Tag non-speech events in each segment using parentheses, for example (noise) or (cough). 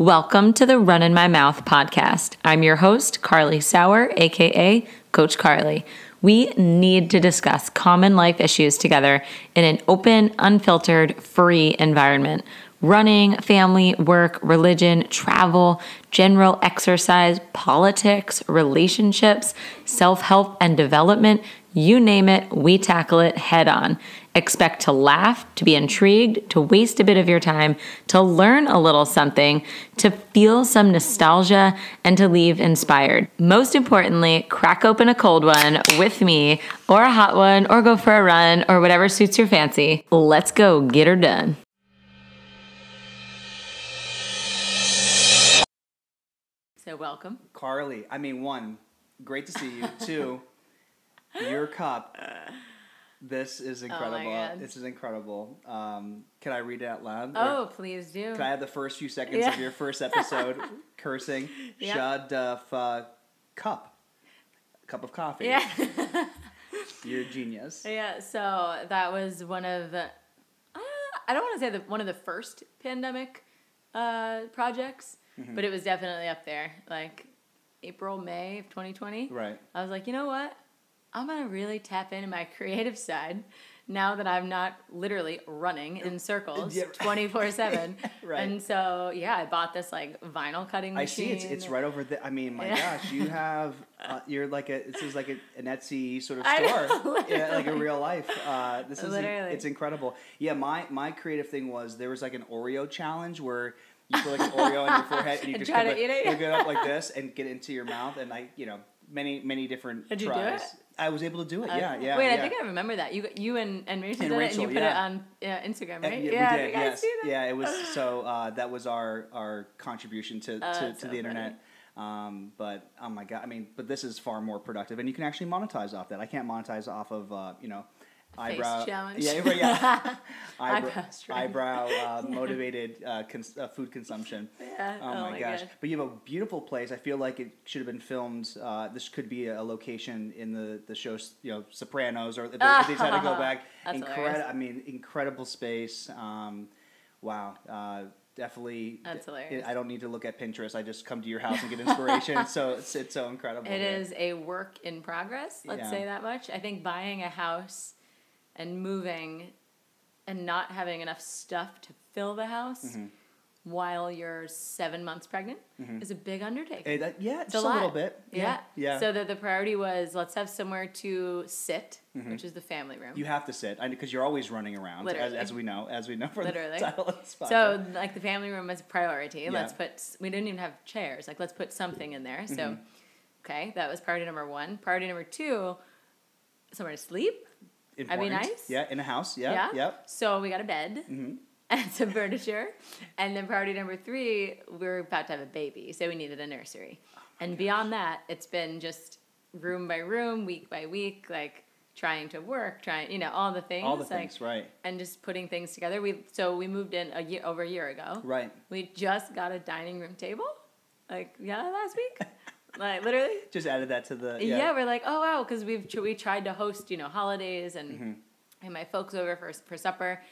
Welcome to the Run in My Mouth podcast. I'm your host, Karli Sauer, aka Coach Karli. We need to discuss common life issues together in an open, unfiltered, free environment. Running, family, work, religion, travel, general exercise, politics, relationships, self help and development you name it, we tackle it head on. Expect to laugh, to be intrigued, to waste a bit of your time, to learn a little something, to feel some nostalgia, and to leave inspired. Most importantly, crack open a cold one with me, or a hot one, or go for a run, or whatever suits your fancy. Let's go get her done. So, welcome. Karli, I mean, one, great to see you. (laughs) Two, your (laughs) cup. This is incredible. God. this is incredible. Um, can I read it out loud? Oh, Or please do. Can I have the first few seconds Yeah. of your first (laughs) episode cursing? Yeah. Uh, cup. Cup of coffee. Yeah. (laughs) You're a genius. Yeah, so that was one of the, uh, I don't want to say the one of the first pandemic uh, projects, Mm-hmm. but it was definitely up there. Like April, May of 2020. Right. I was like, you know what? I'm gonna really tap into my creative side now that I'm not literally running in (laughs) circles Yeah. 24 seven. (laughs) Right. And so yeah, I bought this like vinyl cutting machine. I machine. see it's it's right over there. I mean, my (laughs) gosh, you have uh, you're like a this is like a, an Etsy sort of store, know, yeah, like a real life. Uh, this is Literally. it's incredible. Yeah, my my creative thing was there was like an Oreo challenge where you put like an Oreo on your forehead and you just try kind to of eat it? look it up like this and get into your mouth and I you know many many different Did you do tries. I was able to do it. I- Yeah, yeah. Wait, yeah. I think I remember that. You you and and Rachel And did it, and Rachel, you put yeah. it on uh, Instagram, Uh, right? yeah, I we did. Yes. see that. Yeah, it was so. (laughs) Uh, that was our our contribution to to, to so the internet. Um, but oh my god, I mean, but this is far more productive, and you can actually monetize off that. I can't monetize off of uh, you know eyebrow challenge. Yeah, right, yeah. (laughs) eyebrow, eyebrow uh, (laughs) motivated uh, cons- uh, food consumption. Yeah. Oh, my, gosh! But you have a beautiful place. I feel like it should have been filmed. Uh, this could be a location in the the show, you know, Sopranos, or if they, if they decided to go (laughs) back. That's Incredible. I mean, incredible space. Um, wow. Uh, definitely. That's hilarious. I don't need to look at Pinterest. I just come to your house and get inspiration. it's so it's, it's so incredible. It here. is a work in progress. Let's Yeah. say that much. I think buying a house and moving and not having enough stuff to fill the house Mm-hmm. while you're seven months pregnant is a big undertaking. Eh, that- yeah, It's just a a, little bit. yeah. Yeah. So that the priority was let's have somewhere to sit, which is the family room. Mm-hmm. you have to sit because you're always running around, as, as we know, as we know from Literally. the title of this podcast. So like the family room was a priority. Let's put we didn't even have chairs. Like let's put something in there. So Mm-hmm. okay, that was priority number one. Priority number two, somewhere to sleep. Important. nice. Yeah, in a house. Yeah. Yeah. Yep. So we got a bed Mm-hmm. (laughs) and some furniture. And then priority number three, we are about to have a baby, so we needed a nursery. Oh and beyond that, it's been just room by room, week by week, like trying to work, trying you know all the things, All the like, things, right? and just putting things together. We so we moved in a year over a year ago. Right. We just got a dining room table, like yeah, last week, (laughs) like literally. Just added that to the. Yeah, Yeah. we're like, oh wow, because we've we tried to host, you know, holidays and Mm-hmm. and my folks over for for supper,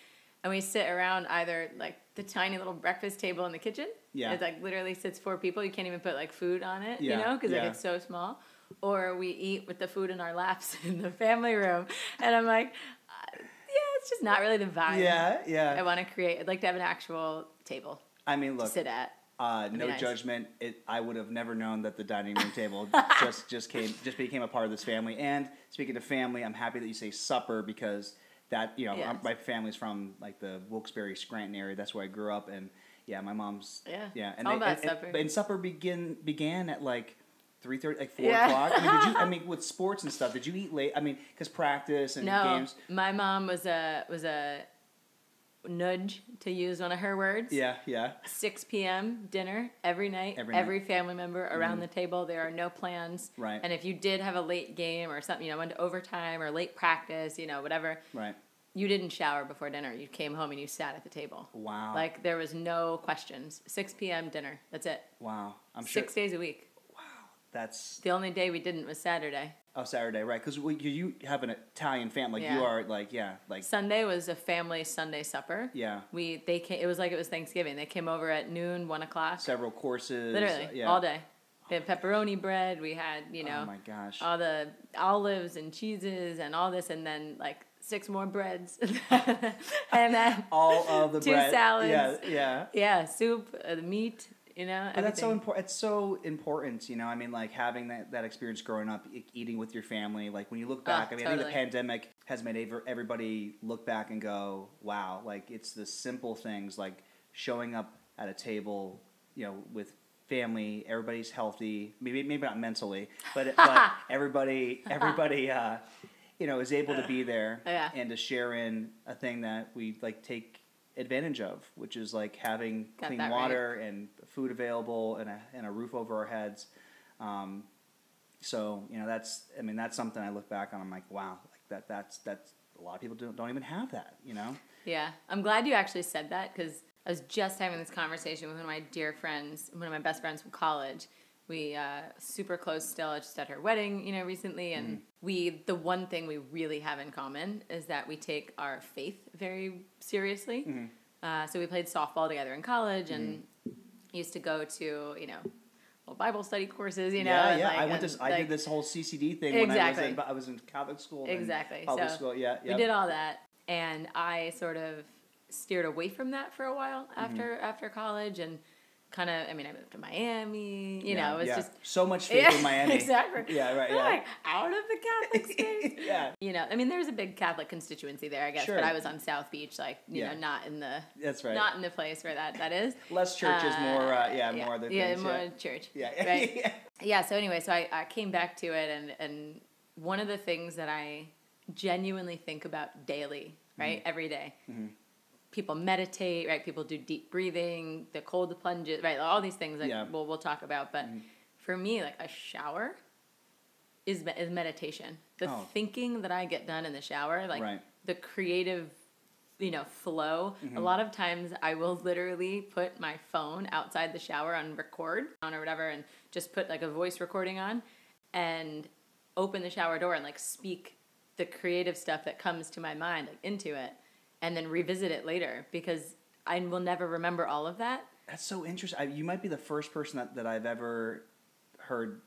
and we sit around either like the tiny little breakfast table in the kitchen. Yeah. It like literally sits four people. You can't even put like food on it, yeah. you know, because yeah. like it's so small. Or we eat with the food in our laps (laughs) in the family room, and I'm like, uh, yeah, it's just not really the vibe. Yeah. Yeah i want to create. I'd like to have an actual table I mean, look. sit at. Uh, no nice. judgment. It, I would have never known that the dining room table (laughs) just just came just became a part of this family. And speaking of family, I'm happy that you say supper because that you know Yes. my family's from like the Wilkes-Barre Scranton area. That's where I grew up, and yeah, my mom's Yeah. yeah. And All about and, and- supper. and supper begin began at like. Three thirty, like four Yeah. o'clock. I mean, did you? I (laughs) mean, with sports and stuff, did you eat late? I mean, because practice and No, games. my mom was a was a nudge to use one of her words. Yeah, yeah. 6 p.m. dinner every night. Every Every, night. Mm-hmm. family member around the table. There are no plans. Right. And if you did have a late game or something, you know, went to overtime or late practice, you know, whatever, Right. you didn't shower before dinner. You came home and you sat at the table. Wow. Like there was no questions. 6 p.m. dinner. That's it. wow. I'm sure. Six days a week. Wow. that's The only day we didn't was Saturday. Oh Saturday, right? Because you, you have an Italian family, like you are like yeah, like Sunday was a family Sunday supper. yeah, We they came. It was like it was Thanksgiving. They came over at noon, one o'clock. several courses, Literally yeah. all day. We had pepperoni bread. We had you know Oh my gosh. all the olives and cheeses and all this, and then like six more breads, (laughs) and then (laughs) all of the (laughs) two bread. salads. Yeah, yeah. yeah, soup, uh, the meat. You know, But that's so important. It's so important, you know. I mean, like having that, that experience growing up, e- eating with your family. Like when you look back, Ah, I mean, I think the pandemic has made everybody look back and go, "Wow!" Like it's the simple things, like showing up at a table, you know, with family. Everybody's healthy. Maybe maybe not mentally, but (laughs) but everybody everybody uh, you know is able to be there (laughs) Yeah. and to share in a thing that we like take advantage of, which is like having Got clean that right. water and food available and a, and a roof over our heads. Um, so you know that's I mean that's something I look back on. I'm like wow, like that that's that's a lot of people don't don't even have that. You know. Yeah, I'm glad you actually said that because I was just having this conversation with one of my dear friends, one of my best friends from college. We uh, super close still, just at her wedding, you know, recently, and we the one thing we really have in common is that we take our faith very seriously. Uh, so we played softball together in college, and used to go to you know, Bible study courses, you know. yeah, yeah. like- I went to I did this whole CCD thing when Exactly. I was in I was in Catholic school. Exactly. Public So, school. Yeah. yeah. we did all that and i sort of steered away from that for a while Mm-hmm. after after college and kind of i mean i moved to miami you Yeah, know it was yeah. just so much faith in (laughs) Miami. exactly Yeah. Right. I'm Yeah. like out of the catholic space (laughs) yeah. you know i mean there's a big catholic constituency there i guess Sure. but i was on south beach like you Yeah. know not in the That's right. not in the place where that that is Less churches, more uh, yeah, yeah, more other yeah, things. more yeah. church Yeah. right (laughs) yeah. yeah so anyway so I, I came back to it and and one of the things that i genuinely think about daily right Mm-hmm. every day. People meditate right people do deep breathing the cold plunges right all these things that Yeah. we'll, we'll talk about but for me like a shower is, is meditation the Oh. thinking that i get done in the shower like Right. the creative you know flow Mm-hmm. a lot of times i will literally put my phone outside the shower on record on or whatever and just put like a voice recording on and open the shower door and like speak the creative stuff that comes to my mind like into it and then revisit it later because i will never remember all of that That's so interesting. I, you might be the first person that, that I've ever heard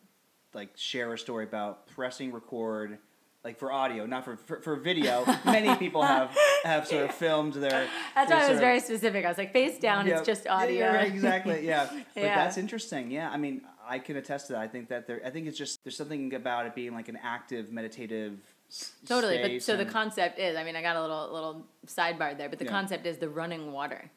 like share a story about pressing record, like for audio, not for for, for video. (laughs) Many people have have sort of filmed their. that's their why i was sort of- very specific i was like face down Yeah. it's just audio Yeah, right, exactly. Yeah. (laughs) But Yeah. that's interesting. Yeah. I mean, I can attest to that. I think that there. I think it's just there's something about it being like an active meditative. Totally, but so the concept is, I mean, I got a little little sidebar there, but the Yeah. concept is the running water.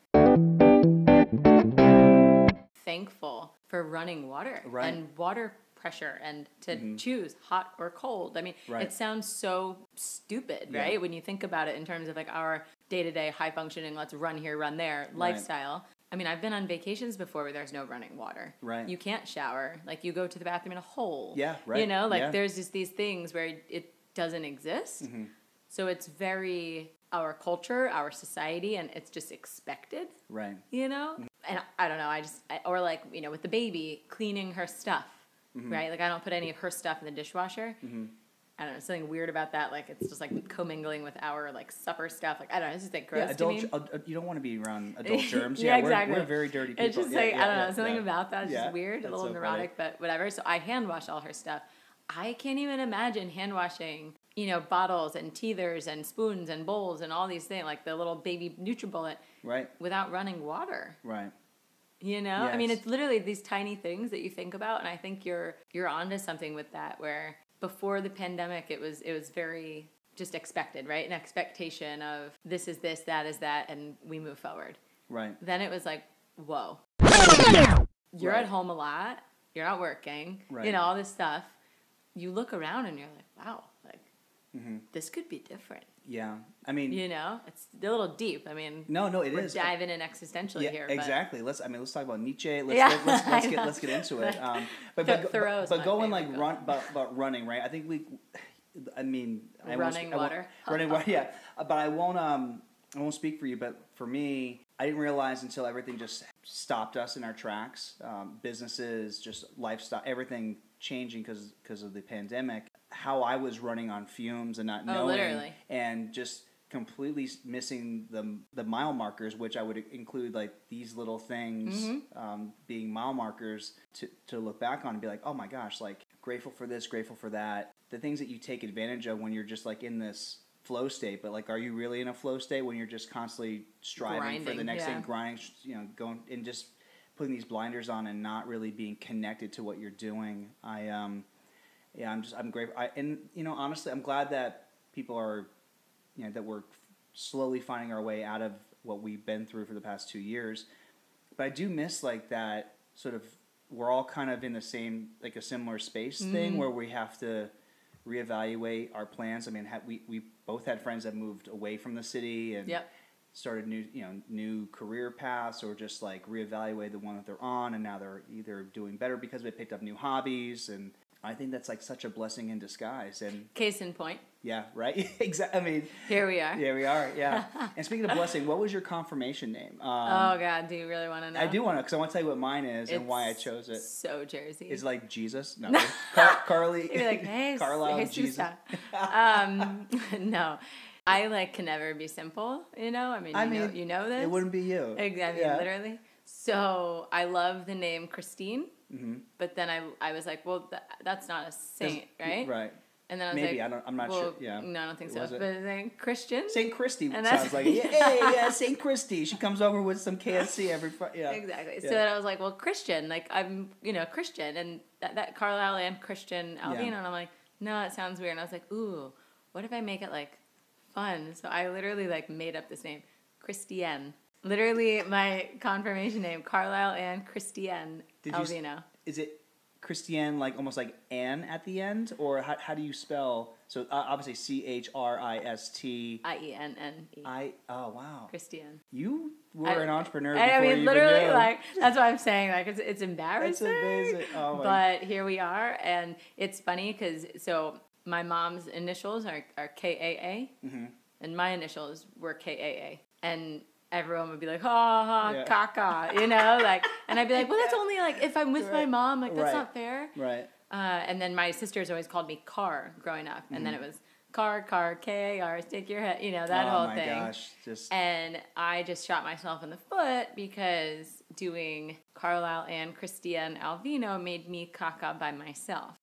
Thankful for running water Right. Mm-hmm. and water pressure and to choose hot or cold. I mean, Right. it sounds so stupid, Yeah. right? When you think about it in terms of like our day-to-day high functioning, let's run here, run there lifestyle. I mean, I've been on vacations before where there's no running water. Right. You can't shower. Like you go to the bathroom in a hole. Yeah, right. You know, like Yeah. there's just these things where it doesn't exist. Mm-hmm. So it's very our culture, our society, and it's just expected, Right. you know? And I don't know, I just, I, or like, you know, with the baby, cleaning her stuff, Mm-hmm. right? Like I don't put any of her stuff in the dishwasher. I don't know, something weird about that. Like it's just like commingling with our like supper stuff. Like I don't know, it's just like gross Yeah, adult. to me. ad- you don't want to be around (laughs) adult germs. yeah, yeah, exactly. We're, we're very dirty people. It's just Yeah, like yeah, I don't know, something about that is Yeah, just weird, a little so neurotic, but whatever. So I hand wash all her stuff. I can't even imagine hand washing, you know, bottles and teethers and spoons and bowls and all these things, like the little baby NutriBullet, Right. without running water. Right. You know, I mean, it's literally these tiny things that you think about, and I think you're you're onto something with that. Where before the pandemic, it was it was very just expected, right? An expectation of this is this, that is that, and we move forward. Right. Then it was like, whoa, (coughs) you're Right. at home a lot, you're not working, Right. you know, all this stuff. You look around and you're like, wow, like Mm-hmm. this could be different. Yeah. I mean, You know, it's a little deep. I mean, no, no, it we're is. diving in existentially yeah, here. but- exactly. Let's. I mean, let's talk about Nietzsche. Let's Yeah, let, let's, (laughs) let's get let's get into it. Um, but but, Thoreau's but, going like favorite run about, about running, right? I think we. I mean, I Running I water. (laughs) running water. Yeah, but I won't. Um, I won't speak for you. But for me, I didn't realize until everything just stopped us in our tracks. Um, businesses, just lifestyle, everything changing because because of the pandemic. How I was running on fumes and not Oh, knowing, literally. and just completely missing the the mile markers, which I would include like these little things Mm-hmm. um, being mile markers to to look back on and be like, oh my gosh, like grateful for this, grateful for that. The things that you take advantage of when you're just like in this flow state, but like, are you really in a flow state when you're just constantly striving for the next yeah. thing, grinding, you know, going and just putting these blinders on and not really being connected to what you're doing. I um, yeah, I'm just I'm grateful. I, and you know, honestly, I'm glad that people are, you know, that we're slowly finding our way out of what we've been through for the past two years. But I do miss like that sort of we're all kind of in the same like a similar space Mm-hmm. thing where we have to reevaluate our plans. I mean, ha- we we both had friends that moved away from the city and Yep. Started new you know new career paths or just like reevaluate the one that they're on and now they're either doing better because they picked up new hobbies and I think that's like such a blessing in disguise and Case in point, yeah right? (laughs) Exactly I mean here we are. Here we are yeah. (laughs) And speaking of blessing what was your confirmation name? Um, oh God, do you really want to know? I do want to because I want to tell you what mine is and why I chose it. So Jersey. is like Jesus? No. (laughs) Car- Karli? You're like, hey, Carlisle hey, Jesus. Um, no, I like can never be simple. You know, I mean, I you, know, mean, you know this. it wouldn't be you Exactly, Yeah. literally. So I love the name Christine, Mhm. but then I I was like, well, th- that's not a saint, right? right And then I was like, Maybe, like, I don't- I'm not well, sure, yeah. No, I don't think so. But then Christian. Saint Christy And sounds like. (laughs) Yeah, yeah, yeah, Saint Christy. She comes over with some KFC every Friday. Yeah. Exactly. So then I was like, well, Christian, like I'm, you know, Christian, and that, that Carlisle and Christian Alvino, Yeah. and I'm like, no, it sounds weird. And I was like, ooh, what if I make it like fun? So I literally like made up this name, Christienne. Literally my confirmation name, Carlisle and Christienne Did s- Alvino. Is it Christienne, like almost like Anne at the end, or how, how do you spell? So uh, obviously C H R I S T I E N N E. I. Oh wow, Christienne. you were I- an entrepreneur. I, I mean, literally, like that's what I'm saying. Like it's it's embarrassing. amazing. Oh but here we are, and it's funny because so my mom's initials are are K A A, Mm-hmm. and my initials were K A A, and everyone would be like, ha ha, caca, you know, (laughs) like, and I'd be like, well, that's only like if I'm with my mom, like that's Right. not fair. right. Uh, and then my sisters always called me Car growing up, and then Mm-hmm. it was Car, Car, K A R, stick your head, you know, that oh whole my thing. gosh, just And I just shot myself in the foot because doing Carlisle and Christienne Alvino made me caca by myself.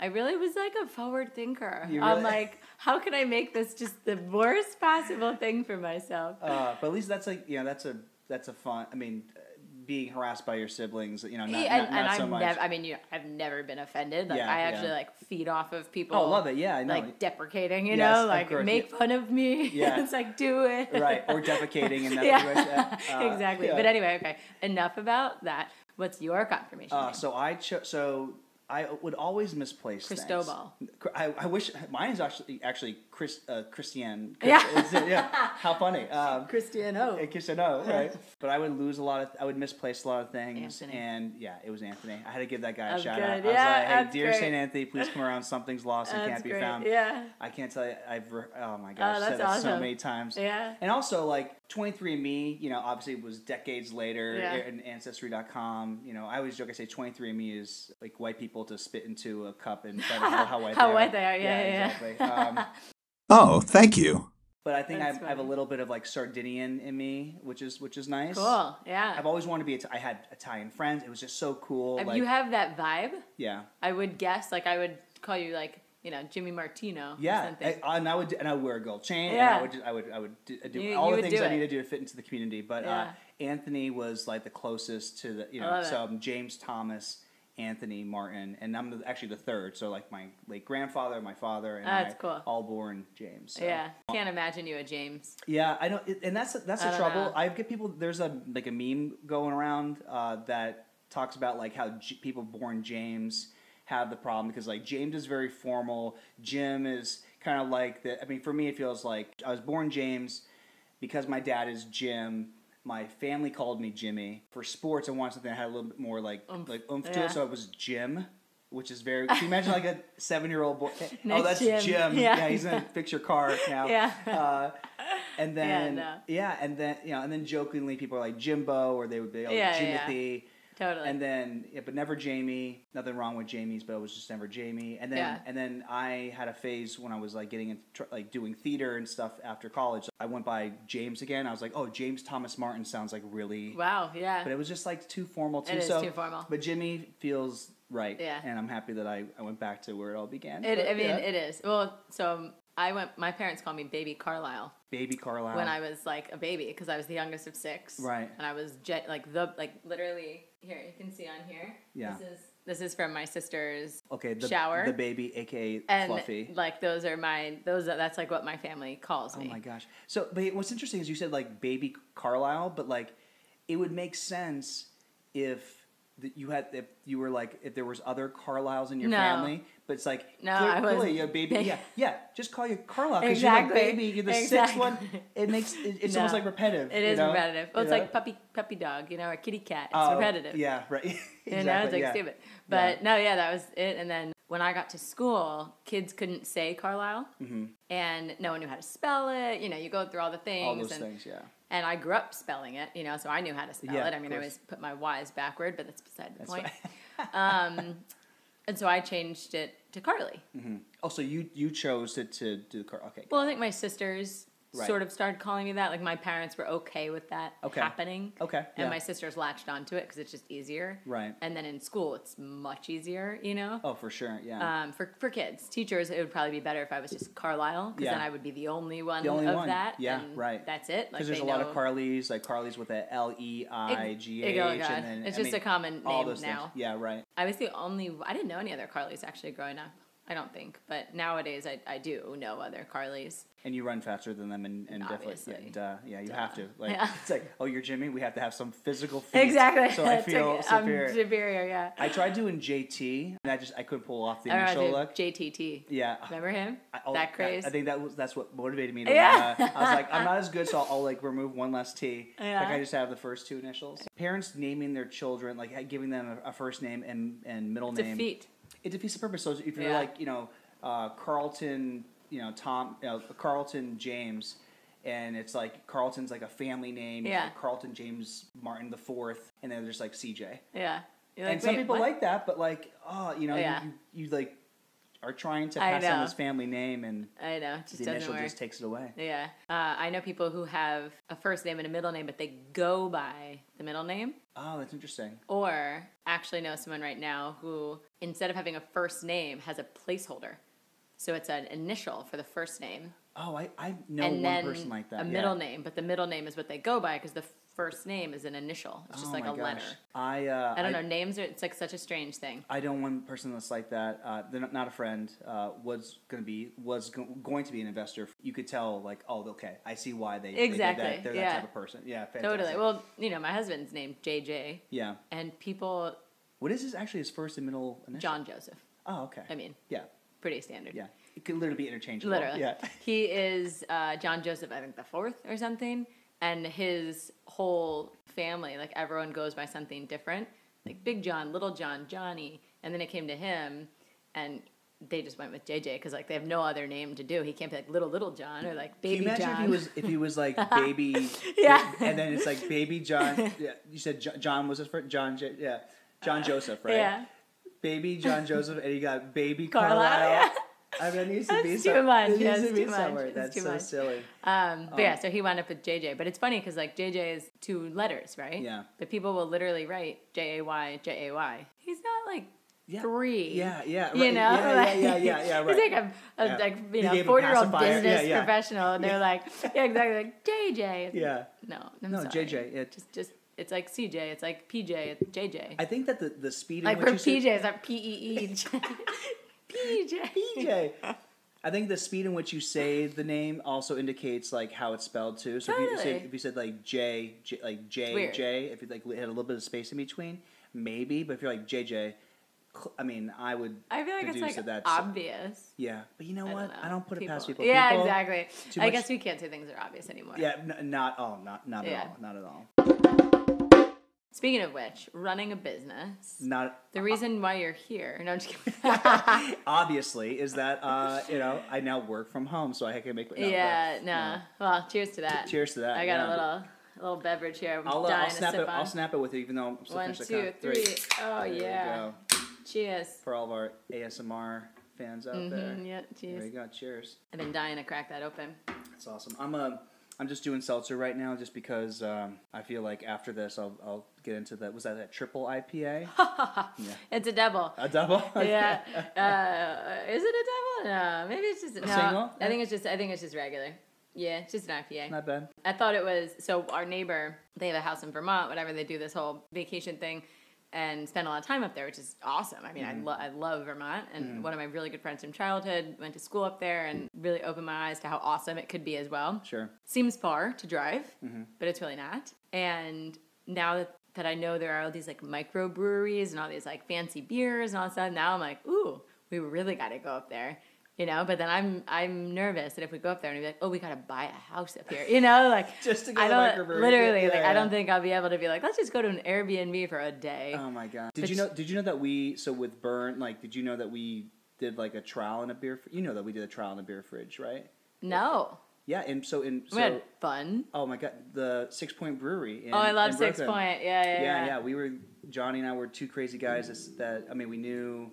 I really was like a forward thinker. You I'm like, how can I make this just the worst possible thing for myself? Uh, but at least that's like you know that's a that's a fun. I mean, uh, being harassed by your siblings, you know, not, Yeah, and, not, and so I've much. never, I mean, you know, I've never been offended. Like, Yeah, I actually yeah. like feed off of people. oh, love it. Yeah, I know. Like deprecating, you Yes, know, like course, make yeah. fun of me. (laughs) Yeah. it's like do it. right, or defecating (laughs) and that. yeah, uh, (laughs) exactly. But anyway, okay. Enough about that. What's your confirmation? Uh, so I chose. so I would always misplace things. Cristobal. Cr- I, I wish mine is actually actually Chris uh, Christienne. (laughs) Yeah. Yeah. How funny. (laughs) Um, Christian O. in case I know, right? But I would lose a lot of, I would misplace a lot of things, Anthony. and yeah, it was Anthony. I had to give that guy a Oh, shout good. out. I was like, hey, dear. Saint Anthony, please come around. Something's lost and can't be great. found. Yeah. I can't tell you. I've oh my gosh, that's said that so many times. Yeah. And also, like 23andMe, you know, obviously it was decades later, Yeah. and Ancestry.com. You know, I always joke, I say 23andMe is like white people to spit into a cup and try to (laughs) know how white How they how white are. they are, yeah, yeah, yeah. exactly. Um, Oh, thank you. but I think I've, I have a little bit of like Sardinian in me, which is which is nice. Cool. Yeah. I've always wanted to be. I had Italian friends. It was just so cool. If like, you have that vibe, yeah, I would guess, like, I would call you, like, you know, Jimmy Martino. or yeah, something. I, and I would and I would wear a gold chain. And Yeah. I would do- I would I would do, do You- all you the things I need to do to fit into the community. But uh, Anthony was like the closest to the you I know. love. So um, James Thomas. Anthony Martin, and I'm the, actually the third. So like my late grandfather, my father, and That's I, cool. all born James. So. yeah. Can't imagine you a James. Yeah, I know, and that's that's I the trouble. know. I get people. There's a like a meme going around uh, that talks about like how J- people born James have the problem because like James is very formal. Jim is kind of like the. I mean, for me, it feels like I was born James because my dad is Jim. My family called me Jimmy. For sports, I wanted something that had a little bit more like Oomph. like oomph to it, so it was Jim. Which is very. Can you imagine like a (laughs) seven-year-old boy? oh, that's Jim. Jim. Yeah. Yeah. he's gonna fix your car (laughs) now. Yeah. Uh, And (laughs) then no. yeah, and then you know, and then jokingly people are like Jimbo, or they would be oh Yeah, yeah, yeah. Jimothy. Totally. And then, yeah, but never Jamie. Nothing wrong with Jamie's, but it was just never Jamie. And then, Yeah. and then I had a phase when I was like getting into tr- like doing theater and stuff after college. I went by James again. I was like, oh, James Thomas Martin sounds like really. wow. Yeah. But it was just like too formal too. It is so, too formal. But Jimmy feels right. Yeah. And I'm happy that I, I went back to where it all began. It, But, I mean, yeah. it is. Well, so um, I went. My parents called me Baby Carlisle Baby Carlisle. when I was like a baby because I was the youngest of six. Right. And I was jet like the like literally here. You can see on here. Yeah. This is this is from my sister's okay, the, shower. The baby, aka and Fluffy. like those are my those are, that's like what my family calls oh me. Oh my gosh. So, but what's interesting is you said like baby Carlisle, but like it would make sense if that you had if you were like if there was other Carlisles in your No. family, but it's like No, clear- I was- clearly a baby. (laughs) yeah, yeah. Just call you Carlisle because Exactly. you're the baby. You're the sixth one. It makes it, it's No. almost like repetitive. It is you know? repetitive. Well, it's know? like puppy puppy dog, you know, or kitty cat. It's Oh, repetitive. Yeah, right. (laughs) You exactly. know, it's like yeah. stupid. But no, yeah, that was it. And then when I got to school, kids couldn't say Carlisle, and no one knew how to spell it. You know, you go through all the things. Mm-hmm. All those and, things. Yeah. And I grew up spelling it, you know, so I knew how to spell Yeah, it. I mean, I always put my Y's backward, but that's beside the That's point. right. (laughs) um, and so I changed it to Karli. Mm-hmm. Oh, so you you chose it to do the car? Okay. Well, I think my sisters Right. sort of started calling me that. Like my parents were okay with that Okay. happening. Okay, And yeah. my sisters latched onto it because it's just easier. Right. And then in school, it's much easier, you know? Oh, for sure. Yeah. Um, for, for kids, teachers, it would probably be better if I was just Carlisle, because then I would be the only one The only of one. that. Yeah, and right. That's it. Like Because there's they a lot know- of Carlys, like Carlys with a L E I G H, Oh, God. then It's I just mean, a common all name those things. now. Yeah, right. I was the only. I didn't know any other Carlys actually growing up. I don't think, but nowadays I, I do know other Carlys. And you run faster than them, and, and definitely, yeah, duh, yeah, you Duh. have to. Like, Yeah. it's like, oh, you're Jimmy. We have to have some physical (laughs) feat. Exactly. So I feel like, I'm superior. superior, yeah. I tried doing JT, and I just I couldn't pull off the I don't initial know, look. dude, JTT. yeah. Remember him? I, oh, that craze. I, I think that was that's what motivated me to. Yeah. uh, I was like, I'm not as good, so I'll, (laughs) I'll like remove one less T. Yeah. Like I just have the first two initials. Parents naming their children, like giving them a, a first name and and middle name. Defeat. It defeats the purpose. So if you're Yeah. like, you know, uh, Carlton, you know, Tom, you know, Carlton James, and it's like Carlton's like a family name. Yeah. Carlton James Martin the fourth, and then there's like CJ. Yeah. You're and some "Wait, people what?" like that, but like, oh, you know, Yeah. you, you, you like are trying to pass on this family name, and I know, just the initial work. just takes it away. Yeah. Uh, I know people who have a first name and a middle name, but they go by the middle name. Oh, that's interesting. Or actually know someone right now who, instead of having a first name, has a placeholder. So it's an initial for the first name, Oh, I, I know and one person like that. a yeah. middle name. But the middle name is what they go by because the first name is an initial. It's just Oh like a letter. I uh, I don't know. Names are. It's like such a strange thing. I know one person that's like that. Uh, they're not, not a friend. Uh, was going to be was go- going to be an investor. You could tell, like, oh, okay, I see why they they did Exactly, that. They're yeah. that type of person. Yeah, fantastic. Totally. Well, you know, my husband's named JJ, yeah. and people What is his actually his first and middle initial? John Joseph. Oh, okay. I mean, yeah, pretty standard. yeah. It could literally be interchangeable. Literally. Yeah. He is uh, John Joseph, I think the fourth or something, and his whole family, like everyone goes by something different, like Big John, Little John, Johnny, and then it came to him, and they just went with JJ because like they have no other name to do. He can't be like Little Little John or like Can you Baby imagine John. if he was if he was like (laughs) baby? Yeah. And then it's like baby John. Yeah, you said Jo- John was his first. John. J- Yeah. John Joseph, right? Yeah. Baby John Joseph, and he got baby Carlisle, Carlisle. Yeah. I mean, it needs to That's be too some- much, It needs to be too much, somewhere. That's so much. silly. Um, but yeah, so he wound up with JJ. But it's funny because like JJ is two letters, right? Yeah. But people will literally write J A Y J A Y. He's not like Yeah. three. Yeah, yeah, You know, Yeah, yeah, like, yeah, yeah, (laughs) yeah, right. He's like a, a Yeah. like He you know forty year old business Yeah, yeah. professional, and they're like, (laughs) yeah, exactly, like JJ. Yeah. No, I'm No, sorry. JJ, it- just just it's like CJ, it's like PJ, it's JJ. I think that the, the speed in like which for you PJ, it's like P E E. (laughs) PJ. PJ. I think the speed in which you say the name also indicates like how it's spelled too. So if you, say, Totally. if you said like J, J like J weird. J, if you like had a little bit of space in between, maybe. But if you're like JJ, cl- I mean, I would. I feel like it's deduce like that that's obvious. yeah. But you know I what? don't know. I don't put it past people. Yeah, People- exactly. too I much- guess we can't say things are obvious anymore. Yeah, n- not oh, not not Yeah. at all, not at all. Speaking of which, running a business. Not The reason why you're here, no, I'm just kidding. (laughs) obviously is that uh, you know I now work from home, so I can make. No, yeah, but, no. Well, cheers to that. Cheers to that, I got yeah. a little, a little beverage here. I'm I'll, uh, dying I'll to snap sip it. on. I'll snap it with you, even though I'm still One, two, three. Oh There yeah. Cheers. For all of our ASMR fans out there. Mhm, yeah, There cheers. you go. Cheers. I've been dying to crack that open. That's awesome. I'm uh, I'm just doing seltzer right now, just because um, I feel like after this, I'll I'll get into that. Was that that triple IPA? (laughs) yeah. It's a double. a double? (laughs) yeah. (laughs) Uh, is it a double? No, maybe it's just no. single? I think it's just. I think it's just regular. Yeah, it's just an IPA. Not bad. I thought it was so. Our neighbor, they have a house in Vermont. Whatever they do, this whole vacation thing, and spend a lot of time up there, which is awesome. I mean, I, mm. lo- I love Vermont, and mm. one of my really good friends from childhood went to school up there, and really opened my eyes to how awesome it could be as well. Sure. Seems far to drive, mm-hmm. but it's really not. And now that that I know there are all these like microbreweries and all these like fancy beers and all that stuff, now I'm like, ooh, we really got to go up there. You know, but then I'm I'm nervous that if we go up there and be like, oh, we gotta buy a house up here. You know, like (laughs) Just to go I to don't microbrewery. literally Yeah, like yeah. I don't think I'll be able to be like, let's just go to an Airbnb for a day. Oh my god! Did But you know? Did you know that we? So with Brrrn, like, did you know that we did like a trial in a beer? Fr- you know that we did a trial in a beer fridge, right? no, Yeah, and so in so we had fun. oh my god, the Sixpoint Brewery. In, oh, I love Six Point. Yeah, yeah, Yeah, yeah. yeah, We were Johnny and I were two crazy guys that's- that I mean we knew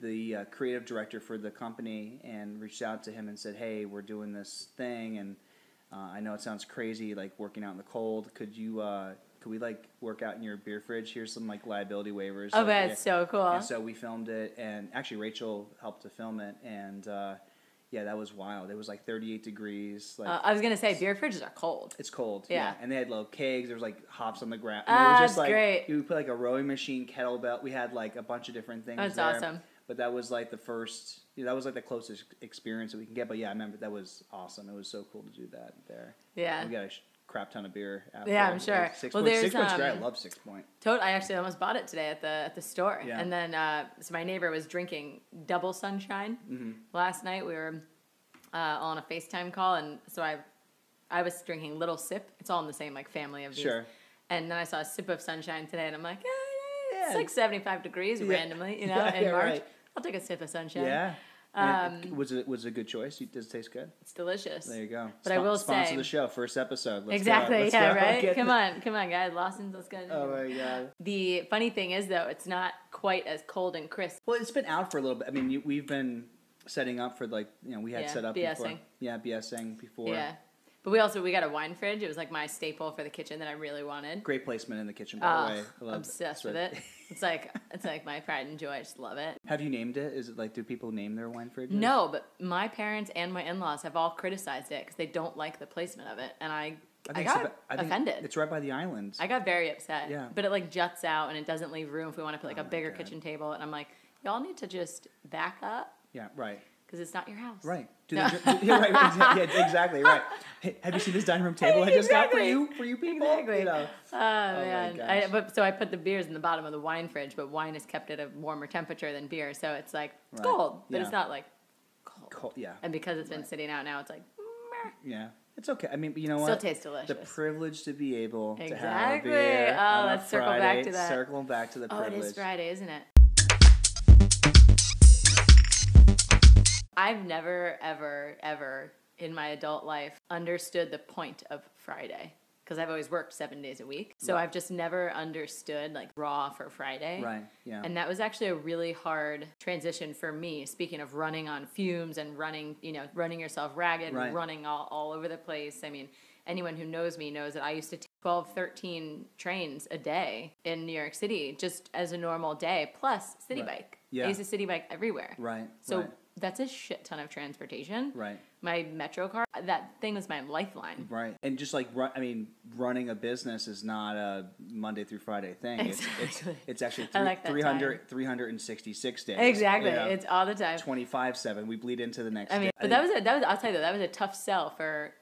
the uh, creative director for the company and reached out to him and said, "Hey, we're doing this thing, and uh, I know it sounds crazy, like working out in the cold. Could you, uh, could we like work out in your beer fridge? Here's some like liability waivers." Oh, that's so cool. And so we filmed it, and actually Rachel helped to film it, and uh, yeah, that was wild. It was like 38 degrees, like. Uh, I was gonna say beer fridges are cold. it's cold, Yeah. yeah. And they had little kegs. There was like hops on the ground. Ah, it was that's just like great. we put like a rowing machine, kettlebell. We had like a bunch of different things. That's there. awesome. But that was like the first. You know, that was like the closest experience that we can get. But yeah, I remember that was awesome. It was so cool to do that there. Yeah. We got a crap ton of beer. After. Yeah, I'm sure. Six Well, point, there's, Sixpoint's great. I um, love six point. Total. I actually almost bought it today at the at the store. Yeah. And then uh, so my neighbor was drinking double sunshine Mm-hmm. last night. We were uh, on a FaceTime call, and so I I was drinking little sip. It's all in the same like family of these. Sure. And then I saw a sip of sunshine today, and I'm like, yeah, yeah, yeah. it's like 75 degrees Yeah. randomly, you (laughs) know, Yeah, in March. right. I'll take a sip of sunshine. Yeah. And it- Um, was it was it a good choice? Does it taste good? It's delicious. There you go. But I will sponsor say- the show. First episode. Let's go. exactly. Yeah. Right. Come on. Come on, guys. Lawson's. Let's go. Oh my god. The funny thing is, though, it's not quite as cold and crisp. Well, it's been out for a little bit. I mean, you, we've been setting up for like you know we had Yeah, set up before. Yeah, BSing before. Yeah. But we also we got a wine fridge. It was like my staple for the kitchen that I really wanted. Great placement in the kitchen, by Oh, the way. I love- obsessed that's with it. It's like it's like my pride and joy. I just love it. Have you named it? Is it like do people name their wine fridges? No, but my parents and my in-laws have all criticized it because they don't like the placement of it, and I I, think got I think offended. It's right by the island. I got very upset. Yeah. But it like juts out and it doesn't leave room if we want to put like Oh a bigger God. kitchen table, and I'm like, y'all need to just back up yeah, right, because it's not your house. right. Do they, do- yeah, right, (laughs) right, exactly, yeah, exactly, right. Have you seen this dining room table I just got for you, for you people? Exactly. You know. Oh, oh my man. I, but so I put the beers in the bottom of the wine fridge, but wine is kept at a warmer temperature than beer, so it's like it's Right. cold, but it's not like cold. Cold, yeah, And because it's been Right. sitting out now, it's like meh. yeah. It's okay. I mean, you know still what? tastes The privilege to be able to have a Exactly. beer Oh, on a let's circle back Friday, to that. Circling back to the oh, it privilege. is Friday, isn't it? I've never, ever, ever in my adult life understood the point of Friday because I've always worked seven days a week. So Right. I've just never understood like raw for Friday. Right. Yeah. And that was actually a really hard transition for me. Speaking of running on fumes and running, you know, running yourself ragged, Right. running all, all over the place. I mean, anyone who knows me knows that I used to take 12, 13 trains a day in New York City just as a normal day, plus city Right. bike. Yeah. I used to Citi Bike everywhere. right. So right. That's a shit ton of transportation. Right. My MetroCard, that thing was my lifeline. Right, and just like I mean, running a business is not a Monday through Friday thing. It's it's, Exactly. it's actually three, like 300, 366 days. Exactly. you know, It's all the time. 25 7. We bleed into the next I mean, day. but that was a, that was I'll tell you though that was a tough sell for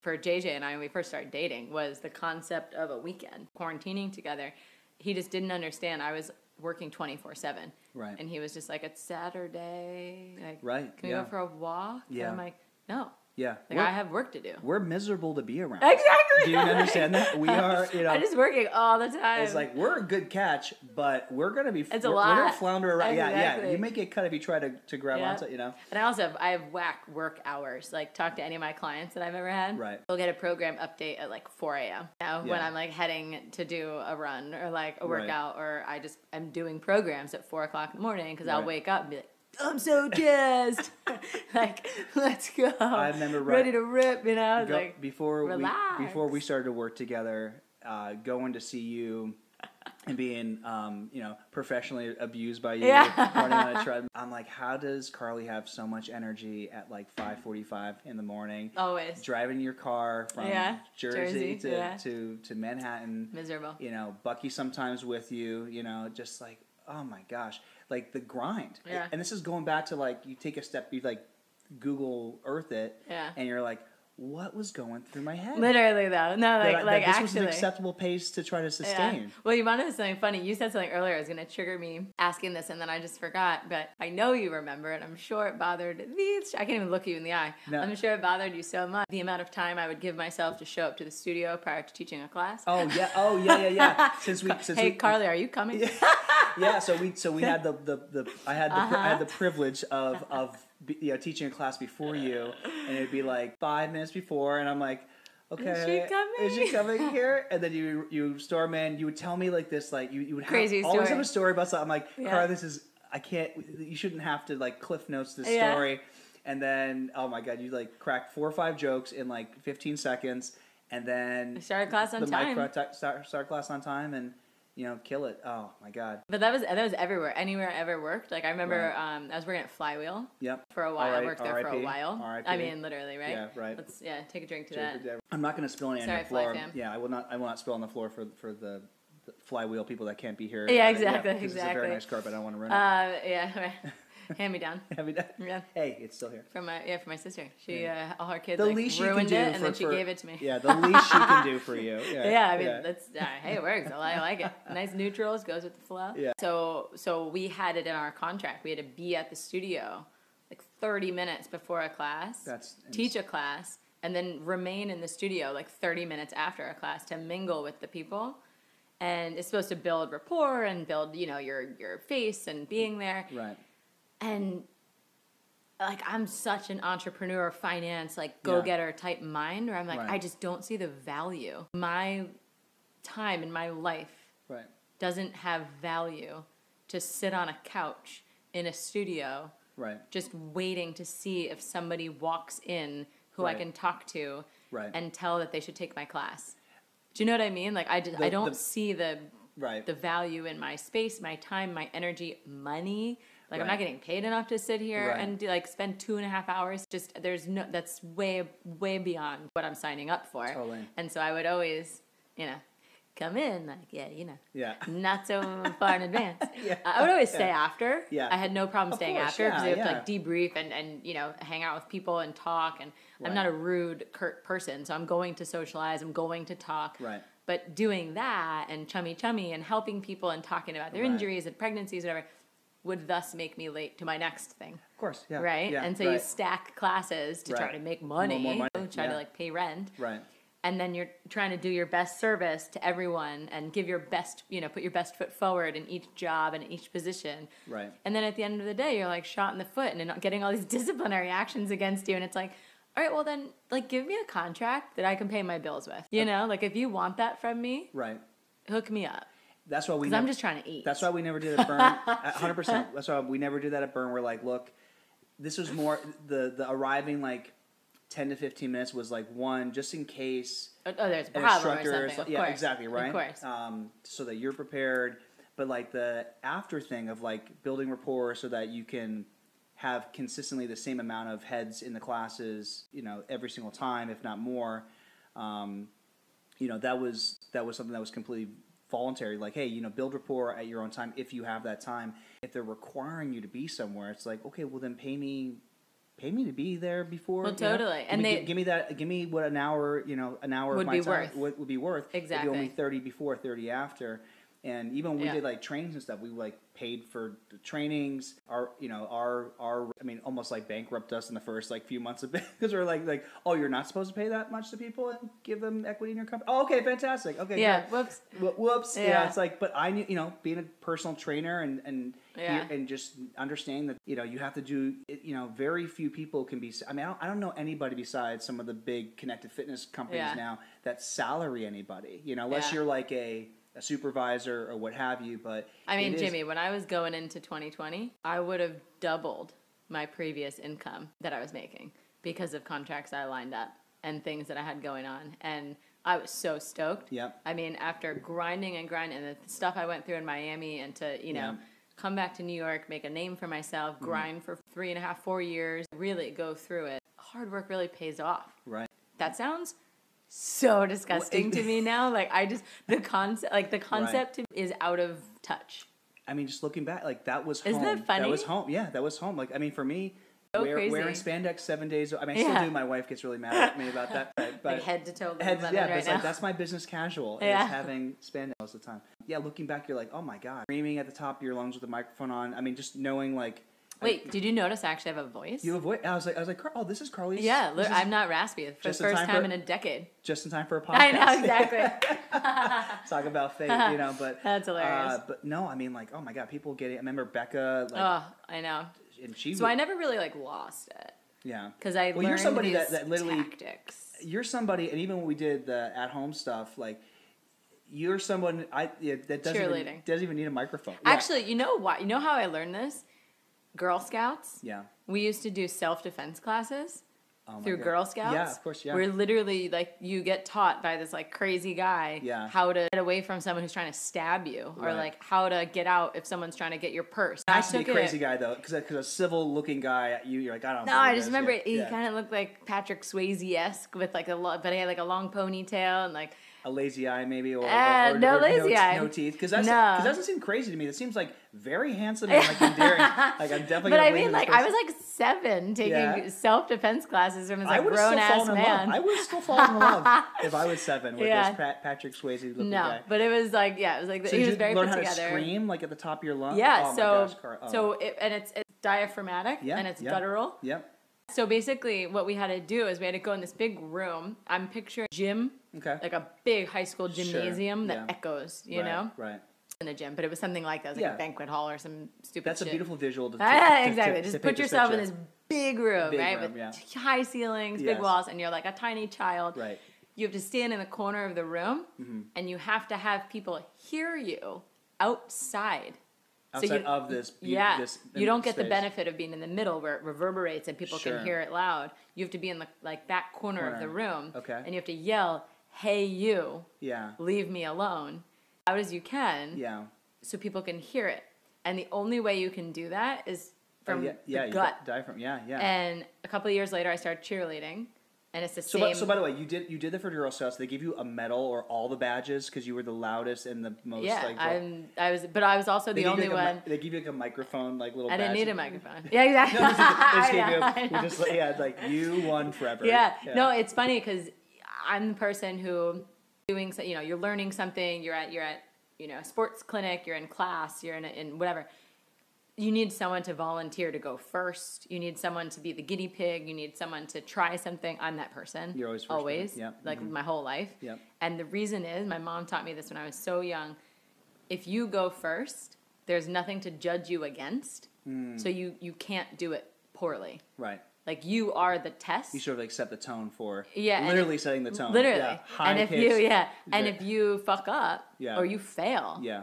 for JJ and I when we first started dating was the concept of a weekend quarantining together. He just didn't understand. I was working twenty four seven, Right. And he was just like, "It's Saturday. Like, Right, Can we yeah. go for a walk?" Yeah. And I'm like, "No." Yeah. Like We're- I have work to do. We're miserable to be around. Exactly. Do you understand that? We (laughs) are, you know, I'm just working all the time. it's like we're a good catch, but we're gonna be It's a we're, we're gonna flounder around. Yeah, yeah. You may get cut if you try to, to grab Yeah. onto, you know. And I also have I have whack work hours. Like talk to any of my clients that I've ever had. Right. They'll get a program update at like 4 a.m. Now when Yeah. I'm like heading to do a run or like a Right. workout or I just I'm doing programs at four o'clock in the morning because I'll wake up and be like. I'm so jazzed. (laughs) (laughs) like, let's go. I remember right- ready to rip, you know? Go- like before relax. we before we started to work together, uh, going to see you and being um, you know professionally abused by you, Yeah. running on a treadmill. I'm like, how does Karli have so much energy at like 5:45 in the morning? always Driving your car from Yeah, Jersey, Jersey, to, yeah. to to Manhattan. miserable. You know, Bucky sometimes with you. You know, just like oh my gosh, like the grind. Yeah. And this is going back to like you take a step, you like Google Earth it, Yeah. and you're like, what was going through my head? Literally though, no, like I- that like this actually. was an acceptable pace to try to Yeah. sustain. Well, you wanted something funny. You said something earlier. It was going to trigger me asking this, and then I just forgot. But I know you remember, and I'm sure it bothered these. I can't even look you in the eye. No. I'm sure it bothered you so much. The amount of time I would give myself to show up to the studio prior to teaching a class. Oh yeah, oh yeah, yeah, yeah. (laughs) Since we, since hey, we, Karli, are you coming? Yeah. (laughs) yeah. So we, so we had the, the, the I had the, I Uh-huh. had the privilege of, of, be- you know, teaching a class before you, and it'd be like five minutes before, and I'm like, okay, coming? Is she coming here? And then you, you storm in. You would tell me like this, like you, you would have, Crazy always have a story about something. I'm like, Yeah. Cara, this is, I can't. You shouldn't have to like cliff notes this Yeah. story. And then, oh my god, you like cracked four or five jokes in like 15 seconds, and then Started class on the time. mic start start class on time, and you know, kill it. Oh my god. But that was that was everywhere. Anywhere I ever worked. Like I remember, Right. um, I was working at Flywheel Yep. for a while. I worked there for a while. R.I.P. I mean, literally, right? Yeah, right. Let's yeah, take a drink to that. I'm not going to spill any on Sorry, your Fly floor. Yeah, I will not. I will not spill on the floor for for the, the flywheel people that can't be here. Yeah, Uh, exactly, 'cause It's a exactly. very nice carpet. I don't want to ruin it. Uh, yeah, (laughs) hand me down. Hand me down. Yeah. Hey, it's still here. From my yeah, from my sister. She uh, all her kids The like, least ruined do it, for, and then she for- gave it to me. Yeah, the least she can do for you. (laughs) Yeah, Yeah, I mean that's uh, hey, it works. I like it. (laughs) Nice neutrals goes with the flow. Yeah. So so we had it in our contract. We had to be at the studio like 30 minutes before a class. That's teach a class and then remain in the studio like 30 minutes after a class to mingle with the people. And it's supposed to build rapport and build, you know, your your face and being there right. And like I'm such an entrepreneur, finance, like go getter type mind where I'm like, Right. I just don't see the value. My time in my life Right. doesn't have value to sit on a couch in a studio Right. just waiting to see if somebody walks in who I can talk to Right. and tell that they should take my class. Do you know what I mean? Like I just I don't the- see the Right. the value in my space, my time, my energy, money. Like I'm not getting paid enough to sit here Right. and do, like spend two and a half hours. Just there's no that's way way beyond what I'm signing up for. Totally. And so I would always, you know, come in like yeah, you know, yeah. not so (laughs) far in advance. (laughs) Yeah. I would always stay Yeah. after. Yeah. I had no problem staying course, after because yeah, we have to like debrief and, and you know hang out with people and talk. And I'm not a rude, curt person, so I'm going to socialize. I'm going to talk. Right. But doing that and chummy chummy and helping people and talking about their Right. injuries and pregnancies, whatever, would thus make me late to my next thing. Of course. Yeah. Right? Yeah. and so you stack classes to try to make money, more money, (laughs) try yeah. to like pay rent Right. and then you're trying to do your best service to everyone and give your best, you know, put your best foot forward in each job and each position. Right. And then at the end of the day, you're like shot in the foot and not getting all these (laughs) disciplinary actions against you. And it's like, all right, well then, like, give me a contract that I can pay my bills with. You know, like if you want that from me, Right. hook me up That's why we. because I'm just trying to eat. That's why we never did at Brrrn. (laughs) hundred percent. That's why we never did that at Brrrn. We're like, look, this was more the the arriving like ten to fifteen minutes was like one just in case oh, oh, there's a an problem or something. or yeah, course. exactly right. Of course. Um, so that you're prepared, but like the after thing of like building rapport so that you can have consistently the same amount of heads in the classes, you know, every single time, if not more. Um, you know that was that was something that was completely voluntary like hey you know build rapport at your own time if you have that time if they're requiring you to be somewhere it's like okay well then pay me pay me to be there before Well, you know? totally. Give And me, they- give me that give me what an hour you know an hour Would of my be time worth. would, would be worth owe me 30 before 30 after And even when we Yeah. did like trainings and stuff, we like paid for the trainings. Our, you know, our, our, I mean, almost like bankrupt us in the first like few months of it (laughs) because we're like, like, oh, you're not supposed to pay that much to people and give them equity in your company. Oh, okay, fantastic. Okay, Yeah, great. whoops. Wh- Whoops. Yeah. Yeah. it's like, but I knew, you know, being a personal trainer and and Yeah. and just understanding that you know you have to do, you know, very few people can be. I mean, I don't, I don't know anybody besides some of the big connected fitness companies now that salary anybody. You know, unless you're like a a supervisor or what have you. But I mean, Jimmy, when I was going into 2020, I would have doubled my previous income that I was making because of contracts I lined up and things that I had going on. And I was so stoked. Yep. I mean, after grinding and grinding and the stuff I went through in Miami and to, you know, Yeah. come back to New York, make a name for myself, Mm-hmm. grind for three and a half, four years, really go through it. Hard work really pays off. right. That sounds so disgusting to me now. Like I just the concept, like the concept to- is out of touch. I mean, just looking back, like that was Isn't home. that funny? That was home. Yeah, that was home. Like, I mean, for me, So wear, wearing spandex seven days. I mean, I Yeah. still do. My wife gets really mad at me about that. But, (laughs) but like head to toe Head, yeah, but right like that's my business casual. Yeah. Is having spandex most of the time. Yeah, looking back, you're like, oh my god, screaming at the top of your lungs with a microphone on. I mean, just knowing like, Wait, did you notice I actually have a voice? you avoid. I was like, I was like, oh, this is Karli's. yeah, look, is I'm not raspy for the first time time for- in a decade. just in time for a podcast. (laughs) I know exactly. (laughs) (laughs) Talk about fate, you know. But That's hilarious. Uh, but no, I mean, like, oh my god, people getting. It. I remember Becca, like, oh, I know. and she. So I never really like lost it yeah. because I Well, you're somebody that- that literally- tactics. you're somebody, and even when we did the at home stuff, like you're someone I yeah, that doesn't even, doesn't even need a microphone. Yeah. Actually, you know what? You know how I learned this? Girl Scouts. yeah. We used to do self defense classes. Oh through God. Girl Scouts. Yeah, of course. Yeah. Where literally, like, you get taught by this like crazy guy Yeah. how to get away from someone who's trying to stab you, or Right. like how to get out if someone's trying to get your purse. It has to be a crazy it- guy though, because a civil looking guy, you you're like I don't. No, I just remember yeah. he yeah. kind of looked like Patrick Swayze esque with like a lot, but he had like a long ponytail and like a lazy eye maybe or, Uh, or, or no or lazy no, eye. no teeth because that's No. that doesn't seem crazy to me. That seems like very handsome and like endearing. like I'm definitely. (laughs) But I mean, like, I was like seven taking Yeah. self defense classes from this like grown ass man. I would still fallen in love (laughs) if I was seven with Yeah. this Pat, Patrick Swayze looking no, guy. but it was like, yeah, it was like So he was you very learn put how together. to scream like at the top of your lungs? Yeah, Oh so gosh, Car- oh. so it, and it's it's diaphragmatic Yeah, and it's yeah. guttural. Yep. So basically, what we had to do is we had to go in this big room. I'm picturing gym, Okay. like a big high school Sure, gymnasium that yeah. echoes, you right, know, Right. In the gym. But it was something like that, it was like Yeah. a banquet hall or some stupid. That's a shit. beautiful visual. To, to, (laughs) Ah, to- exactly. to- Just to put paint this yourself in picture. this big room, Big right, room, with yeah. high ceilings, big walls, and you're like a tiny child. Right. You have to stand in the corner of the room, Mm-hmm. and you have to have people hear you outside. outside of this. be- Yeah, This you don't get the space. benefit of being in the middle where it reverberates and people Sure. can hear it loud. You have to be in the like that corner, of the Corner. room, Okay. and you have to yell, "Hey, you, Yeah. leave me alone," loud as you can, Yeah. so people can hear it. And the only way you can do that is Oh, from yeah. Yeah. the you gut. got diaphragm. Yeah. Yeah. And a couple of years later, I started cheerleading, and it's the So, same. by, so by the way, you did you did that for Girl Scouts. They give you a medal or all the badges because you were the loudest and the most. yeah, like, I'm. I was, but I was also the only like one. mi- They give you like a microphone, like little. I didn't need a microphone. Yeah, exactly. No, (laughs) they just, (laughs) gave you. just like- yeah, like you won forever. yeah. No, it's funny because I'm the person who doing so- you know you're learning something. You're at you're at you know a sports clinic. You're in class. You're in a, in whatever. You need someone to volunteer to go first. You need someone to be the guinea pig. You need someone to try something. I'm that person. You're always first, always. Yep. Like my whole life. Yep. And the reason is my mom taught me this when I was so young. If you go first, there's nothing to judge you against. Hmm. So you you can't do it poorly. Right. Like you are the test. You sort of like set the tone for. Yeah, Literally if- setting the tone. Literally. Yeah. and if you yeah, and if you fuck up Yeah. or you fail, Yeah.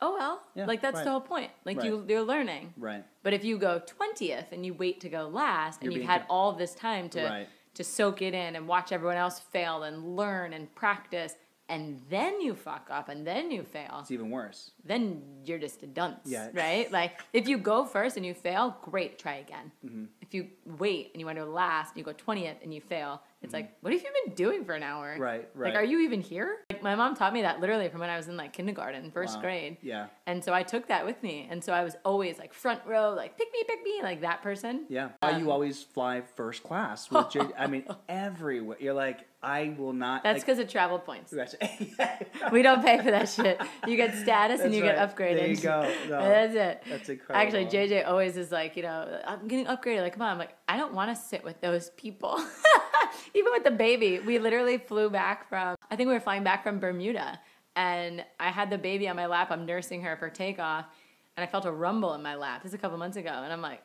oh well. Yeah, like that's right. the whole point. Like Right. you you're learning. Right. But if you go 20th and you wait to go last and You're you've had con- all this time to Right. to soak it in and watch everyone else fail and learn and practice and then you fuck up and then you fail, It's even worse. then you're just a dunce, Yeah. right? Like if you go first and you fail, great, try again. Mm-hmm. If you wait and you want to last and you go 20th and you fail, it's like, what have you been doing for an hour? Mm-hmm. Right, right. Like, are you even here? Like, my mom taught me that literally from when I was in like kindergarten, first Wow. grade. Yeah. And so I took that with me. And so I was always like front row, like, pick me, pick me, like that person. Yeah. Why Um, you always fly first class with J- I mean, (laughs) everywhere. You're like, I will not. That's like, because of travel points. (laughs) We don't pay for that shit. You get status and That's you get upgraded. There you go. (laughs) No. That's it. That's incredible. Actually, JJ always is like, you know, I'm getting upgraded. Like, come on. I'm like, I don't want to sit with those people. (laughs) Even with the baby, we literally flew back from, I think we were flying back from Bermuda. And I had the baby on my lap. I'm nursing her for takeoff. And I felt a rumble in my lap. This is a couple months ago. And I'm like,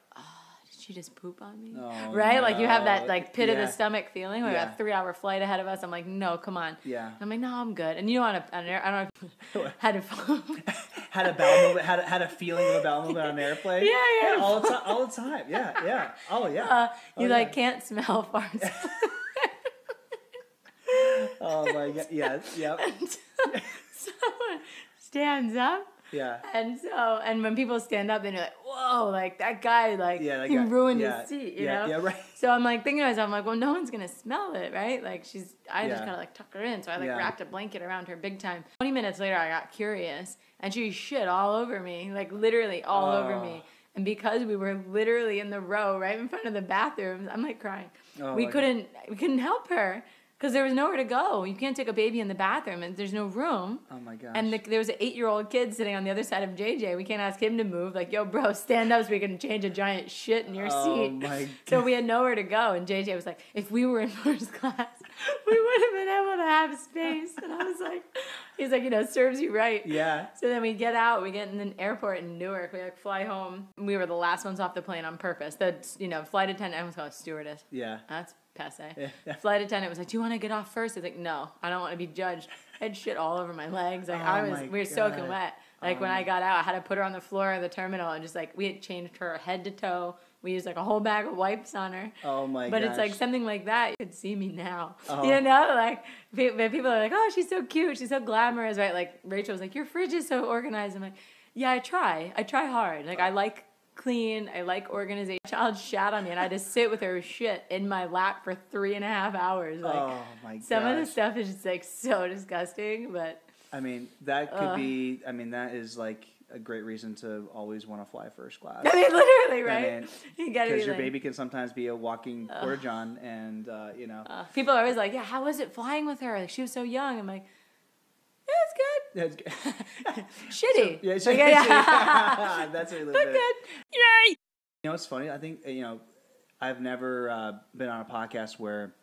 she just poop on me? Oh, right? Like you have that like pit of the stomach feeling. We Yeah. have a three hour flight ahead of us. I'm like, no, come on. Yeah. I'm like, no, I'm good. And you know, on, a, on an air, I don't know, had a (laughs) had a bowel movement, had a, had a feeling of a bowel movement on an airplane. (laughs) Yeah, yeah. all the time, all the time. Yeah, yeah. Oh yeah. Uh, you Oh, like yeah. can't smell farts. (laughs) Oh my god. Yeah, yeah, Someone stands up, yeah. and so and when people stand up, then you're like, whoa, like that guy, like Yeah, that he guy- ruined yeah, his seat, you yeah, know? yeah, (laughs) right. So I'm like thinking to myself, I'm like, well, no one's gonna smell it, right? Like she's, I just kind of like tuck her in, so I like wrapped a blanket around her big time. Twenty minutes later, I got curious, and she shit all over me, like literally all over Oh. me. And because we were literally in the row right in front of the bathrooms, I'm like crying. Oh we couldn't we couldn't help her because there was nowhere to go. You can't take a baby in the bathroom, and there's no room. Oh my gosh. And the, there was an eight-year-old kid sitting on the other side of JJ. We can't ask him to move. Like, yo, bro, stand up so we can change a giant shit in your Oh seat. my (laughs) So we had nowhere to go. And JJ was like, if we were in (laughs) first class, we would have been able to have space. And I was like, he's like, you know, serves you right. yeah. So then we get out, we get in an airport in Newark, we like fly home. We were the last ones off the plane on purpose. The you know, flight attendant, I almost called it stewardess. Yeah. That's passe. (laughs) Yeah. Flight attendant was like, "Do you want to get off first? I was like, "No, I don't want to be judged." I had shit all over my legs. Like Oh I was, we were soaking wet. Like when Oh I got out, I had to put her on the floor of the terminal and just like we had changed her head to toe. We used like a whole bag of wipes on her. Oh my But it's like something like that. You could see me now. Oh. You know, like people are like, "Oh, she's so cute. She's so glamorous." Right? Like Rachel was like, "Your fridge is so organized." I'm like, "Yeah, I try. I try hard. Like I like." Clean. I like organization. (laughs) Child shat on me, and I had to sit with her shit in my lap for three and a half hours. Like, oh my some of the stuff is just like so disgusting, but I mean, that could Ugh. be. I mean, that is like a great reason to always want to fly first class. (laughs) I mean, literally, right? mean, (laughs) you gotta be Because your like, baby can sometimes be a walking porta john, and uh, you know, uh, people are always like, "Yeah, how was it flying with her? Like she was so young." I'm like, "Yeah, it's good. That's good. Shitty. yeah, Like, yeah, yeah. that's a little but bit. good. You know, it's funny. I think you know, I've never uh, been on a podcast where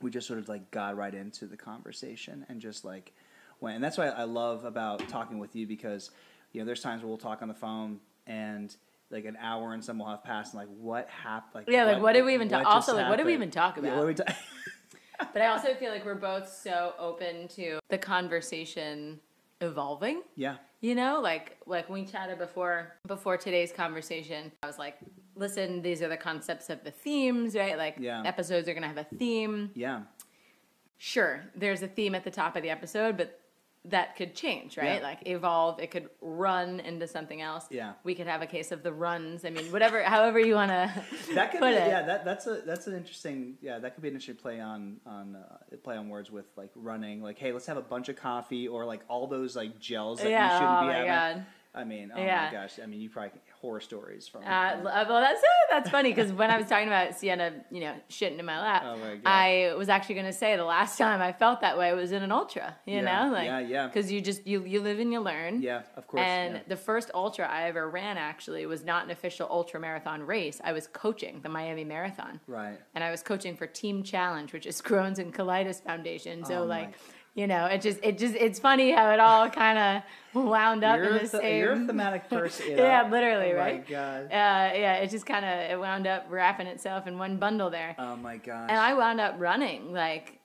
we just sort of like got right into the conversation and just like went. And that's why I love about talking with you because you know, there's times where we'll talk on the phone and like an hour and some will have passed and like what happened? Like Yeah, like, what did we even talk- also, like, what did we even talk Yeah, about? what did we ta- (laughs) But I also feel like we're both so open to the conversation evolving. yeah, You know, like like we chatted before before today's conversation. I was like, listen, these are the concepts of the themes, right? Like Yeah. episodes are gonna have a theme. yeah, Sure, there's a theme at the top of the episode, but that could change, right? Yeah. Like evolve. It could run into something else. Yeah. We could have a case of the runs. I mean, whatever, however you want to (laughs) that could put be, it. yeah that that's a that's an interesting yeah that could be an interesting play on on uh, play on words with like running like hey let's have a bunch of coffee or like all those like gels that Yeah, you shouldn't oh be my having. God. I mean, oh Yeah. my gosh! I mean, you probably horror stories from. Uh, well, that's (laughs) that's funny because when I was talking about Sienna, you know, shitting in my lap, Oh my God. I was actually going to say the last time I felt that way was in an ultra. You Yeah, know, like yeah, yeah. because you just you you live and you learn. yeah, of course. And yeah. the first ultra I ever ran actually was not an official ultra marathon race. I was coaching the Miami Marathon. right. And I was coaching for Team Challenge, which is (laughs) Crohn's and Colitis Foundation. So Oh like, you know, it just it just it's funny how it all kind of wound up You're, in the th- same. you're a thematic person. (laughs) know? yeah, literally, oh right? My God. Uh, yeah, it just kind of it wound up wrapping itself in one bundle there, Oh my gosh. and I wound up running like.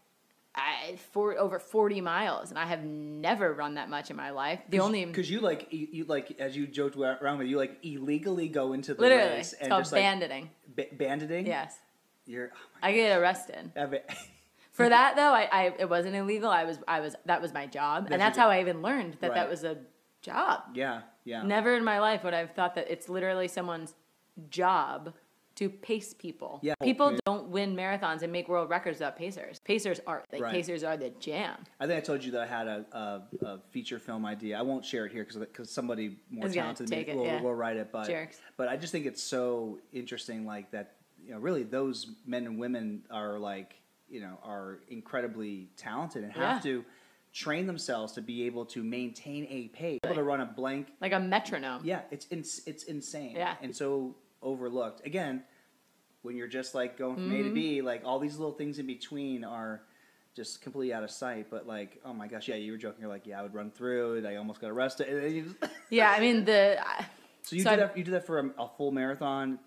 I for over forty miles, and I have never run that much in my life. The only because you like you, you like as you joked around with you like illegally go into the literally, race it's and called just like banditing. ba- banditing. Yes, You're. Oh my I get arrested. For that though, I, I it wasn't illegal. I was I was that was my job, and that's how I even learned that Right. that was a job. yeah. Yeah. Never in my life would I have thought that it's literally someone's job to pace people. Yeah. People don't win marathons and make world records without pacers. Pacers are like Right. pacers are the jam. I think I told you that I had a, a, a feature film idea. I won't share it here because somebody more talented than me will, yeah. will write it. But Jerks. but I just think it's so interesting, like that. You know, really, those men and women are like you know are incredibly talented and have Yeah. to train themselves to be able to maintain a pace, able to run a blank Like a metronome. Yeah, it's ins- it's insane. Yeah. and so overlooked. Again, when you're just like going from A to B, Mm-hmm. like all these little things in between are just completely out of sight. But like, oh my gosh, yeah, you were joking. You're like, yeah, I would run through. I almost got arrested. And then you just- (laughs) Yeah, I mean the I- so you So did I- that. You did that for a, a full marathon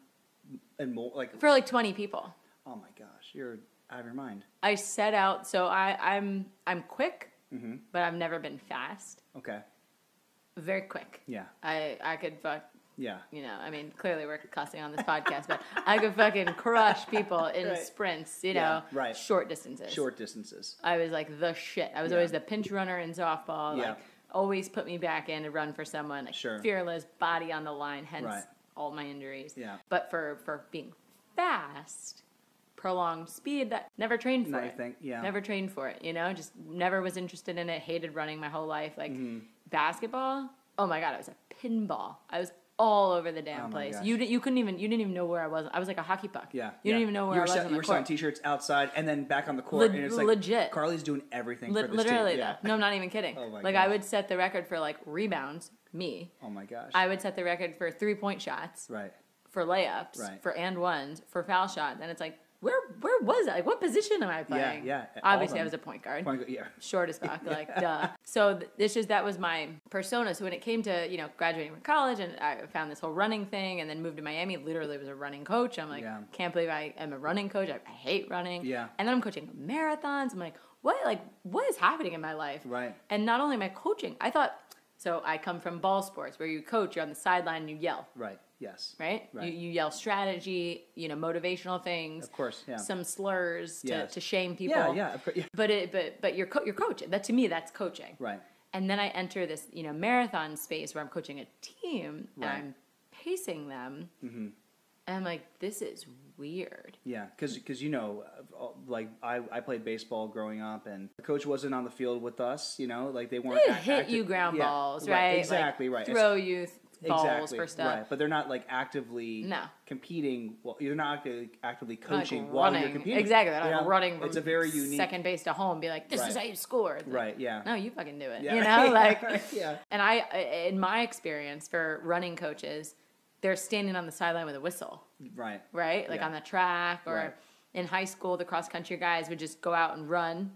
and more. Like, for like 20 people. oh my gosh, you're out of your mind. I set out so I I'm I'm quick, Mm-hmm. but I've never been fast. Okay. Very quick. Yeah. I I could fuck Yeah. you know, I mean, clearly we're cussing on this podcast, but I could fucking crush people in Right. sprints, you Yeah, know, right. short distances. Short distances. I was like the shit. I was Yeah. always the pinch runner in softball. Yeah. Like always put me back in to run for someone. Like Sure. fearless, body on the line. Hence Right. all my injuries. Yeah. But for for being fast, prolonged speed, that never trained for it. think- yeah. Never trained for it. You know, just never was interested in it. Hated running my whole life. Like Mm-hmm. basketball. Oh my god, I was a pinball. I was all over the damn Oh place. gosh. You you couldn't even you didn't even know where I was. I was like a hockey puck. Yeah. You yeah. didn't even know where you I were was sell- on You were selling T-shirts outside and then back on the court, Le- and it's like legit. Karli's doing everything this literally team. Yeah. No, I'm not even kidding. (laughs) Oh my like I would set the record for like rebounds, me. Oh my gosh. I would set the record for three point shots, right. for layups, Right. for and ones, for foul shots, and it's like where where was I? Like what position am I playing? yeah, of Obviously, I was a point guard. Point go- yeah. Short as fuck, (laughs) like duh. So th- this is that was my persona. So when it came to you know graduating from college, and I found this whole running thing, and then moved to Miami. Literally was a running coach. I'm like, Yeah. can't believe I am a running coach. I, I hate running. Yeah. And then I'm coaching marathons. I'm like, what? Like what is happening in my life? Right. And not only am I coaching, I thought. So I come from ball sports where you coach, you're on the sideline, and you yell Right. Yes. right? Right. You, you yell strategy, you know, motivational things. Of course, yeah. Some slurs to, Yes. to shame people. Yeah. Yeah. Yeah. But it, but but you're co- you're coaching. That to me, that's coaching. Right. And then I enter this, you know, marathon space where I'm coaching a team Right. and I'm pacing them, Mm-hmm. and I'm like, this is weird. Yeah, because because you know, like I, I played baseball growing up, and the coach wasn't on the field with us. You know, like they weren't They hit active- you ground yeah, balls, right? Exactly Like, right. Throw you balls exactly, for stuff. Right, but they're not like actively No. competing. Well, you're not actively, actively Not like coaching while you're running. competing. Exactly. They're not running It's a very unique. second base to home. Be like, this is how you score. Like, Right. Yeah. No, you fucking do it. Yeah. You know, (laughs) like (laughs) yeah. And I, in my experience for running coaches, they're standing on the sideline with a whistle, Right. right? Like Yeah. on the track or Right. in high school, the cross country guys would just go out and run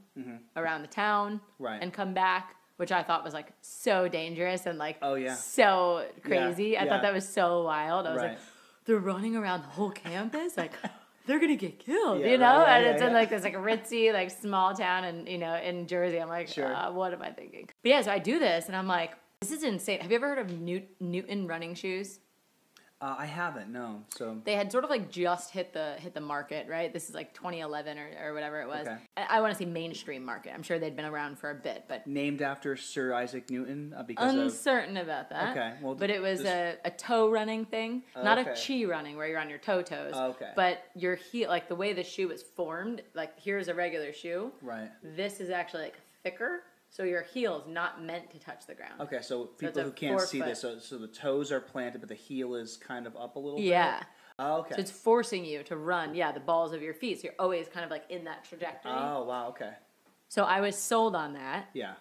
around the town Mm-hmm. Right. and come back, which I thought was like so dangerous and like Oh, yeah. so crazy. I yeah. thought that was so wild. I was Right. like, they're running around the whole campus, like. (laughs) They're gonna get killed, Yeah, you know, right, and yeah, it's in like this like ritzy like small town, and you know in Jersey. I'm like, Sure. uh, what am I thinking? But yeah, so I do this, and I'm like, this is insane. Have you ever heard of Newt- Newton running shoes? Uh, I haven't. No. So. They had sort of like just hit the hit the market, right? This is like 2011 or, or whatever it was. Okay. I, I want to say mainstream market. I'm sure they'd been around for a bit, but Named after Sir Isaac Newton uh, because of. uncertain about that. Okay, well, but it was this- a, a toe running thing, not a chi running where you're on your toe toes. Okay. But your heel, like the way the shoe is formed, like here's a regular shoe. Right. This is actually like thicker, so your heel is not meant to touch the ground. Okay, so people who can't see forefoot. this, so, so the toes are planted, but the heel is kind of up a little Yeah. bit. Oh, okay. So it's forcing you to run, yeah, the balls of your feet. So you're always kind of like in that trajectory. oh, wow. Okay. So I was sold on that Yeah.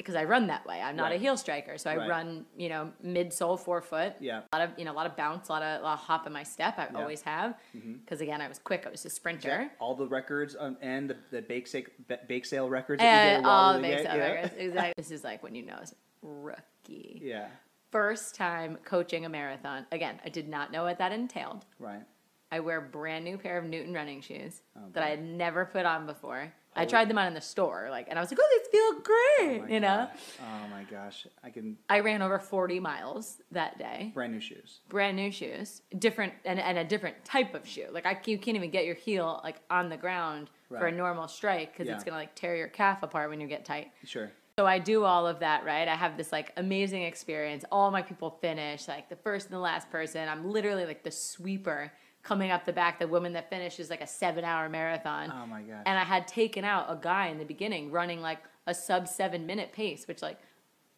Because I run that way. I'm not a heel striker, so I Right. run, you know, midsole forefoot. Yeah. A lot of you know, a lot of bounce, a lot of, a lot of hop in my step. I Yeah. Mm-hmm. always have because again, I was quick. I was a sprinter. All the records um, and the, the bake, sale, bake sale records And you all the get- stuff. yeah. records. (laughs) Exactly. This is like when you know it's rookie. Yeah. First time coaching a marathon. Again, I did not know what that entailed. Right. I wear a brand new pair of Newton running shoes Oh, that I had never put on before. I tried them out in the store, like, and I was like, "Oh, these feel great," Oh you know. Oh my gosh. I can. I ran over forty miles that day. Brand new shoes. Brand new shoes, different and, and a different type of shoe. Like I, you can't even get your heel like on the ground for a Right. normal strike because it's gonna like tear your calf apart when you get tight. Sure. So I do all of that, right? I have this like amazing experience. All my people finish, like the first and the last person. I'm literally like the sweeper coming up the back, the woman that finishes like a seven hour marathon. Oh my god! And I had taken out a guy in the beginning running like a sub seven minute pace, which like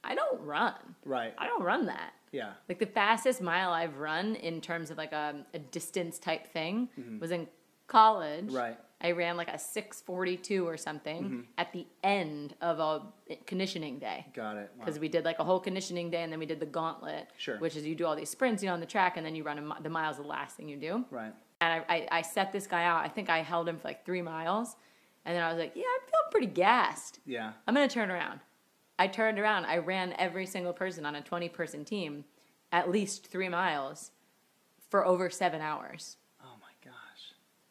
I don't run. Right. I don't run that. Yeah. Like the fastest mile I've run in terms of like a, a distance type thing mm-hmm. was in college. Right. I ran like a 642 or something Mm-hmm. at the end of a conditioning day. Got it. Wow. Because we did like a whole conditioning day and then we did the gauntlet. Sure. Which is you do all these sprints, you know, on the track and then you run a, the miles the last thing you do. Right. And I, I, I set this guy out. I think I held him for like three miles. And then I was like, yeah, I'm feeling pretty gassed. Yeah. I'm going to turn around. I turned around. I ran every single person on a 20 person team at least three miles for over seven hours.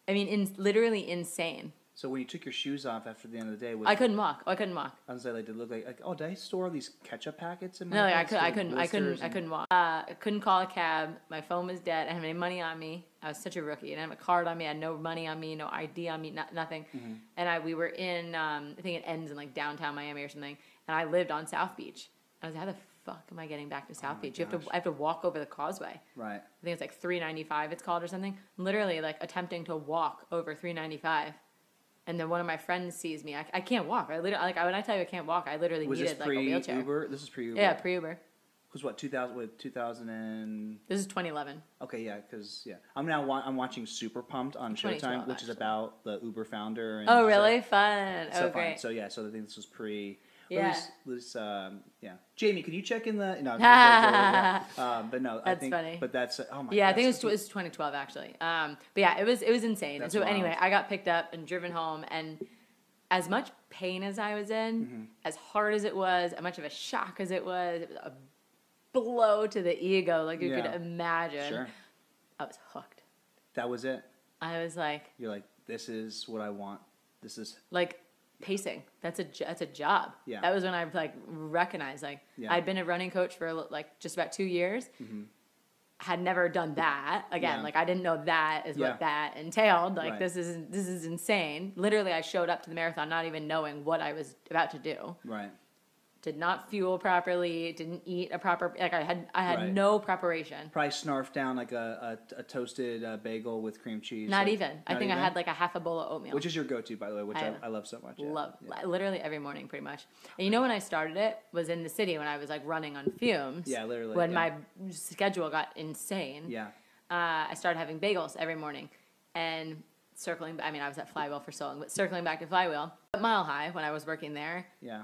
I mean, in, literally insane. So when you took your shoes off after the end of the day, was, I couldn't walk. I couldn't walk. I was like, did it look like, like, oh, did I store these ketchup packets in my? No, like, I could. I couldn't. I couldn't. blisters I couldn't walk. Uh, I couldn't call a cab. My phone was dead. I didn't have any money on me. I was such a rookie. I didn't have a card on me. I had no money on me. No ID on me. No, nothing. Mm-hmm. And I we were in. Um, I think it ends in like downtown Miami or something. And I lived on South Beach. I was like, how the fuck am I getting back to oh South Oh my Beach? You have gosh. to. I have to walk over the causeway. Right. I think it's like 395 it's called or something. Literally like attempting to walk over 395. And then one of my friends sees me. I, I can't walk. I literally like when I tell you I can't walk, I literally Was this needed like a pre wheelchair. Uber? This is pre Uber. Yeah, pre Uber. Was what 2000 with 2000 and This is 2011. okay yeah because yeah I'm now wa- I'm watching Super Pumped on Showtime which is about the Uber founder. And Oh really? Fun. So oh fun. great. So yeah, so I think this was pre. Yeah. This, this, um, yeah. Jamie, can you check in the? No. (laughs) (laughs) um, but no, I That's think. funny. But that's oh my. yeah, I think it was, it was 2012 actually. Um, but yeah, it was it was insane. That's so wild. anyway, I got picked up and driven home, and as much pain as I was in, Mm-hmm. as hard as it was, as much of a shock as it was, it was a blow to the ego, like you Yeah. could imagine. Sure. I was hooked. That was it. I was like, You're like, this is what I want. This is like pacing. That's a that's a job. Yeah. That was when I like recognized like Yeah. I'd been a running coach for like just about two years. Had never done that again. Mm-hmm. Yeah. Like I didn't know that is Yeah. what that entailed. Like Right. this is this is insane. Literally, I showed up to the marathon not even knowing what I was about to do. right. Did not fuel properly. Didn't eat a proper. Like I had I had Right. no preparation. Probably snarf down like a, a, a toasted uh, bagel with cream cheese. Not like- even. I not think I had like a half a bowl of oatmeal. Which is your go-to, by the way, which I, I- I, love so much. yeah. Love Yeah. literally every morning, pretty much. And you know when I started it was in the city when I was like running on fumes. Yeah, literally, When yeah. my schedule got insane. Yeah. Uh, I started having bagels every morning, and circling. I mean, I was at Flywheel for so long, but circling back to Flywheel, at Mile High when I was working there, Yeah.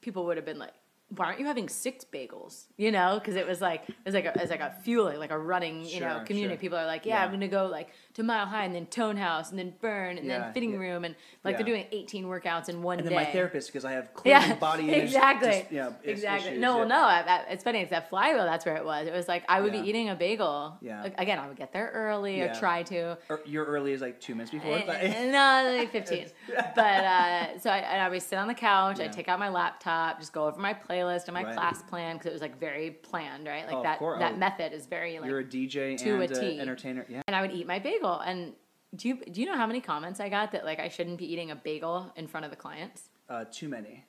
People would have been like. Why aren't you having six bagels? You know, because it was like it was like a, it was like a fueling, like a running, you know, Sure, community. sure. People are like, yeah, Yeah. I'm gonna go like to Mile High and then Tone House and then Brrrn and Yeah, then Fitting yeah. Room and like Yeah. they're doing 18 workouts in one And day. then my therapist, because I have (laughs) clearly Yeah, body (laughs) image. exactly. Just, yeah, is- exactly. issues, no, yeah. well, no. I, I, it's funny. It's that flywheel. That's where it was. It was like I would Yeah. be eating a bagel. Yeah. Like, Again, I would get there early Yeah. or try to. Or your early is like two minutes before. Eh, but- eh, (laughs) no, like 15. but uh, so I, and I would sit on the couch. Yeah. I'd take out my laptop, just go over my playlist and my Right. class plan because it was like very planned, right? Like Oh, of that course. that Oh. method is very like. You're a DJ to a and a T. entertainer. Yeah. and I would eat my bagel. And do you do you know how many comments I got that like I shouldn't be eating a bagel in front of the clients? Uh, too many.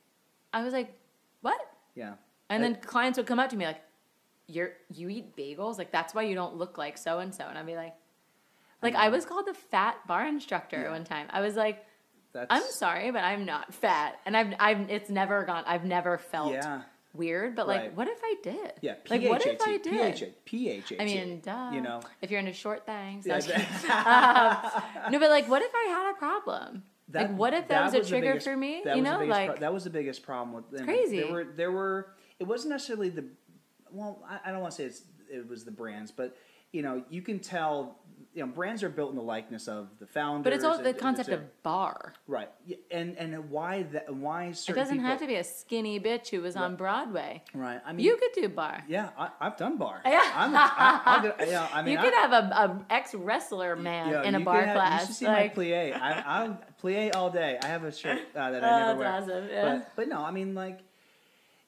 I was like, what? Yeah. And I- then clients would come up to me like, "You're you eat bagels? Like that's why you don't look like so and so." And I'd be like, like I, know. was called the fat bar instructor Yeah. one time. I was like, That's, "I'm sorry, but I'm not fat." And I've I've it's never gone. I've never felt Yeah. Weird. But like, Right. what if I did? Yeah. Like what if I PHAT, did? PHAT, PHAT. I mean, duh. You know. if you're into short things. Yeah, No, I'm (laughs) um, no, but like, what if I had a problem? like, what if that, was a trigger biggest- for me? that you know, like pro- that was the biggest problem with them. crazy. There were there were. It wasn't necessarily the. Well, I, I don't want to say it's it was the brands, but you know, you can tell. You know, brands are built in the likeness of the founder. but it's all the concept of bar. right, and and why that why It doesn't people, have to be a skinny bitch who was on Broadway. right. I mean, You could do bar. yeah, I, I've done bar. (laughs) Yeah. I'm, I, get, yeah, I mean, you I, could have a, a ex wrestler man Yo, in a bar have- class. You should see like, my plie. I, I'm plie all day. I have a shirt uh, that I (laughs) Oh, never wear. awesome, yeah. But, but no, I mean like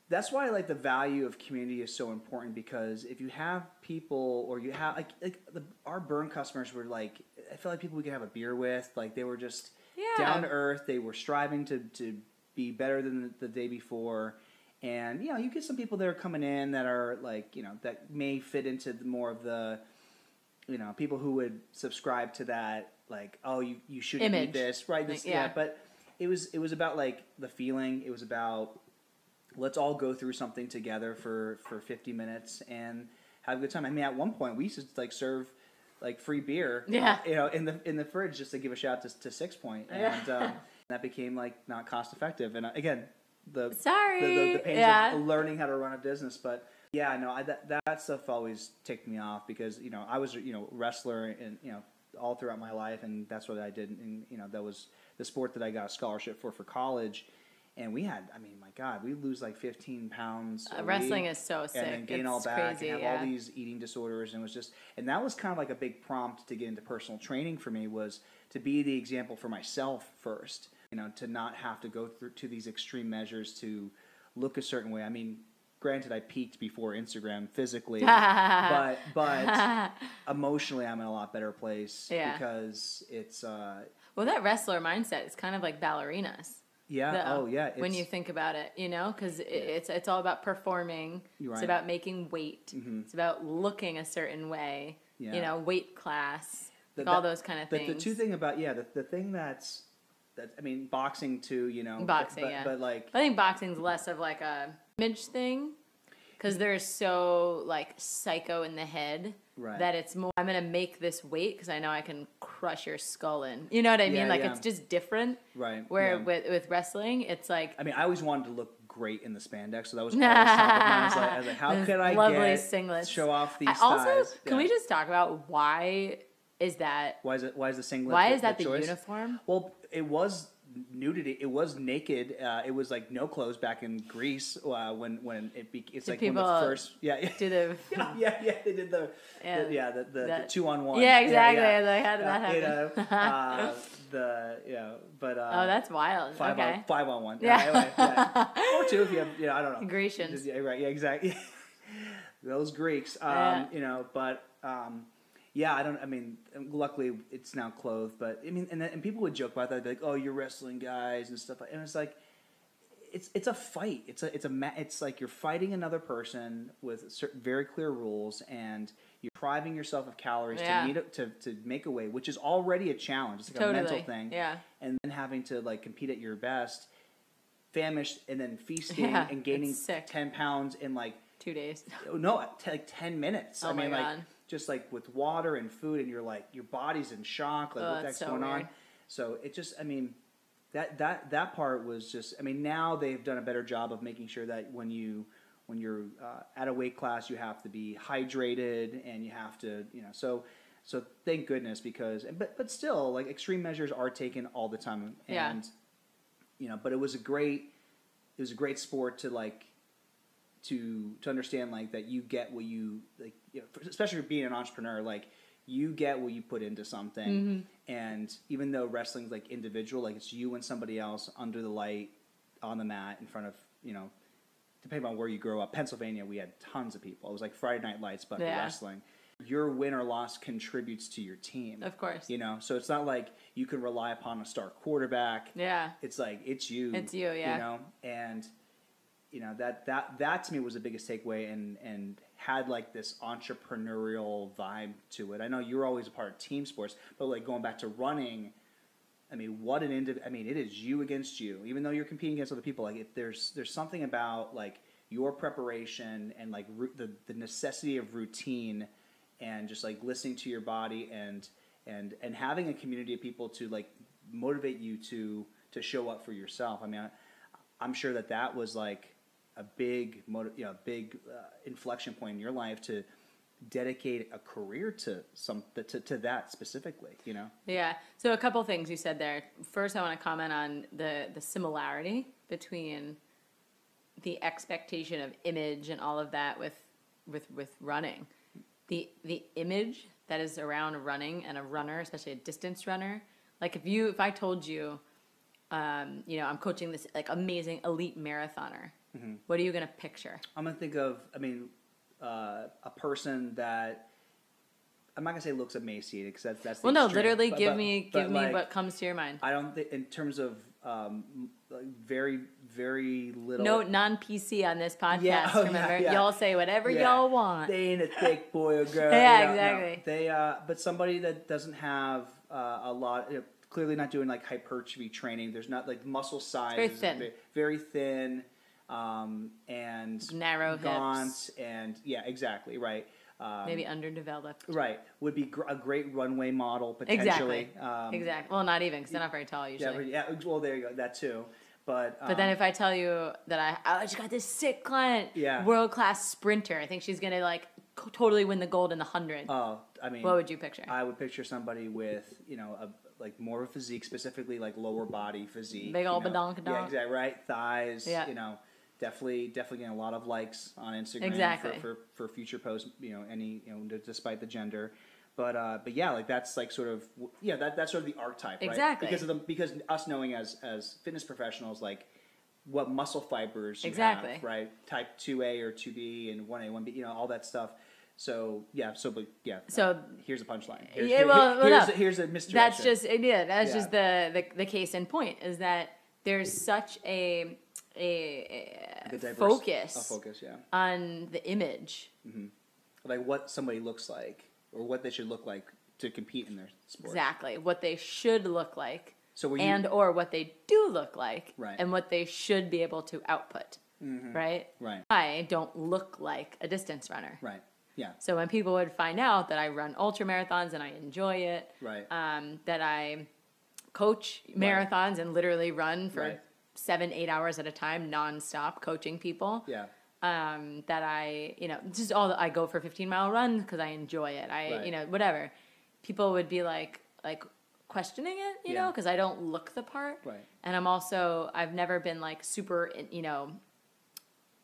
that's why like the value of community is so important because if you have people or you have like like the, our Brrrn customers were like I feel like people we could have a beer with like they were just Yeah. down to earth. They were striving to to be better than the, the day before. And you know, you get some people that are coming in that are like, you know, that may fit into the, more of the you know, people who would subscribe to that, like, oh, you you shouldn't Image. eat this, right? This, Like, yeah. yeah. But it was it was about like the feeling. It was about let's all go through something together for for 50 minutes and have a good time. I mean, at one point we used to like serve like free beer, Yeah. uh, you know, in the in the fridge just to give a shout to, to Sixpoint, Yeah. and um, (laughs) that became like not cost effective. And uh, again, the Sorry. the, the, the pains yeah. of learning how to run a business. But yeah, no, I, that that stuff always ticked me off because you know I was you know wrestler and you know all throughout my life, and that's what I did. And you know that was the sport that I got a scholarship for for college. And we had, I mean, God, we lose like 15 pounds. Uh, wrestling is so sick. and then gain it's all back crazy, and have yeah. all these eating disorders and it was just and that was kind of like a big prompt to get into personal training for me was to be the example for myself first you know to not have to go through to these extreme measures to look a certain way i mean granted i peaked before instagram physically (laughs) but but (laughs) emotionally i'm in a lot better place Yeah. because it's uh well, that wrestler mindset is kind of like ballerinas. Yeah though, oh yeah when you think about it, you know, because it's it's all about performing. You're It's about making weight. Mhm. It's about looking a certain way. Yeah. You know, weight class, The- like all those kind of the, things. the two thing about yeah the, the thing that's that i mean boxing too you know but- Boxing, but, yeah. but like I think boxing's less of like a image thing because they're so like psycho in the head Right. that it's more. I'm gonna make this weight because I know I can crush your skull in. You know what I mean? Yeah, like yeah. it's just different. right Where yeah. with with wrestling, it's like I mean, I always wanted to look great in the spandex, so that was (laughs) always top of mind. I I was like, how could I lovely get singlets. show off these I also thighs? can we just talk about why is that? Why is it? Why is the singlet? Why the, is that the, choice? uniform? Well, it was nudity. It was naked. Uh, it was like no clothes back in Greece uh, when when it be, it's Do like when the first yeah yeah Do the (laughs) yeah yeah, yeah they did the Yeah. the, yeah the, the, the two on one Yeah, exactly. yeah, like, how did that Uh, you happen? know, (laughs) uh, the yeah but uh, oh, that's wild. five okay. on five on one (laughs) Yeah. anyway, yeah. or two if you have you know I don't know Grecians. Yeah, right. Yeah, exactly. Those Greeks. Um, Yeah. You know, but um, yeah, I don't. I mean, luckily it's now clothed. But I mean, and then- and people would joke about that, like, "Oh, you're wrestling guys and stuff." And it's like, it's it's a fight. It's a it's a ma- it's like you're fighting another person with certain very clear rules, and you're depriving yourself of calories Yeah. to meet a, to to make a weight, which is already a challenge. It's like Totally. a mental thing Yeah. and then having to like compete at your best, famished and then feasting Yeah, and gaining ten pounds in like Two days. no t- like ten minutes. Oh I my mean like God. Just like with water and food, and you're like your body's in shock. Like Oh, what that's so going on. So it just I mean that that that part was just I mean now they've done a better job of making sure that when you when you're uh, at a weight class you have to be hydrated and you have to you know so so thank goodness because but but still like extreme measures are taken all the time and Yeah. you know but it was a great it was a great sport to like to to understand like that you get what you like you know, especially being an entrepreneur like you get what you put into something Mm-hmm. and even though wrestling's like individual like it's you and somebody else under the light on the mat in front of you know depending on where you grow up pennsylvania we had tons of people it was like friday night lights but Yeah. wrestling your win or loss contributes to your team Of course. you know so it's not like you can rely upon a star quarterback Yeah. it's like it's you It's you, yeah. you know and you know that that that to me was the biggest takeaway and and had like this entrepreneurial vibe to it. I know you're always a part of team sports but like going back to running i mean what an indiv- i mean it is you against you. Even though you're competing against other people like if there's there's something about like your preparation and like ru- the the necessity of routine and just like listening to your body and and and having a community of people to like motivate you to to show up for yourself. I mean I, i'm sure that that was like a big you know big uh, inflection point in your life to dedicate a career to some to, to that specifically you know Yeah. So a couple things you said there. First, I want to comment on the the similarity between the expectation of image and all of that with with with running. The the image that is around running and a runner, especially a distance runner. Like if you if I told you um, you know, I'm coaching this like amazing elite marathoner. Mm-hmm. What are you going to picture? I'm gonna think of, I mean, uh, a person that I'm not gonna say looks emaciated because that's that's. Well, no, extreme, literally but- give but- me but, give me what comes to your mind. I don't think in terms of um, like very very little. No non PC on this podcast. Yeah, oh, remember, yeah. y'all say whatever Yeah. y'all want. They ain't a thick boy or (laughs) girl. Yeah, know, no. exactly. They uh, but somebody that doesn't have uh, a lot, you know, clearly not doing like hypertrophy training. There's not like muscle size. very is thin. ve- Very thin, um, and Narrow gaunt, hips. and yeah, exactly right. Um, Maybe underdeveloped. Right, would be gr- a great runway model potentially. Exactly. Um, exactly. Well, not even because they're not very tall usually. but- yeah. Well, there you go. That too. But But then um, if I tell you that I, oh, I just got this sick client, Yeah. world class sprinter, I think she's gonna like totally win the gold in the hundred. oh, I mean, what would you picture? I would picture somebody with you know a like more of a physique, specifically like lower body physique. Big you ol' know. badonkadonk. Yeah, exactly. Right, thighs. Yeah. You know, definitely, definitely getting a lot of likes on Instagram. Exactly. For, for, for future posts, you know, any you know, despite the gender. But uh, but yeah, like that's like sort of yeah, that that's sort of the archetype, right? Exactly. Because of the because us knowing as as fitness professionals, like what muscle fibers you Exactly. have, right? Type two A or two B and one A, one B, you know, all that stuff. So yeah, so but yeah. So- uh, here's a punchline. Here's, Yeah, here- well, well, here's, a, here's a misdirection. that's just yeah. That's Yeah. just the, the the case in point is that there's mm. such a a, a diverse- focus A focus, yeah. on the image. Mm-hmm. Like what somebody looks like or what they should look like to compete in their sport. Exactly what they should look like, So you and or what they do look like, Right. and what they should be able to output. Mm-hmm. Right. right, I don't look like a distance runner. right, yeah, So when people would find out that I run ultra marathons and I enjoy it, right, um, that I coach marathons and literally run for Right. seven, eight hours at a time, nonstop, coaching people. yeah, Um, that I, you know, just all the, I go for 15 mile runs because I enjoy it. I, Right. you know, whatever. People would be like, like questioning it, you know, because I don't look the part. Right. And I'm also, I've never been like super, you know,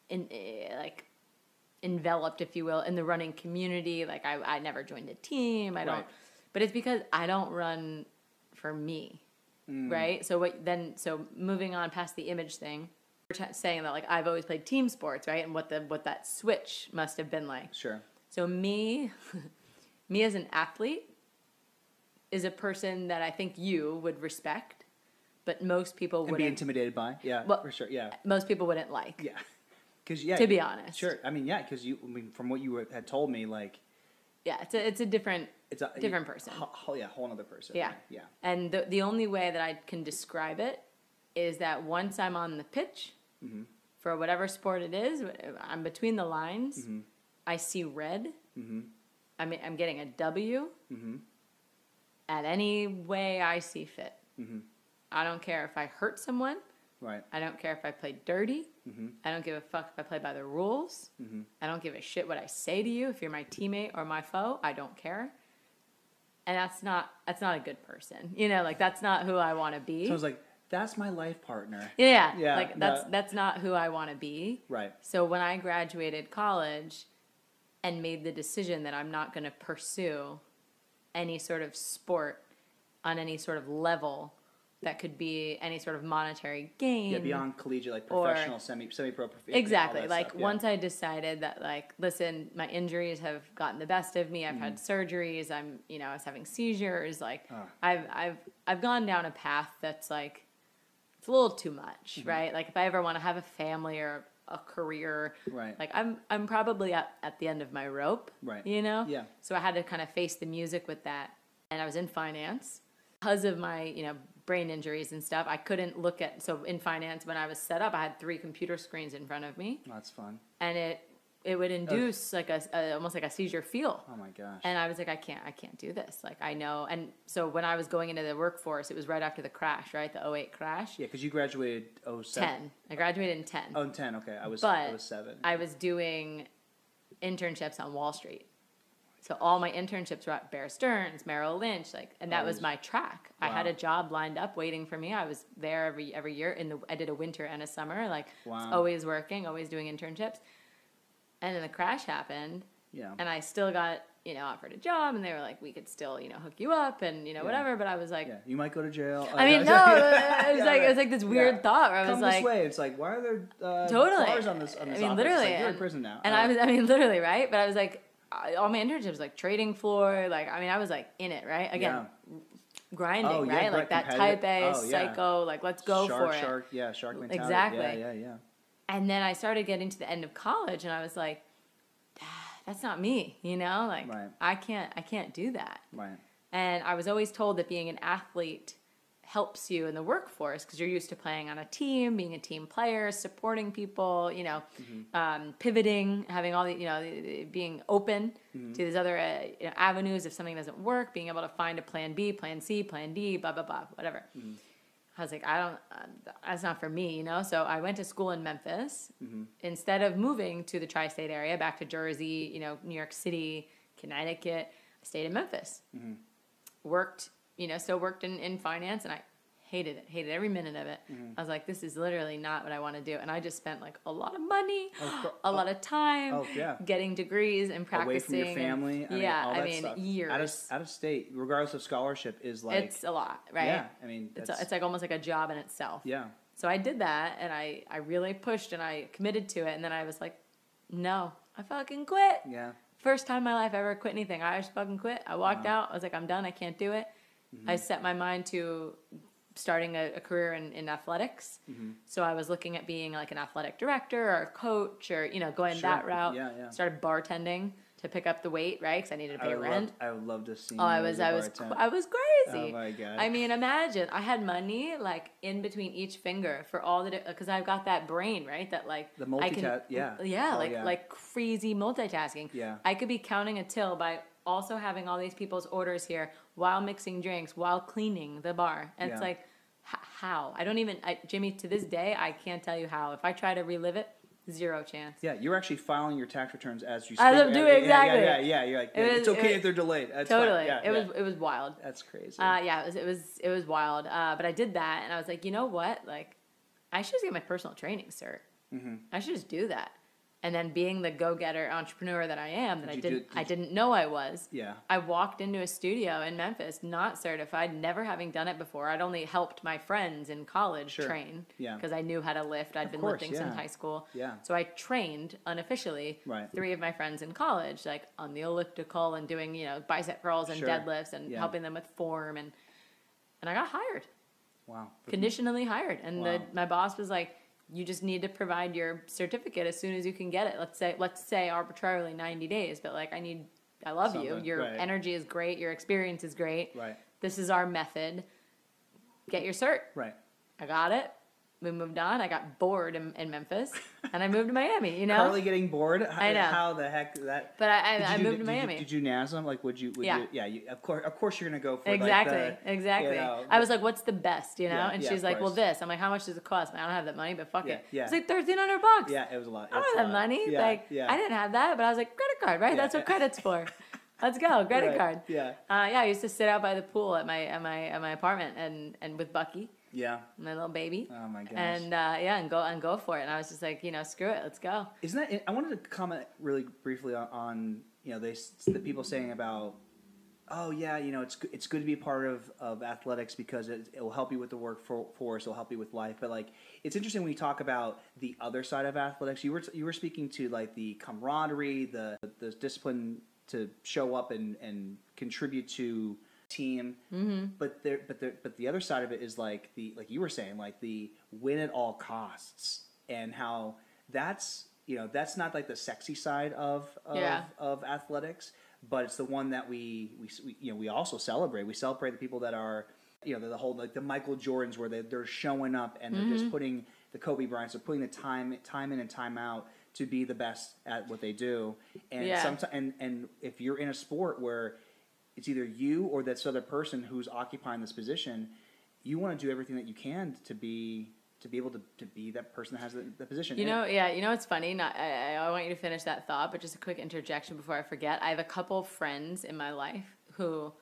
in eh, like enveloped, if you will, in the running community. Like I, I never joined a team. I don't, Right. but it's because I don't run for me, Mm. right? So what then? So moving on past the image thing, we're t- saying that like I've always played team sports, right? And what the what that switch must have been like. sure, So me, (laughs) me as an athlete, is a person that I think you would respect, but most people would be intimidated by, yeah, Well, for sure, yeah, most people wouldn't like. yeah, because yeah, To be honest. sure. I mean, yeah, because you, I mean, from what you had told me, like Yeah, it's a it's a different it's a different person. ho- yeah, whole other person. Yeah. yeah, And the the only way that I can describe it is that once I'm on the pitch Mm-hmm. for whatever sport it is, I'm between the lines. Mm-hmm. I see red. I mean, I'm getting a W Mm-hmm. at any way I see fit. Mm-hmm. I don't care if I hurt someone. Right, I don't care if I play dirty. Mm-hmm. I don't give a fuck if I play by the rules. I don't give a shit what I say to you. If you're my teammate or my foe, I don't care. And that's not that's not a good person. You know, like that's not who I want to be. so I was like, that's my life partner, yeah, Yeah, like that's that's not who I want to be. right, So when I graduated college and made the decision that I'm not going to pursue any sort of sport on any sort of level that could be any sort of monetary gain. yeah, beyond collegiate, like or- professional, semi, semi-pro, prof- Exactly. Like stuff, yeah. once I decided that like listen, my injuries have gotten the best of me. I've had Mm-hmm. surgeries. I'm, you know, I was having seizures. Like Ah. I've I've I've gone down a path that's like it's a little too much, Mm-hmm. right? Like if I ever want to have a family or a career, Right. Like I'm I'm probably at, at the end of my rope, Right. You know, Yeah. So I had to kind of face the music with that, and I was in finance because of my you know brain injuries and stuff. I couldn't look at so in finance when I was set up, I had three computer screens in front of me, Oh, that's fun. and it it would induce like a, a almost like a seizure feel. Oh my gosh. And I was like, I can't, I can't do this. Like, I know. And so when I was going into the workforce, it was right after the crash, right? The 08 crash. yeah, because you graduated 07. 10. I graduated in 10. Oh, in 10, okay. I was, but I was 7. I was doing internships on Wall Street. So all my internships were at Bear Stearns, Merrill Lynch, like, and that was my track. I had a job lined up waiting for me. I was there every every year. In the I did a winter and a summer, like Wow. always working, always doing internships. And then the crash happened, yeah. and I still got you know offered a job, and they were like, we could still you know hook you up, and you know Yeah. whatever. But I was like, yeah, you might go to jail. I mean, (laughs) no, it was like it was like this weird thought where I was Come like, this way. It's like, why are there uh, totally. bars on this? On I mean, office? literally, like, you're in prison now. And Uh, I was, I mean, literally, right? But I was like, I- all my internships, like trading floor, like I mean, I was like in it, right? Again, grinding, Oh, yeah, right? Like that type A, Oh, yeah. psycho, like let's go shark, for it. shark, yeah, shark mentality. Exactly. Yeah, yeah, yeah. And then I started getting to the end of college, and I was like, "Ah, that's not me, you know? Like Right. I can't, I can't do that. Right. And I was always told that being an athlete helps you in the workforce because you're used to playing on a team, being a team player, supporting people, you know, um, pivoting, having all the, you know, being open to these other uh, you know, avenues if something doesn't work, being able to find a plan B, plan C, plan D, blah, blah, blah, whatever. I was like, I don't, uh, that's not for me, you know? So I went to school in Memphis. Instead of moving to the tri state area, back to Jersey, you know, New York City, Connecticut, I stayed in Memphis worked, you know, still worked in, in finance and I hated it, hated every minute of it. Mm-hmm. I was like, this is literally not what I want to do. And I just spent like a lot of money, cour- a lot of time Oh, yeah. getting degrees and practicing. Away from your and- family. I mean, yeah, all I mean, stuff. years. Out of, out of state, regardless of scholarship, is like. it's a lot, right? Yeah, I mean, It's, a, it's like almost like a job in itself. yeah. So I did that and I, I really pushed and I committed to it. And then I was like, no, I fucking quit. Yeah. First time in my life I ever quit anything. I just fucking quit. I walked out. I was like, I'm done. I can't do it. Mm-hmm. I set my mind to starting a, a career in, in athletics. Mm-hmm. So I was looking at being like an athletic director or a coach or, you know, going Sure. that route. Yeah, yeah. Started bartending to pick up the weight, right? Because I needed to pay would, rent. love, I would love to see. Oh, I was, I was. I was crazy. Oh my God. I mean, imagine I had money like in between each finger for all the because I've got that brain, right? That like The I can, yeah. yeah, Oh, like yeah. like crazy multitasking. Yeah. I could be counting a till by also having all these people's orders here while mixing drinks while cleaning the bar. And it's like, h- how? I don't even, I, Jimmy. To this day, I can't tell you how. If I try to relive it, zero chance. Yeah, you're actually filing your tax returns as you. As speak. I'm doing, yeah, exactly. Yeah, yeah, yeah. You're like, It yeah, was- it's it okay was- if they're delayed. That's. Totally, Yeah, it yeah. was it was wild. That's crazy. Uh, yeah, it was, it was it was wild. Uh, but I did that, and I was like, you know what? Like, I should just get my personal training cert. Mm-hmm. I should just do that. And then, being the go-getter entrepreneur that I am, that Did I didn't did I didn't know I was. yeah. I walked into a studio in Memphis, not certified, never having done it before. I'd only helped my friends in college Sure. train Yeah. because I knew how to lift. I'd Of been course, lifting since high school. Yeah. So I trained unofficially Right. three of my friends in college, like on the elliptical and doing, you know, bicep curls and Sure. deadlifts and Yeah. helping them with form and and I got hired, Wow. conditionally hired. And the, my boss was like, "You just need to provide your certificate as soon as you can get it. Let's say let's say arbitrarily 90 days, but like I need I love you. Your right. energy is great, your experience is great. Right. This is our method. Get your cert." Right. I got it. We moved on. I got bored in, in Memphis, and I moved to Miami. You know, Karli getting bored. How, I know. How the heck that? but I, I, I do- moved to did you- Miami. Did you NASM? Like, would you? Would Yeah. You, yeah. You, of course. Of course, you're gonna go for exactly, Like the, exactly. you know, I was like, "What's the best?" You know, Yeah, and yeah, she's like, "Well, this." I'm like, "How much does it cost?" I don't have that money, but fuck Yeah, it. yeah. It's like thirteen hundred bucks. Yeah, it was a lot. I don't have lot. money. Yeah, like, yeah. I didn't have that, but I was like, credit card, right? That's what credit's for. (laughs) Let's go, credit Right, card. Yeah. Uh, yeah, I used to sit out by the pool at my at my at my apartment and and with Bucky, Yeah. my little baby. Oh my gosh. And uh, yeah, and go and go for it. And I was just like, you know, screw it, let's go. Isn't that? I wanted to comment really briefly on, on you know they the people saying about oh yeah you know it's it's good to be a part of, of athletics because it, it will help you with the workforce it'll help you with life but like it's interesting when you talk about the other side of athletics you were you were speaking to like the camaraderie the the discipline to show up and and contribute to team mm-hmm. but there but there but the other side of it is like the like you were saying like the win at all costs and how that's you know that's not like the sexy side of of, Yeah. of athletics but it's the one that we, we we you know we also celebrate we celebrate the people that are you know the whole like the Michael Jordans where they, they're showing up and they're Mm-hmm. just putting the Kobe Bryants they're putting the time time in and time out to be the best at what they do and Yeah. sometimes and and if you're in a sport where it's either you or this other person who's occupying this position you want to do everything that you can to be to be able to, to be that person that has the, the position You know, yeah, you know it's funny. Not, I, I want you to finish that thought, but just a quick interjection before I forget. I have a couple friends in my life who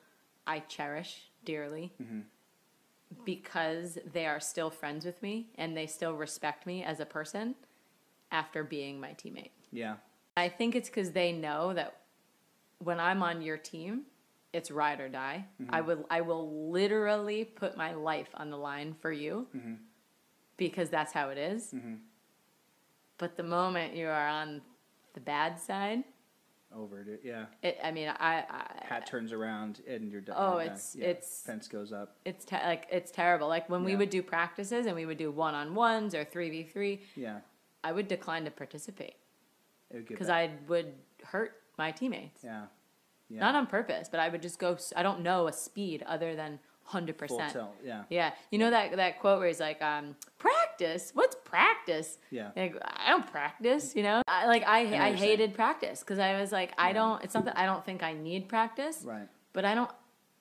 I cherish dearly Mm-hmm. because they are still friends with me and they still respect me as a person after being my teammate. yeah I think it's because they know that when I'm on your team, it's ride or die. Mm-hmm. I will I will literally put my life on the line for you Mm-hmm. because that's how it is. But the moment you are on the bad side, over, it, Yeah. It, I mean, I, I Hat turns around and you're done. Oh, it's- Yeah. it's- fence goes up. it's te- like it's terrible. Like when we would do practices and we would do one on ones or three v three, Yeah. I would decline to participate It would get because. I would hurt my teammates. Yeah. Yeah. Not on purpose, but I would just go. s- I don't know a speed other than hundred full percent. tilt. Yeah. Yeah, you know that that quote where he's like, um, "Practice? What's practice?" Yeah. Like, I don't practice. You know, I, like I what I you're hated practice because I was like, I don't. It's not that I don't think I need practice, Right. but I don't.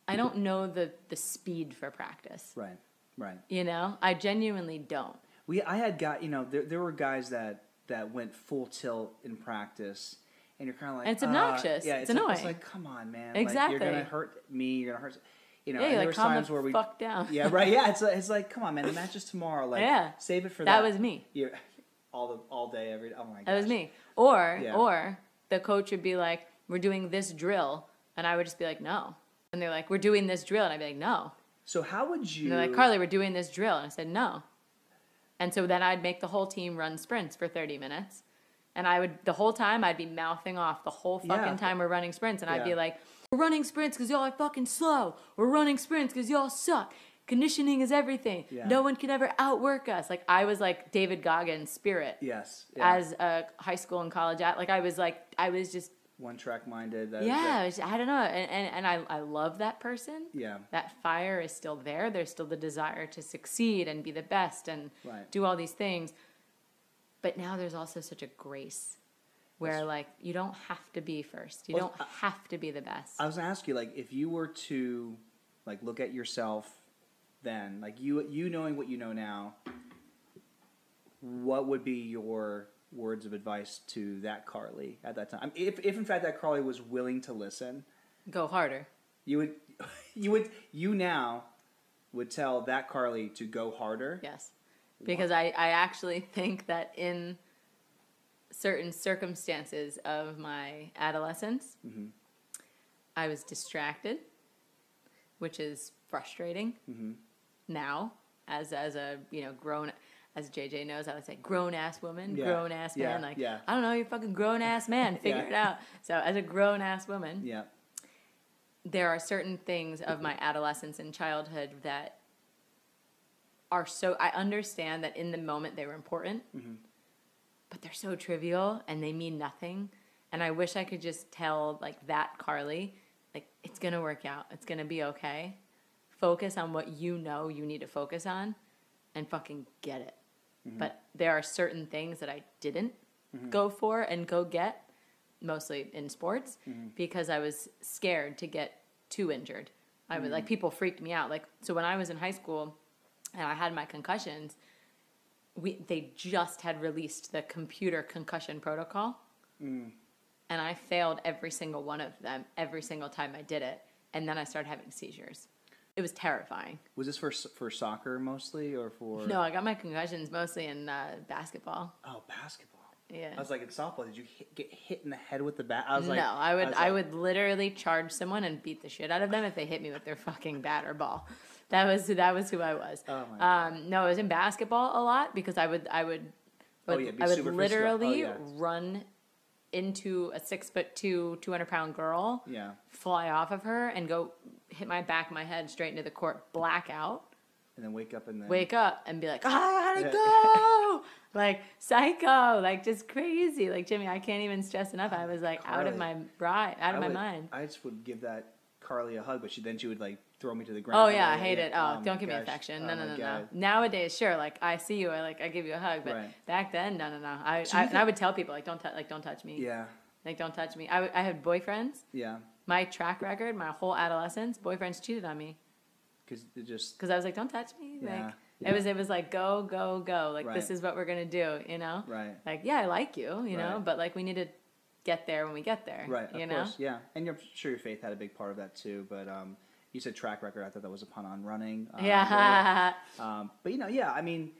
I don't know the the speed for practice. Right. Right. You know, I genuinely don't. We I had got you know there there were guys that that went full tilt in practice, and you're kind of like And it's uh, obnoxious. yeah, It's it's, like, it's like come on, man. Exactly. Like, you're gonna hurt me. You're gonna hurt. You know, Yeah, there like, was calm times the where we fuck down. Yeah, right. Yeah, it's like, it's like come on, man. The match is tomorrow. Like, Yeah. save it for That that. was me. Yeah, (laughs) all the all day every. Oh my god. That was me. Or Yeah. or the coach would be like, "We're doing this drill," and I would just be like, "No." And they're like, "We're doing this drill," and I'd be like, "No." So how would you? And they're like, "Karli, we're doing this drill," and I said, "No." And so then I'd make the whole team run sprints for thirty minutes, and I would the whole time I'd be mouthing off the whole fucking Yeah. time we're running sprints, and I'd be like, "We're running sprints because y'all are fucking slow. We're running sprints because y'all suck." Conditioning is everything. Yeah. No one can ever outwork us. Like I was like David Goggins' spirit Yes. Yeah. as a high school and college at like I was like I was just one track minded. That, yeah that- I don't know and, and, and I, I love that person yeah. that fire is still there there's still the desire to succeed and be the best and Right. do all these things but now there's also such a grace where That's- like you don't have to be first you Well, don't uh, have to be the best I was gonna ask you, like, if you were to, like, look at yourself, then, like, you you knowing what you know now, what would be your words of advice to that Karli at that time? I mean, if if in fact that Karli was willing to listen, go harder you would (laughs) you would you now would tell that Karli to go harder. Yes. Because I, I actually (laughs) think that in certain circumstances of my adolescence, Mhm. I was distracted, which is frustrating Mhm. now as as a you know grown as JJ knows, I would say grown ass woman, Yeah. grown ass Yeah, man. Like yeah. I don't know, you're a fucking grown ass man. (laughs) Figure it out. So as a grown ass woman, Yeah. there are certain things of my adolescence and childhood that are so I understand that in the moment they were important, Mhm. but they're so trivial and they mean nothing. And I wish I could just tell like that Karli, like it's gonna work out. It's gonna be okay. Focus on what you know you need to focus on, and fucking get it. Mm-hmm. But there are certain things that I didn't mm-hmm. go for and go get, mostly in sports, mm-hmm. because I was scared to get too injured. I was like mm. people freaked me out. Like so when I was in high school and I had my concussions, we they just had released the computer concussion protocol. Mm. And I failed every single one of them every single time I did it. And then I started having seizures. It was terrifying. Was this for for soccer mostly or for? No, I got my concussions mostly in uh, basketball. Oh, basketball. Yeah. I was like in softball. Did you hit, get hit in the head with the bat? I was like, no, I would was I, like- would literally charge someone and beat the shit out of them if they hit me with their fucking bat or ball. That was that was who I was. Oh my um, no, I was in basketball a lot because I would I would, Oh, yeah, be I would physical. Oh, literally yeah. run into a six foot two, two hundred pound girl, Yeah. fly off of her, and go hit my back of my head straight into the court, blackout, And then wake up and then wake up and be like, "Ah, I gotta go, (laughs) like psycho, like just crazy, like Jimmy. I can't even stress enough. I was like out of my right, out of I my would- mind. I just would give that Karli a hug, but she then she would like throw me to the ground. Oh yeah, I hate it. Oh, my don't give me gosh. affection. Oh No, no, no, no. Nowadays, sure, like I see you, I like I give you a hug, but Right. back then, no, no, no. I, So I, and I would tell people like don't tou- like don't touch me. Yeah, Like don't touch me. I, w- I had boyfriends. yeah, My track record, my whole adolescence, boyfriends cheated on me because it just because I was like, don't touch me. Yeah, Like yeah. it was it was like go go go. Like this is what we're gonna do. You know. right, Like yeah, I like you. You know, but like we need to get there when we get there. right. Of You know. course, yeah. And you're sure your faith had a big part of that too. But um, you said track record. I thought that was a pun on running. Um, Yeah. Um, but you know, yeah. I mean,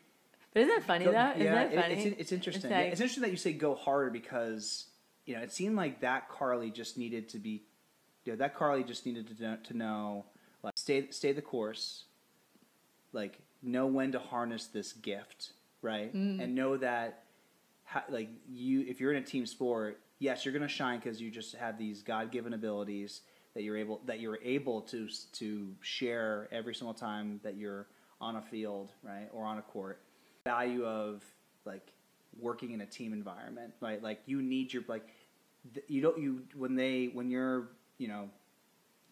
but isn't that funny Go- though? Isn't yeah, that it- funny? it's, it's interesting. like- Yeah, it's interesting that you say go harder because you know it seemed like that Karli just needed to be, you know, that Karli just needed to know, to know like stay stay the course, like know when to harness this gift, right, Mm. and know that. ha- Like you, if you're in a team sport, yes, you're gonna shine because you just have these God given abilities that you're able that you're able to to share every single time that you're on a field, right, or on a court. Value of like working in a team environment, right? Like you need your like you don't you when they when you're you know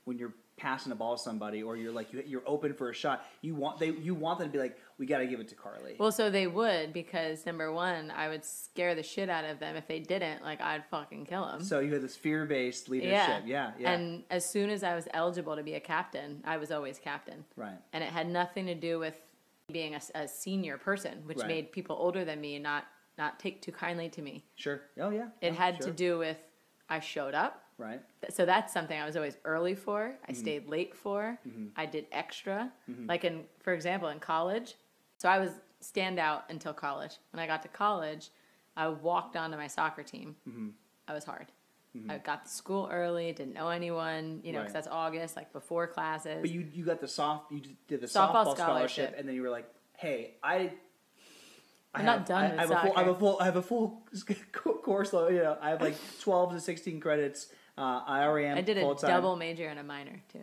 when you're passing a ball to somebody or you're like you, you're open for a shot you want they you want them to be like we got to give it to Karli Well, so they would because number one, I would scare the shit out of them if they didn't. Like I'd fucking kill them. so you had this fear-based leadership yeah yeah, yeah. And as soon as I was eligible to be a captain, I was always captain. right And it had nothing to do with being a, a senior person, which Right. made people older than me not not take too kindly to me. sure oh yeah It had to do with I showed up. right So that's something I was always early for. Mm-hmm. I stayed late for. I did extra. Like in, for example, in college. So I was standout until college. When I got to college, I walked onto my soccer team. Mm-hmm. I was hard. I got to school early. Didn't know anyone. You know, because Right. that's August, like before classes. but you you got the soft you did the Softball softball, scholarship. scholarship. and then you were like hey i I I'm not done I, with I have a full, I have a full, I have a full (laughs) course. though, You know, I have like twelve to sixteen credits. Uh, I already am I did a full-time. double major and a minor too.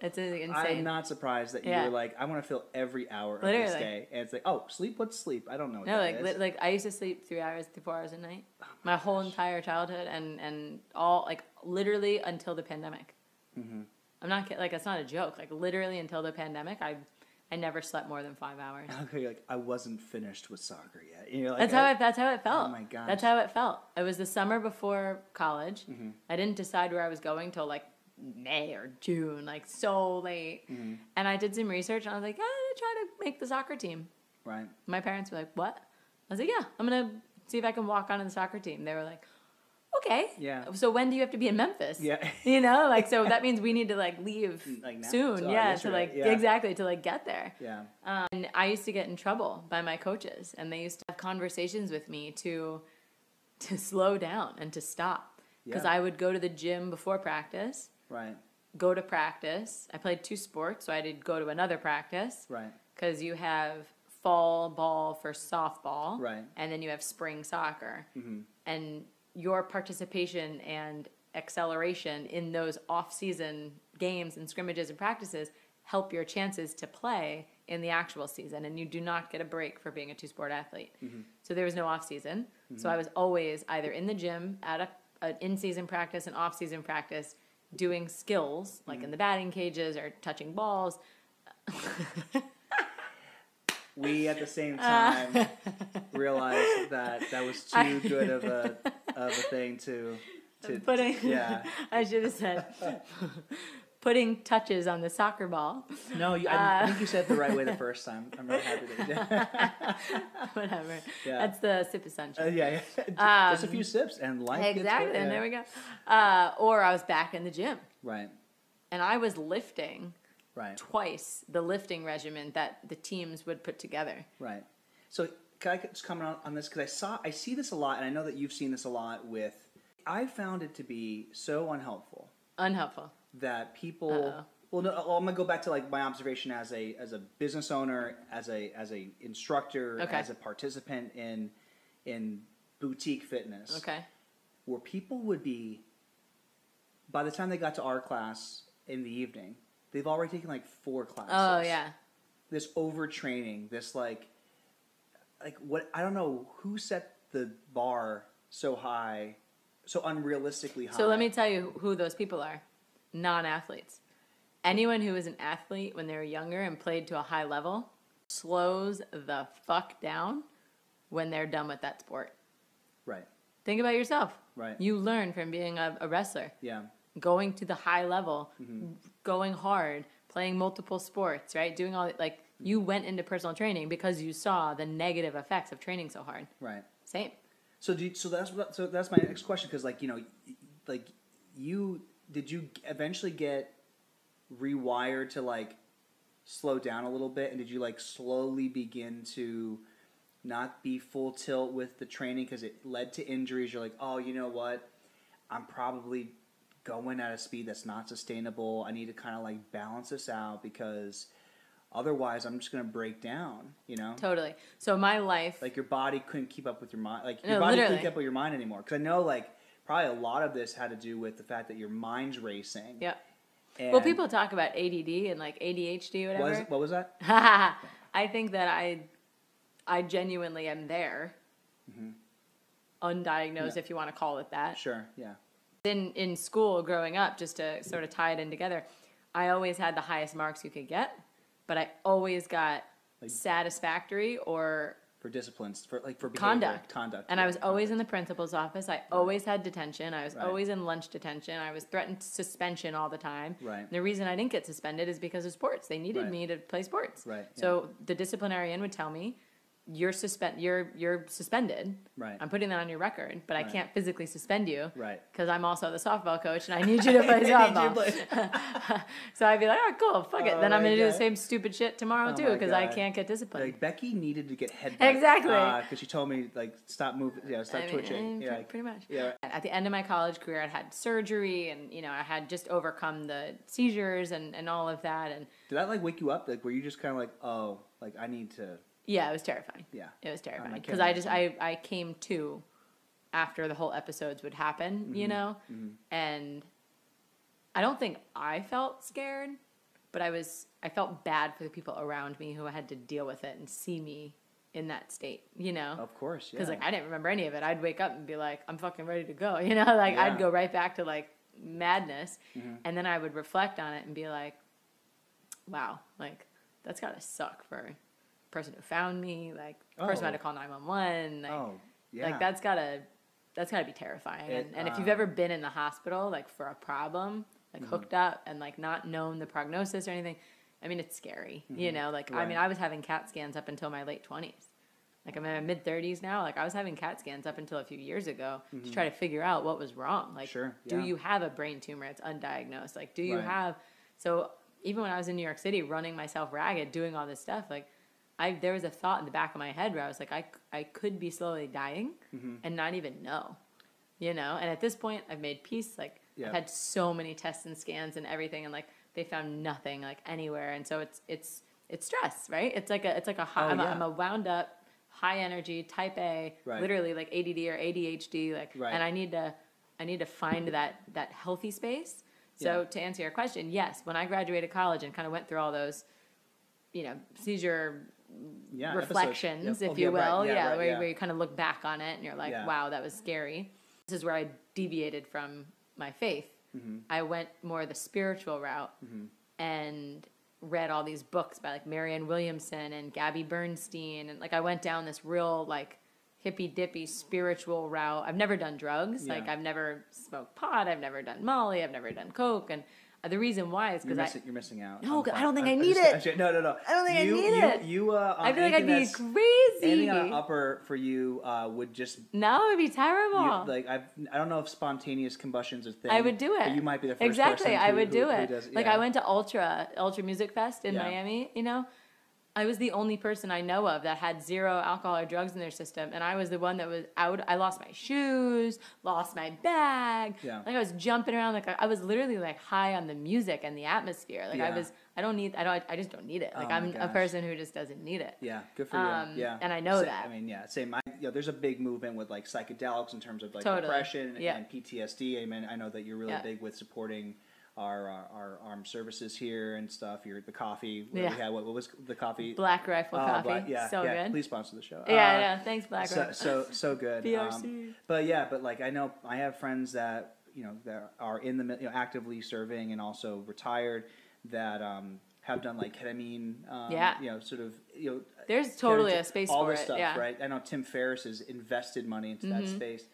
It's insane. I'm not surprised that you Yeah. were like, I want to fill every hour of this day, and it's like, oh, sleep. What's sleep? I don't know. What No, that like li- like I used to sleep three hours to four hours a night, Oh my whole entire childhood, and and all like literally until the pandemic. Mm-hmm. I'm not kidding. Like it's not a joke. Like literally until the pandemic, I I never slept more than five hours. (laughs) okay, like I wasn't finished with soccer yet. You're like, That's how it. That's how it felt. Oh my god, That's how it felt. It was the summer before college. Mm-hmm. I didn't decide where I was going till like May or June, like so late. Mm-hmm. And I did some research, and I was like, yeah, I'm gonna try to make the soccer team. right. My parents were like, "What?" I was like, "Yeah, I'm gonna see if I can walk onto the soccer team." They were like, "Okay." Yeah. So when do you have to be in Memphis? Yeah. (laughs) You know, like so (laughs) that means we need to like leave Like now. soon. So, yeah. To like yeah. exactly to like get there. Yeah. And I used to get in trouble by my coaches, and they used to have conversations with me to to slow down and to stop because Yeah. I would go to the gym before practice, Right. go to practice. I played two sports, so I did go to another practice Right. because you have fall ball for softball, Right. and then you have spring soccer, Mm-hmm. and your participation and acceleration in those off-season games and scrimmages and practices help your chances to play in the actual season, and you do not get a break for being a two-sport athlete. Mm-hmm. So there was no off-season, so I was always either in the gym at a an in-season practice and off-season practice doing skills like Mm-hmm. in the batting cages or touching balls (laughs) We at the same Uh. time (laughs) realized that that was too good of a (laughs) of a thing to to putting yeah. I should have said putting touches on the soccer ball. No, you, I, I think you said it the right way the first time. I'm really happy that you did. (laughs) Whatever. Yeah. That's the sip of Uh, sunshine. yeah, yeah. (laughs) Just a few sips and life Um, exactly. And Yeah. there we go. Uh, or I was back in the gym Right, and I was lifting right, twice the lifting regimen that the teams would put together. right. So can I just comment on, on this because I saw I see this a lot, and I know that you've seen this a lot with. I found it to be so unhelpful Unhelpful. That people. Uh-oh. Well, no, uh, I'm gonna go back to like my observation as a as a business owner, as a as a instructor, Okay. as a participant in in boutique fitness. Okay. where people would be by the time they got to our class in the evening they've already taken like four classes Oh yeah. this overtraining this like like what i don't know who set the bar so high so unrealistically high So let me tell you who those people are. Non-athletes. Anyone who was an athlete when they were younger and played to a high level slows the fuck down when they're done with that sport. right Think about yourself. Right. You learn from being a, a wrestler, yeah going to the high level, Mm-hmm. going hard, playing multiple sports, right? Doing all like you went into personal training because you saw the negative effects of training so hard. right Same. so do you, so that's what so that's my next question because like you know like you did you eventually get rewired to like slow down a little bit? And did you like slowly begin to not be full tilt with the training? Because it led to injuries. You're like oh you know what? I'm probably going at a speed that's not sustainable. I need to kind of like balance this out because otherwise i'm just going to break down you know? Totally. So my life like your body couldn't keep up with your mind like No, your body literally. couldn't keep up with your mind anymore. Because i know like probably a lot of this had to do with the fact that your mind's racing. Yep. And Well, people talk about ADD and like ADHD, What whatever. was, what was that? (laughs) I think that I, I genuinely am there. Undiagnosed, Mm-hmm. Yeah. if you want to call it that. Sure. Yeah. in in school growing up just to sort of tie it in together i always had the highest marks you could get but i always got Like- satisfactory or For disciplines, for like for behavior, conduct Conduct. and i yeah, was always in the principal's office i always had detention i was Right. always in lunch detention i was threatened suspension all the time Right. the reason i didn't get suspended is because of sports they needed Right. me to play sports Right, yeah. so the disciplinarian would tell me you're suspend you're you're suspended Right. i'm putting that on your record but i can't physically suspend you Right. because I'm also the softball coach and I need you to play (laughs) I need you to softball. play- (laughs) so I'd be like, oh, cool, fuck it. Oh then I'm going to do the same stupid shit tomorrow Oh too because I can't get disciplined. Like Becky needed to get head Exactly. because she told me like stop moving, yeah, stop I mean, twitching, eh, yeah, pre- pretty much. yeah. At the end of my college career, I'd had surgery and, you know, I had just overcome the seizures and, and all of that. And Did that like wake you up? Like, were you just kind of like, oh, like I need to, yeah, it was terrifying. yeah, It was terrifying because I just I, I came to after the whole episodes would happen, you Mm-hmm. know, and I don't think I felt scared, but I was I felt bad for the people around me who had to deal with it and see me in that state, you know. of course, yeah, Because like I didn't remember any of it. I'd wake up and be like, I'm fucking ready to go, (laughs) you know. Like Yeah. I'd go right back to like madness, Mm-hmm. and then I would reflect on it and be like, wow, like that's gotta suck for person who found me, like the person who had Oh. to call nine one one, like, oh, yeah, like that's gotta that's gotta be terrifying. It, and, and if you've um, ever been in the hospital, like for a problem, like Mm-hmm. hooked up and like not known the prognosis or anything, I mean it's scary, you know. Like I mean, Mm-hmm. I was having CAT scans up until my late twenties. Like I'm in my mid thirties now. Like I was having CAT scans up until a few years ago to try to figure out what was wrong. Like, Mm-hmm. Sure, do you have a brain tumor? It's undiagnosed. Like, do you Right. have? So even when I was in New York City, running myself ragged, doing all this stuff, like I there was a thought in the back of my head where I was like, I I could be slowly dying Mm-hmm. and not even know, you know. And at this point, I've made peace. Like. I've had so many tests and scans and everything, and like they found nothing like anywhere. And so it's it's it's stress, right? It's like a it's like a high, Oh, I'm, a, yeah. I'm a wound up, high energy, type A, Right. literally like ADD or ADHD, like, Right. and I need to I need to find that that healthy space. So Yeah. to answer your question, yes, when I graduated college and kind of went through all those, you know, seizure yeah, reflections, Yep. if Oh, you yeah, will, right, yeah, right, where, yeah. where you kind of look back on it and you're like, Yeah. wow, that was scary. This is where I deviated from my faith. Mm-hmm. I went more the spiritual route and read all these books by like Marianne Williamson and Gabby Bernstein, and like I went down this real like hippy dippy spiritual route. I've never done drugs, like I've never smoked pot, I've never done Molly, I've never done coke, and uh, the reason why is You're because I. missing, you're missing out. No, I don't think I need just- it. actually- No, no, no. I don't think I you, need you, it. You, uh, I feel like I'd be crazy. Anything on an upper for you uh, would just no, it'd be you, terrible. like I've I don't know if spontaneous combustion's a thing. I would do it. You might be the first exactly. I would who- do who it. does- Like yeah. I went to Ultra Ultra Music Fest in Yeah. Miami. You know, I was the only person I know of that had zero alcohol or drugs in their system, and I was the one that was out. I lost my shoes, lost my bag. Yeah. Like I was jumping around. Like I, I was literally like high on the music and the atmosphere. Like I was. I don't need. I don't. I just don't need it. Like Oh I'm a person who just doesn't need it. Yeah, good for you. Um, yeah, and I know Sa- that. I mean, yeah, same. I, you know, there's a big movement with like psychedelics in terms of like Totally. depression Yeah. and PTSD. I mean, I know that you're really Yeah. big with supporting our, our our armed services here and stuff. You're the coffee. What Yeah. We had, what, what was the coffee? Black Rifle Oh, Coffee. Black- yeah, so yeah. good. Please sponsor the show. Yeah, Uh, yeah. Thanks, Black so, Rifle. so so good. BRC. (laughs) Um, but yeah, but like I know I have friends that you know that are in the you know, actively serving and also retired that um, have done like ketamine. Um, Yeah. You know, sort of you know. There's totally ketamine- a space all for this it. stuff, yeah. Mm-hmm. right? I know Tim Ferriss has invested money into that space,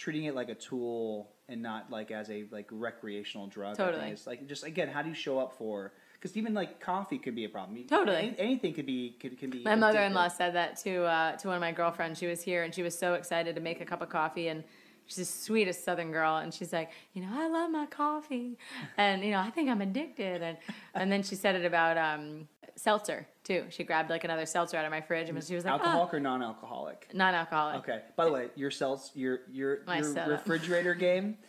treating it like a tool and not like as a like recreational drug. I Totally. think it's like just again, how do you show up for? Because even like coffee could be a problem. You- Totally. any- anything could be could, can be. My mother-in-law said that to uh, to one of my girlfriends. She was here and she was so excited to make a cup of coffee and she's the sweetest Southern girl and she's like, you know, I love my coffee and you know, I think I'm addicted and and then she said it about um, seltzer too. She grabbed like another seltzer out of my fridge and she was like, Alcoholic or non-alcoholic? ah, non-alcoholic. Okay. By the way, your cells, your your My your refrigerator game. (laughs)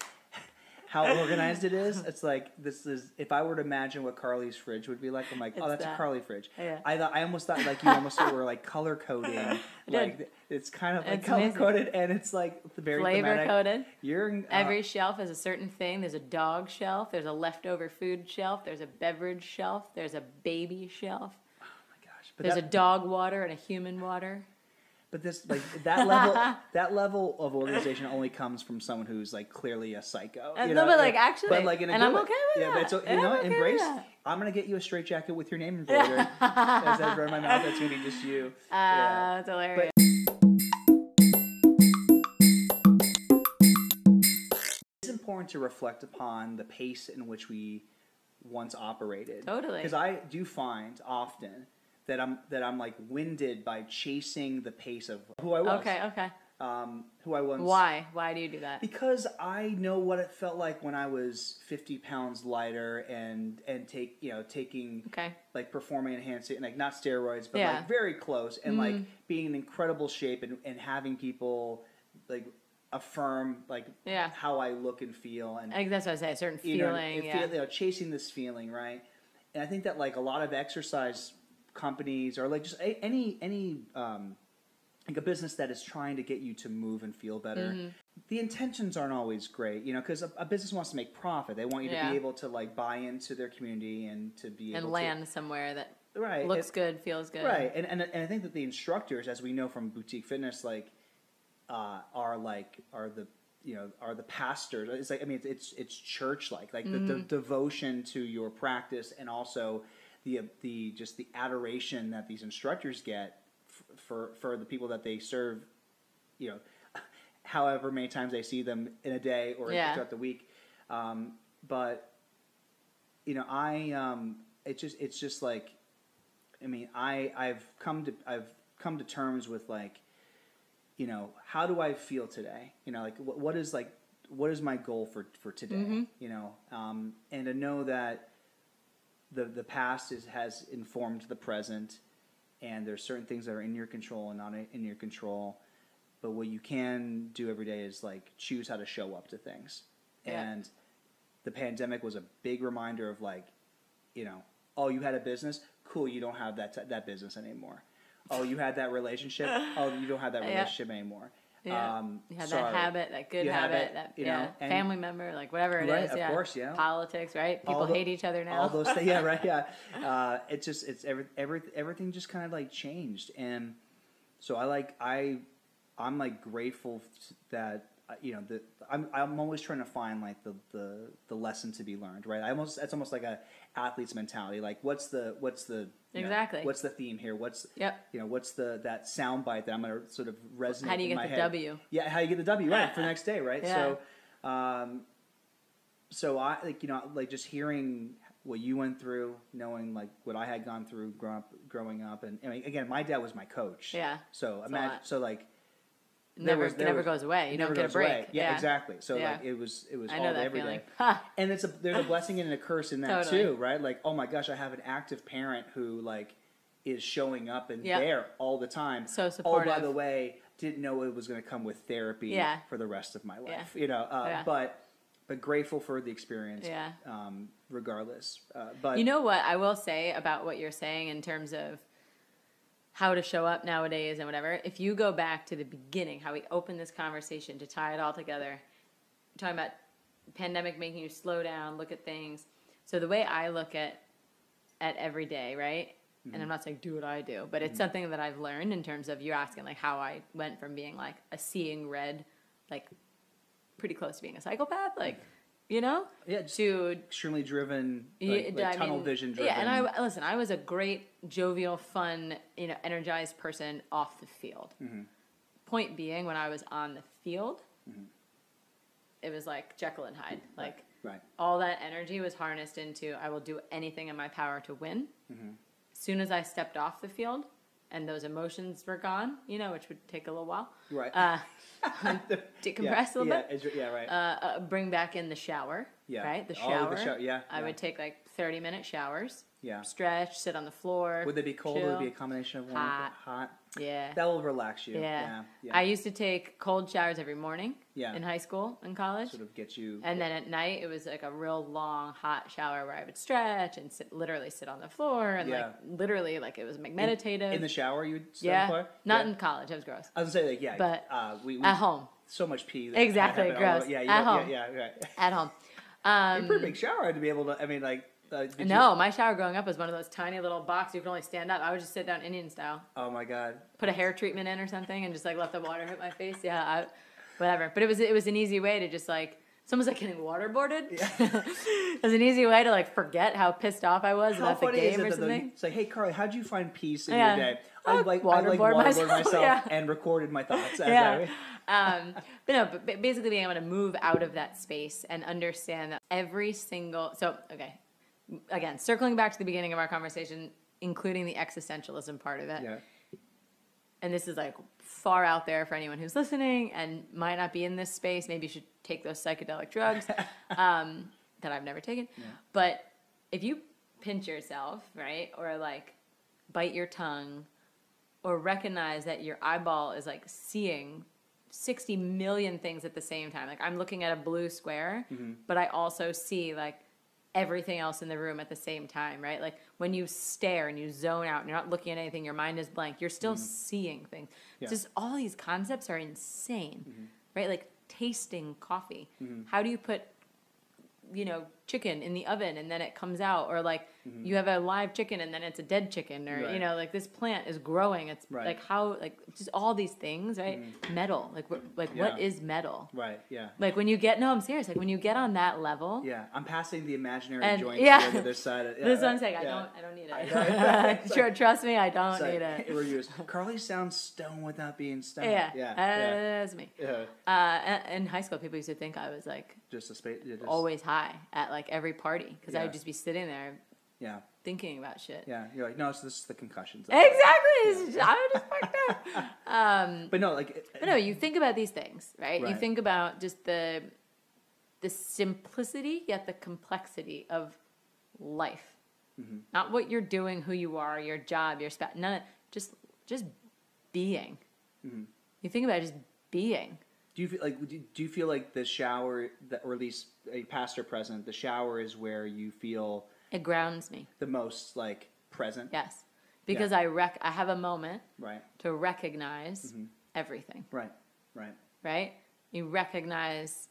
how (laughs) organized it is. It's like this is if I were to imagine what Karli's fridge would be like, I'm like, oh, It's that's a. Karli fridge. Yeah. I thought I almost thought like you almost were like color coding, (laughs) like it's kind of like It's color amazing. coded and it's like the very Flavor coded. You're uh, Every shelf has a certain thing. There's a dog shelf. There's a leftover food shelf. There's a beverage shelf. There's a baby shelf. oh my gosh, but There's that, a dog water and a human water. But this like that level (laughs) that level of organization only comes from someone who's like clearly a psycho. You know? bit like, actually, but like in a and I'm way. okay with it. yeah, that. But it's, And you know, I'm okay embrace. I'm gonna get you a straight jacket with your name (laughs) embroidered. Instead of in my mouth, that's gonna be just you. Uh, (laughs) Yeah. That's hilarious. It's important to reflect upon the pace in which we once operated. Totally. Because I do find often that I'm that I'm like winded by chasing the pace of who I was. Okay, okay. Um, who I once. Why? Why do you do that? Because I know what it felt like when I was 50 pounds lighter and and take you know taking Okay. like performing enhancing like not steroids but Yeah. Mm-hmm. like very close and like being in incredible shape and, and having people like affirm like Yeah. how I look and feel and I think that's what I say. A certain feeling you know, yeah. feel- you know, chasing this feeling, right? And I think that like a lot of exercise companies or like just a, any any um, like a business that is trying to get you to move and feel better. Mm-hmm. The intentions aren't always great, you know, because a, a business wants to make profit. They want you to be able to like buy into their community and to be and land somewhere that right looks it- good, feels good. Right, and, and and I think that the instructors, as we know from boutique fitness, like uh, are like are the you know are the pastors. It's like I mean it's it's, it's church like like the, the devotion to your practice and also the the just the adoration that these instructors get f- for for the people that they serve. You know, (laughs) however many times they see them in a day or Yeah. throughout the week, um, but you know I um, it's just it's just like I mean, I I've come to I've come to terms with like, you know, how do I feel today? You know, like what, what is like what is my goal for for today? Mm-hmm. You know, um, and to know that the the past is has informed the present, and there's certain things that are in your control and not in your control. But what you can do every day is like choose how to show up to things, Yeah. and the pandemic was a big reminder of like, you know, oh, you had a business, cool, you don't have that that business anymore. Oh, you had that relationship, (laughs) oh, you don't have that Yeah. relationship anymore. Yeah. Um, you have that habit, that good habit, it, that you yeah, know, and- family member, like whatever it is. Right, of yeah. course, yeah. Politics, right? People the- hate each other now. All those things, yeah, (laughs) right, yeah. Uh, it's just it's every, every everything just kind of like changed, and so I like I I'm like grateful that uh, you know the I'm I'm always trying to find like the the the lesson to be learned, right? I almost it's almost like a athlete's mentality. Like what's the what's the you know, Exactly. what's the theme here? What's Yep. you know what's the that sound bite that I'm gonna sort of resonate. How do you get the head? W? Yeah, how you get the W right for the (laughs) next day, right? Yeah. So, um, so I like you know like just hearing what you went through, knowing like what I had gone through growing up, growing up, and I mean, again, my dad was my coach. Yeah, So imagine, so like never was- never was- goes away. You never don't get a break. away. Yeah, exactly. So Yeah. like it was it was I all know day that every day. (laughs) And it's a there's a blessing and a curse in that Totally. too, right? Like, oh my gosh, I have an active parent who like is showing up and Yep. there all the time. So supportive. Oh, by the way, didn't know it was going to come with therapy Yeah. for the rest of my life. Yeah. You know, uh, Yeah. but but grateful for the experience. Yeah. Um, regardless, uh, but You know what I will say about what you're saying in terms of how to show up nowadays and whatever. If you go back to the beginning, how we opened this conversation to tie it all together, talking about pandemic making you slow down, look at things. So the way I look at at every day, right? And I'm mm-hmm. not saying do what I do, but it's mm-hmm. something that I've learned in terms of you asking like how I went from being like a seeing red, like pretty close to being a psychopath, like you know, Yeah, to extremely driven, yeah, like, like tunnel mean, vision driven. Yeah, and I listen. I was a great, jovial, fun, you know, energized person off the field. Mm-hmm. Point being, when I was on the field, it was like Jekyll and Hyde. Like right. all that energy was harnessed into I will do anything in my power to win. Mm-hmm. As soon as I stepped off the field and those emotions were gone, you know, which would take a little while, Right. uh, (laughs) (laughs) yeah, decompress a little yeah, bit. yeah, right. Uh, uh, bring back in the shower. Yeah. Right? The Oh, shower. the shower, yeah, I yeah. would take like 30 minute showers. Yeah. Stretch, sit on the floor. Would they be cold? Would it be a combination of warm Hot. Hot. Yeah. that will relax you. yeah. Yeah, yeah. I used to take cold showers every morning Yeah. in high school and college. sort of get you. And then at night, it was like a real long, hot shower where I would stretch and sit, literally sit on the floor and Yeah. like literally like it was like meditative. in the shower, you would sit yeah, on the floor? not Yeah. in college. I was gross. I was gonna say like yeah, but uh, we, we At home, so much pee. that Exactly, all gross. Yeah, you At home. Yeah, yeah, right. at home. Um, Pretty big shower to be able to. I mean, like. Uh, did you- no, my shower growing up was one of those tiny little boxes you could only stand up. I would just sit down Indian style, oh my god. put a hair treatment in or something, and just like let the water hit my face. Yeah, I, whatever. But it was it was an easy way to just like. It's almost like getting waterboarded. Yeah. (laughs) it was an easy way to like forget how pissed off I was How about the game or something. It's like, hey, Karli, how'd you find peace in Yeah. your day? I I like, I like waterboard waterboard myself, (laughs) myself, yeah. and recorded my thoughts. As yeah. Um, but no, but basically being able to move out of that space and understand that every single. So okay, again, circling back to the beginning of our conversation, including the existentialism part of it. yeah. and this is like far out there for anyone who's listening and might not be in this space. Maybe you should take those psychedelic drugs (laughs) um, that I've never taken. But if you pinch yourself, right, or like bite your tongue, or recognize that your eyeball is like seeing 60 million things at the same time. Like I'm looking at a blue square, but I also see like everything else in the room at the same time, right? Like when you stare and you zone out and you're not looking at anything, your mind is blank, you're still seeing things. Yeah. Just all these concepts are insane, right? Like tasting coffee. Mm-hmm. How do you put you know, chicken in the oven and then it comes out, or like you have a live chicken and then it's a dead chicken, or you Mm-hmm. Know, like this plant is growing. It's Right. like how, like just all these things, right? Metal, like what, like what Yeah. is metal? Right. Yeah. Like when you get, no, I'm serious. Like when you get on that level, Yeah. I'm passing the imaginary And- joint yeah. to the other side. Of, yeah, (laughs) this is what I'm saying. I don't, I don't need it. (laughs) (laughs) Tr- Trust me, I don't like, need it. Karli sounds stoned without being stoned. Yeah, Yeah. uh, that's me. yeah. Uh, in- high school, people used to think I was like Just a space. Just, always high at like every party because I Yeah. would just be sitting there Yeah. thinking about shit. Yeah. You're like, no, so this is the concussions. Exactly. It's just- I was just fucked up. (laughs) Um, But no, like. it- but no, you think about these things, right? You Right. think about just the the simplicity yet the complexity of life. Mm-hmm. Not what you're doing, who you are, your job, your spouse. None of just just being. Mm-hmm. You think about just being. Do you feel like do you feel like the shower, that, or at least a past or present, the shower is where you feel It grounds me. the most like present? Yes, because I rec. I have a moment Right. to recognize Mm-hmm. everything. Right. Right. right? You recognize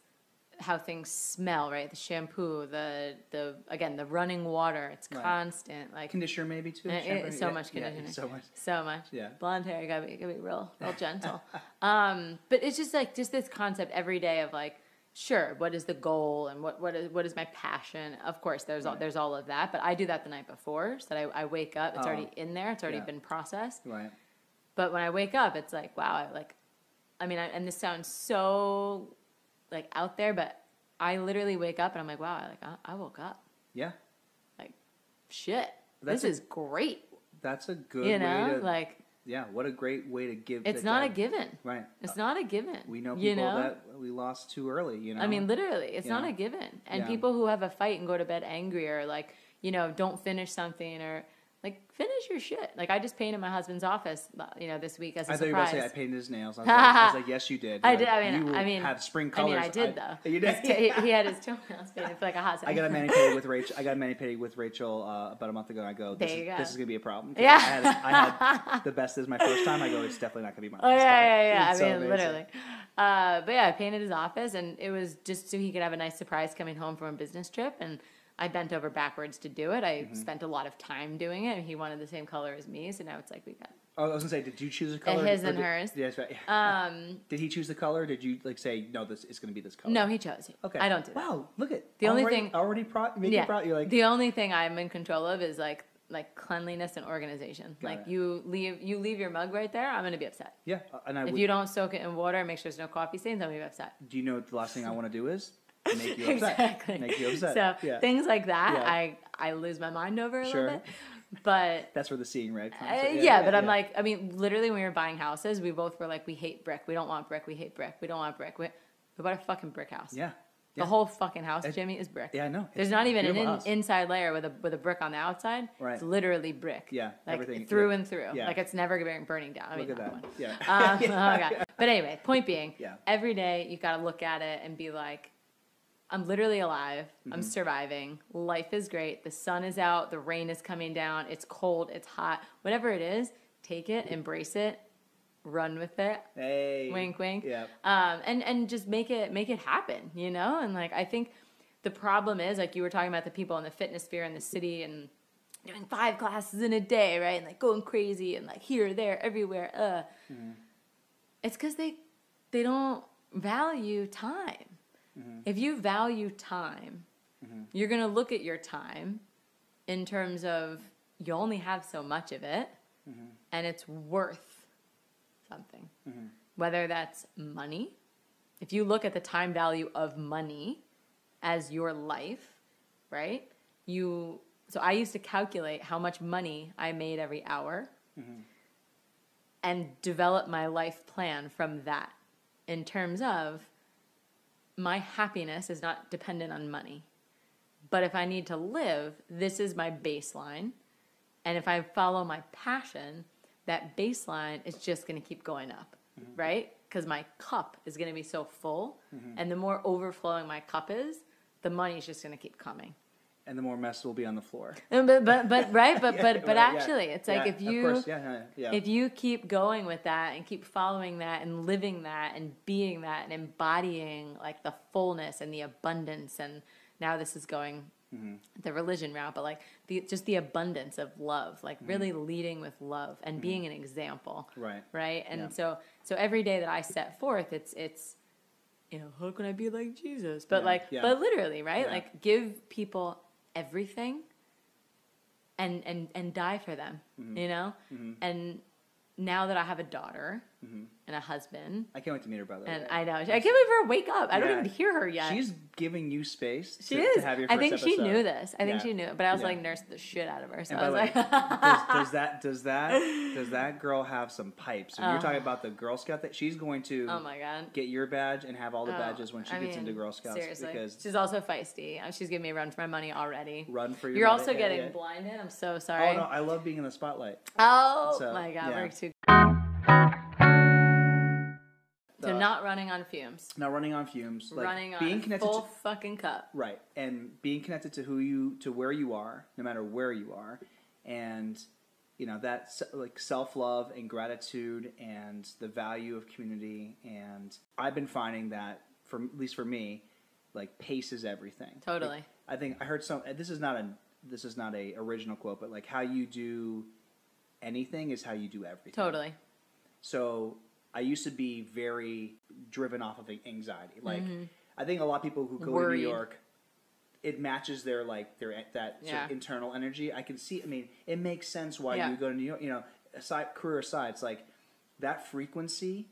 how things smell, right? The shampoo, the the again the running water. It's Right. constant, like Conditioner maybe too. it- shampoo? so Yeah, much yeah, conditioner, so much. so much. Yeah. blonde hair, you gotta be, gotta be real, real (laughs) gentle. um, but it's just like just this concept every day of like, sure, what is the goal and what what is what is my passion? Of course, there's all, Right. there's all of that, but I do that the night before, so that I, I wake up, it's Oh. already in there, it's already Yeah. been processed. Right. But when I wake up, it's like, wow, I like, I mean, I, and this sounds so like out there, but I literally wake up and I'm like, wow, I, like I, I woke up. Yeah. Like, shit, That's this a- is great. That's a good You way know, to. like yeah. What a great way to give. it's not a given. Right. It's not a given. We know people you know? that we lost too early. You know. I mean, literally, it's not a given. And Yeah. people who have a fight and go to bed angry or like, you know, don't finish something or like finish your shit. Like I just painted my husband's office, you know, this week as a I thought you were surprise. to say I painted his nails. I was, (laughs) like, I was like, yes, you did. I Like, did. I mean, you I mean, have spring I colors. mean, I did though. You (laughs) did. He, he had his (laughs) toenails painted for like a hot I got a mani pedi with Rachel. I got a mani pedi with Rachel uh, about a month ago. And I go, this, is, you go. this is gonna be a problem. Yeah. I had, I had the best. Is my first time. I go, it's definitely not gonna be my Oh last yeah, yeah, yeah. I so mean, amazing. literally. Uh, but yeah, I painted his office, and it was just so he could have a nice surprise coming home from a business trip. And I bent over backwards to do it. I Mm-hmm. spent a lot of time doing it, and he wanted the same color as me. So now it's like we got. Oh, I was gonna say, did you choose a color? his and did- hers. Yeah, that's right. Yeah. (laughs) Um, did he choose the color? Or did you like say no? This is gonna be this color. no, he chose. Okay. I don't do that. Wow, look at The only already, thing- already pro- make yeah. proud. You're like the only thing I'm in control of is like like cleanliness and organization. Got like it. you leave you leave your mug right there, I'm gonna be upset. yeah, uh, and I If would, you don't soak it in water and make sure there's no coffee stains, I'm gonna be upset. do you know what the last thing I want to do is make you (laughs) upset. exactly. Make you upset. So yeah. things like that, Yeah. I I lose my mind over a Sure. little bit. But That's where the seeing red comes. uh, in. yeah, but I'm like, I mean, literally, when we were buying houses, we both were like, we hate brick. We don't want brick. We hate brick. We don't want brick. We, we bought a fucking brick house. yeah, The whole fucking house, It- Jimmy, is brick. Yeah, I know. There's It's not even an in, inside layer with a with a brick on the outside. Right. It's literally brick. Yeah, Like everything- through yeah. and through. Yeah. Like it's never burning down. I Look at that. one. Yeah. Um, (laughs) oh god. But anyway, point being, Yeah. every day you've got to look at it and be like, I'm literally alive. Mm-hmm. I'm surviving. Life is great. The sun is out. The rain is coming down. It's cold. It's hot. Whatever it is, take it, embrace it, run with it. Hey. Wink, wink. Yeah. Um, and and just make it make it happen, you know. And like I think the problem is like you were talking about the people in the fitness sphere in the city and doing five classes in a day, right? And like going crazy and like here, there, everywhere. Uh, it's because they they don't value time. Mm-hmm. If you value time, mm-hmm. you're gonna look at your time in terms of you only have so much of it, mm-hmm. and it's worth something. Whether that's money, if you look at the time value of money as your life, right? You so I used to calculate how much money I made every hour and develop my life plan from that in terms of my happiness is not dependent on money. But if I need to live, this is my baseline. And if I follow my passion, that baseline is just going to keep going up, mm-hmm. right? Because my cup is going to be so full. Mm-hmm. And the more overflowing my cup is, the money is just going to keep coming. And the more mess will be on the floor. (laughs) And But, but, but right? But, (laughs) Yeah, but, but right, yeah. actually, it's like Yeah, if of you course, yeah, yeah, yeah. if you keep going with that and keep following that and living that and being that and embodying like the fullness and the abundance and now this is going Mm-hmm. the religion route but like the just the abundance of love like really leading with love and being an example Mm-hmm. Right. right and Yeah. so so every day that i set forth it's it's you know how can i be like jesus but Yeah, like yeah. but literally right Yeah. like give people everything and and and die for them Mm-hmm. you know and now that i have a daughter and a husband I can't wait to meet her, by the way. and i know i can't wait for her to wake up i don't even hear her yet She's giving you space. she to, is To have your i think she knew this i think Yeah. she knew it but i was Yeah. like nursed the shit out of her so And i was like does, does (laughs) that does that does that girl have some pipes? You're Oh. talking about the Girl Scout, that she's going to oh my god get your badge and have all the Oh, badges when she I gets into Girl Scouts. Seriously, Because she's also feisty. Uh, She's giving me a run for my money already. run for your. You're money. also Yeah, getting blinded. I'm so sorry. Oh no, I love being in the spotlight. Oh So, my god, yeah. we're too. Not running on fumes, Not running on fumes. Like running on being connected full to fucking cup. Right, and being connected to who you to where you are, no matter where you are, and you know that like self love and gratitude and the value of community. And I've been finding that for at least for me, like pace is everything. Totally. Like, I think I heard some. This is not a this is not a original quote, but like how you do anything is how you do everything. Totally. So I used to be very driven off of anxiety. Like I think a lot of people who go to Mm-hmm. New York, it matches their like their that sort Yeah. of internal energy. I can see. I mean, it makes sense why Yeah. you go to New York. You know, aside career aside, it's like that frequency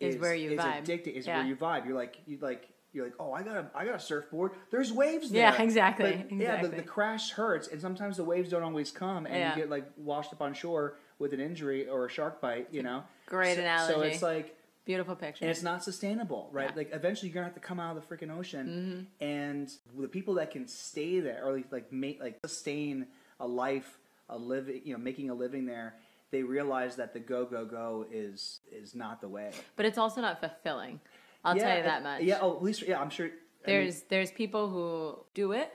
Is where you is vibe. addicting. Is Yeah. where you vibe. You're like you like. You're like, oh, I got a, I got a surfboard. There's waves there. Yeah, exactly, But, Yeah, the, the crash hurts, and sometimes the waves don't always come, and Yeah. you get like washed up on shore with an injury or a shark bite. You know, Great so, So it's like, Beautiful picture. and it's not sustainable, right? Yeah. Mm-hmm. Like eventually you're gonna have to come out of the freaking ocean, and the people that can stay there or like, like make like sustain a life, a living, you know, making a living there, they realize that the go go go is is not the way. but it's also not fulfilling. I'll yeah, tell you that much. Yeah. Oh, at least yeah. I'm sure. I mean, There's there's people who do it.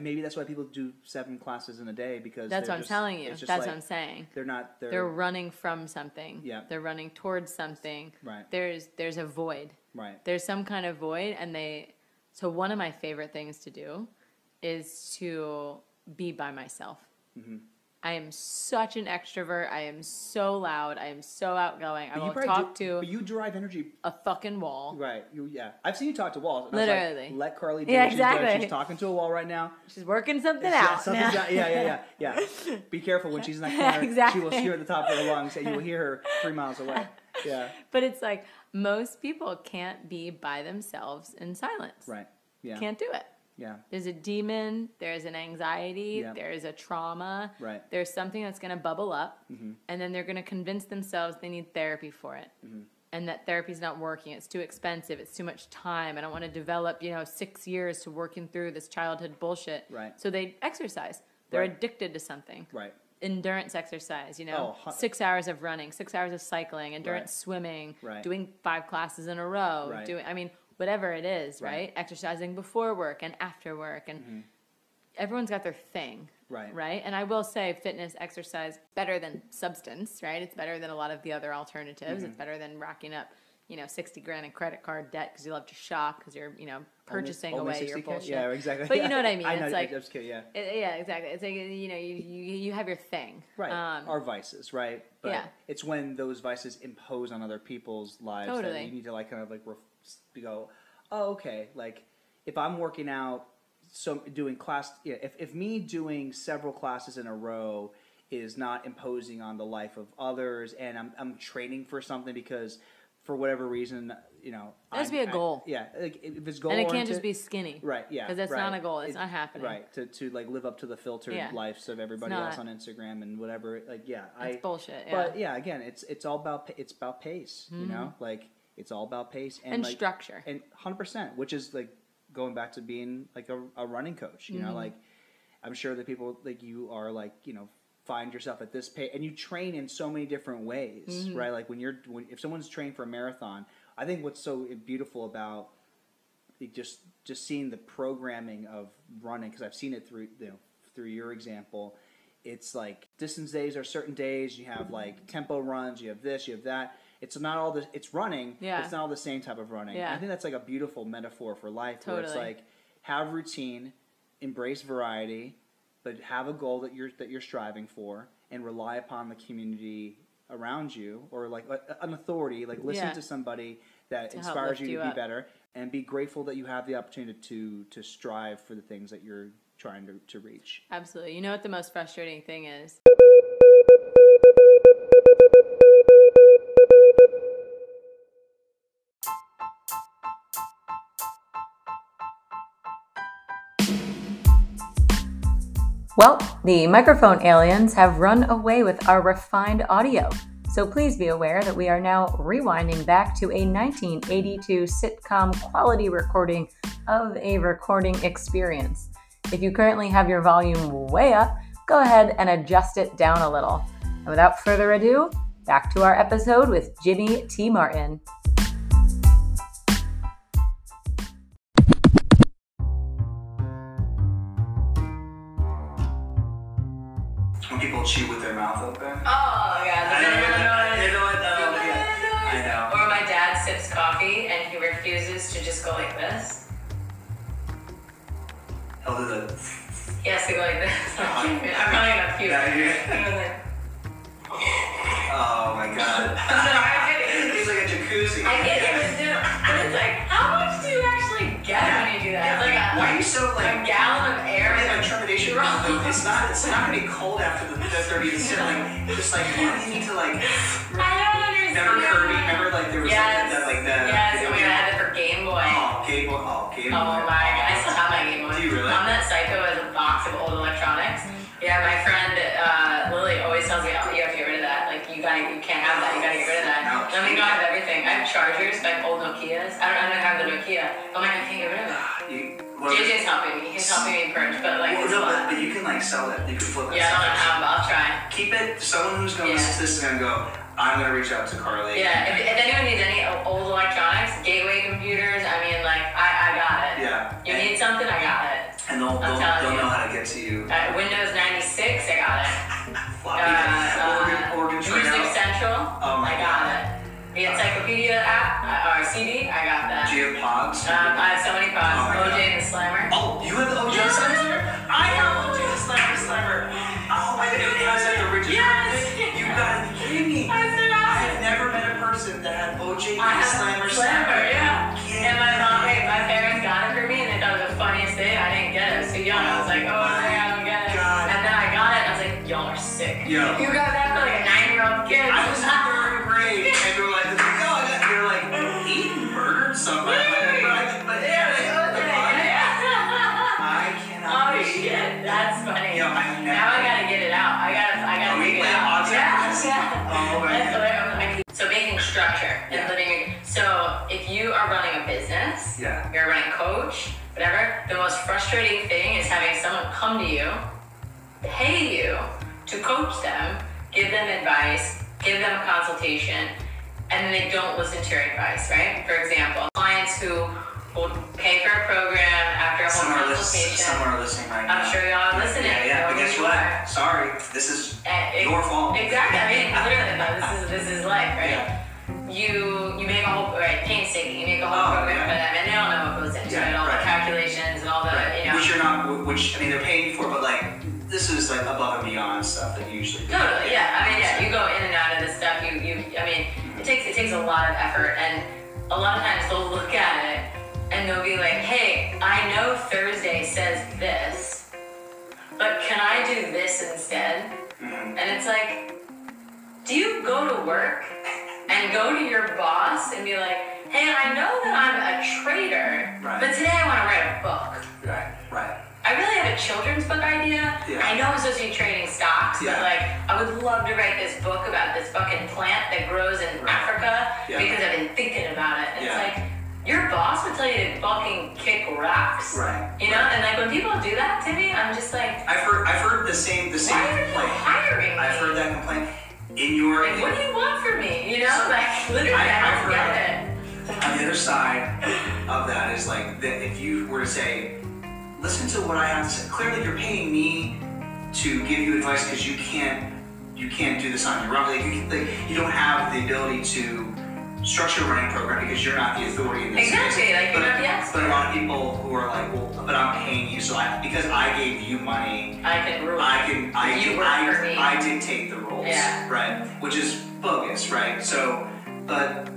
And maybe that's why people do seven classes in a day because That's they're what I'm just- telling you. it's That's just what like, I'm saying. They're not. They're, They're running from something. Yeah. They're running towards something. Right. There's there's a void. right. there's some kind of void and they so one of my favorite things to do is to be by myself Mm-hmm. I am such an extrovert i am so loud i am so outgoing i will talk do- to But you derive energy a fucking wall Right. You yeah. I've seen you talk to walls. Was like, Literally. Let Karli do Yeah, what she's doing. exactly. She's talking to a wall right now. she's working something Yeah, out something's now. out- yeah, yeah, yeah, yeah. (laughs) Be careful when she's in that corner. Exactly. She will hear at the top of her lungs, and you will hear her three miles away. (laughs) Yeah. but it's like most people can't be by themselves in silence Right. Yeah. can't do it Yeah. There's a demon, there's an anxiety, Yeah. there's a trauma, Right. there's something that's going to bubble up, Mm-hmm. and then they're going to convince themselves they need therapy for it. Mm-hmm. and that therapy's not working. It's too expensive. It's too much time. I don't want to develop, you know, six years to working through this childhood bullshit. Right. So they exercise. They're Right. addicted to something. Right. Endurance exercise, you know, Oh, six hours of running, six hours of cycling, endurance Right. swimming, Right. doing five classes in a row, Right. doing, I mean, whatever it is, Right. Mm-hmm. right? Exercising before work and after work. And everyone's got their thing. Right. Right. And I will say fitness, exercise, better than substance, right? It's better than a lot of the other alternatives. Mm-hmm. It's better than racking up, you know, 60 grand in credit card debt because you love to shop because you're, you know, purchasing Only away your 60K? bullshit. Yeah, exactly. But you know what I (laughs) mean? I know. It's like, kidding. Yeah. it- yeah, exactly. It's like, you know, you, you, you have your thing. Right. Um, Our vices, right? But yeah. it's when those vices impose on other people's lives that you need to like kind of like ref- go, oh, okay. Like if I'm working out, so doing class, yeah. If if me doing several classes in a row is not imposing on the life of others, and I'm I'm training for something because for whatever reason, you know, There has to be a I- goal. yeah, like if it's goal and it can't just be skinny. Right, yeah. Because that's right. not a goal. It's It- not happening. Right, to, to like live up to the filtered Yeah. lives of everybody else on Instagram and whatever. Like, yeah, That's I. bullshit. Yeah. But yeah, again, it's it's all about it's about pace. You mm-hmm. know, like it's all about pace and. And like, structure. and hundred percent, which is like going back to being like a, a running coach. You Mm-hmm. know, like I'm sure that people like you are like you know find yourself at this pace and you train in so many different ways, Mm-hmm. right? Like when you're when if someone's trained for a marathon, I think what's so beautiful about just just seeing the programming of running because I've seen it through you know through your example. It's like distance days are certain days. You have like tempo runs. You have this. You have that. It's not all the. It's running. Yeah. It's not all the same type of running. Yeah. I think that's like a beautiful metaphor for life. totally. Where it's like have routine, embrace variety, but have a goal that you're that you're striving for, and rely upon the community around you or like an authority. Like listen Yeah. to somebody that To inspires you to you be up. better and be grateful that you have the opportunity to to strive for the things that you're trying to, to reach. Absolutely. You know what the most frustrating thing is? Well, the microphone aliens have run away with our refined audio. So please be aware that we are now rewinding back to a 1982 sitcom quality recording of a recording experience. If you currently have your volume way up, go ahead and adjust it down a little. And without further ado, back to our episode with Jimmy T. Martin. People chew with their mouth open. Oh, yeah. I know what I know. Or my dad sips coffee and he refuses to just go like this. He'll do the. He has to go like this. (laughs) I'm probably gonna puke. Yeah, (laughs) Oh my god. (laughs) I get He's like a jacuzzi. I get it, but do- but it's like, how much do you actually get when you do that? It's like a, Why are you so like a gallon of air. It's not. It's not gonna be cold after the, the thirty to. Like just like why do you need to like? I don't understand. Remember Kirby? Remember like there was Yes. like that like that. Yes, my god, I had it for Game Boy. Oh, Game Boy. Oh, Game Boy. Oh my god, I still have my Game Boy. Do you really? I'm that psycho as a box of old electronics. Yeah, my friend uh, Lily always tells me, oh, you have to get rid of that. Like, you gotta, you can't have that. You gotta get rid of that. Ouch. Let me go. I have everything. I have chargers, like old Nokia's. I don't, I JJ's helping me. He's helping me purge, but like, well, no, but, but you can like sell it. You can flip it. Yeah, I don't but I'll try. Keep it. Someone who's gonna Yeah. listen to this is gonna go. I'm gonna reach out to Karli. Yeah, if, if anyone needs any o- old electronics, gateway computers, I mean, like, I, I got it. Yeah. You need something, I got it. And they'll, they'll, telling they'll you. know how to get to you. Uh, Windows 96, I got it. (laughs) Floppy, Uh, Oregon, uh, Oregon Trail. Central, Oh my I got God. it. The Encyclopedia app, uh, or CD, I got that. Do you have pods? Um, I have so many Oh pods. my OJ God. and the Slammer. Oh, you have the OJ Yes. Slammer? I have OJ the Slammer Slammer. Oh my god, it has like the richest Yes. You gotta be kidding me. I said I have never met a person that had OJ I have Slammer Slammer, yeah. And my mom, hey, my parents got it for me, and they thought it was the funniest thing. I didn't get it. I was too young. I was like, oh, I don't get it. God. And then I got it, and I was like, y'all are sick. Yeah. You got that for like a nine-year-old kid. I was in So my, my, my, my, yeah, they are the I cannot. Oh shit, that's funny. Yo, I now I gotta get it out. I gotta, I gotta. We play out. Yeah, yeah. Oh my that's God. So making structure and yeah. living. So if you are running a business, yeah, you're running coach, whatever. The most frustrating thing is having someone come to you, pay you to coach them, give them advice, give them a consultation and then they don't listen to your advice, right? For example, clients who will pay for a program after a whole consultation. some are listening right now. I'm sure y'all are listening. Yeah, yeah. But guess what? are. Sorry, this is Uh, your fault. Exactly. I mean, literally, this is this is life, right? Yeah. You you make a whole right painstaking. You make a whole Oh, program for them, and they don't know what goes into it, all right. the calculations and all the Right. you know. Which you're not, which I mean, they're paying for, but like this is like above and beyond stuff that you usually do. Totally, yeah. I mean, yeah, you go in and out of this stuff. You, you. I mean, takes it takes a lot of effort, and a lot of times they'll look at it and they'll be like, "Hey, I know Thursday says this, but can I do this instead?" Mhm. And it's like, do you go to work and go to your boss and be like, "Hey, I know that I'm a trader, Right. but today I want to write a book." Right, right. I really have a children's book idea. Yeah. I know I'm supposed to be trading stocks, Yeah. but like I would love to write this book about this fucking plant that grows in Right. Africa Yeah. because I've been thinking about it. And. It's like your boss would tell you to fucking kick rocks. Right. You know, and like when people do that to me, I'm just like, I've heard, I've heard the same, the same why are you complaint. hiring me? I've heard that complaint in your. Like, what do you want from me? You know, So, like (laughs) literally, I- I, don't get it. on the other side of that is like that if you were to say, listen to what I have to say. Clearly, you're paying me to give you advice because you can't you can't do this on your own. Like you, like you don't have the ability to structure a running program because you're not the authority in this. Exactly, space. like, you're but, not the expert. But a lot of people who are like, well, but I'm paying you, so I because I gave you money. I can rule. I can I You work I, for me. I dictate the rules. Yeah. Right. Which is bogus, right? So but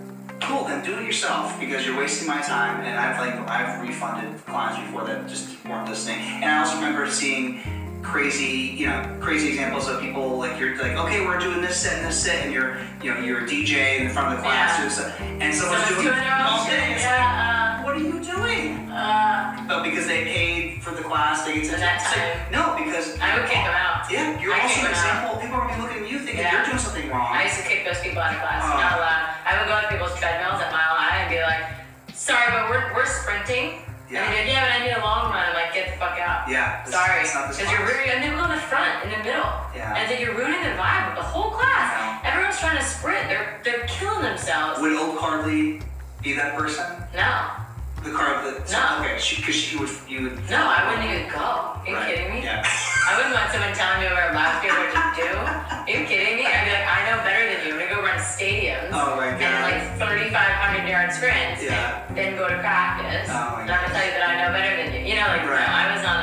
cool, then do it yourself because you're wasting my time and I've like I've refunded clients before that just weren't listening. And I also remember seeing crazy, you know, crazy examples of people like you're like, okay, we're doing this set and this set and you're you know, you're a DJ in front of the class Yeah. doing stuff and someone's, Someone's doing their own day. shit. It's like, Yeah. what are you doing? Uh, uh, But because they paid for the class, they get to that time- no, because I would kick them out. yeah, you're I also an out. example. People are gonna be looking at you thinking Yeah. you're doing something wrong. I used to kick those people out of class. Oh. Not allowed. I would go to people's treadmills at Mile High and be like, "Sorry, but we're, we're sprinting." Yeah. And they'd be like, "Yeah, but I need a long run." I'm like, "Get the fuck out." Yeah, this- Sorry, it's not this because you're ruining. And would go in the front, in the middle. Yeah. And then you're ruining the vibe of the whole class. Yeah. Everyone's trying to sprint. They're they're killing themselves. Would old Karli be that person? no, The car that No. okay, because she, would you would no, I wouldn't even go. Are you Right. kidding me? Yeah. I wouldn't want someone telling me over loudspeaker what to do. Are you kidding me? I'd be like, I know better than you. I'm gonna go run stadiums Oh my and God. like 3,500 yard sprints, Yeah. and then go to practice. Oh my and I'm gonna tell you that I know better than you. You know, like Right. no, I was on, I was on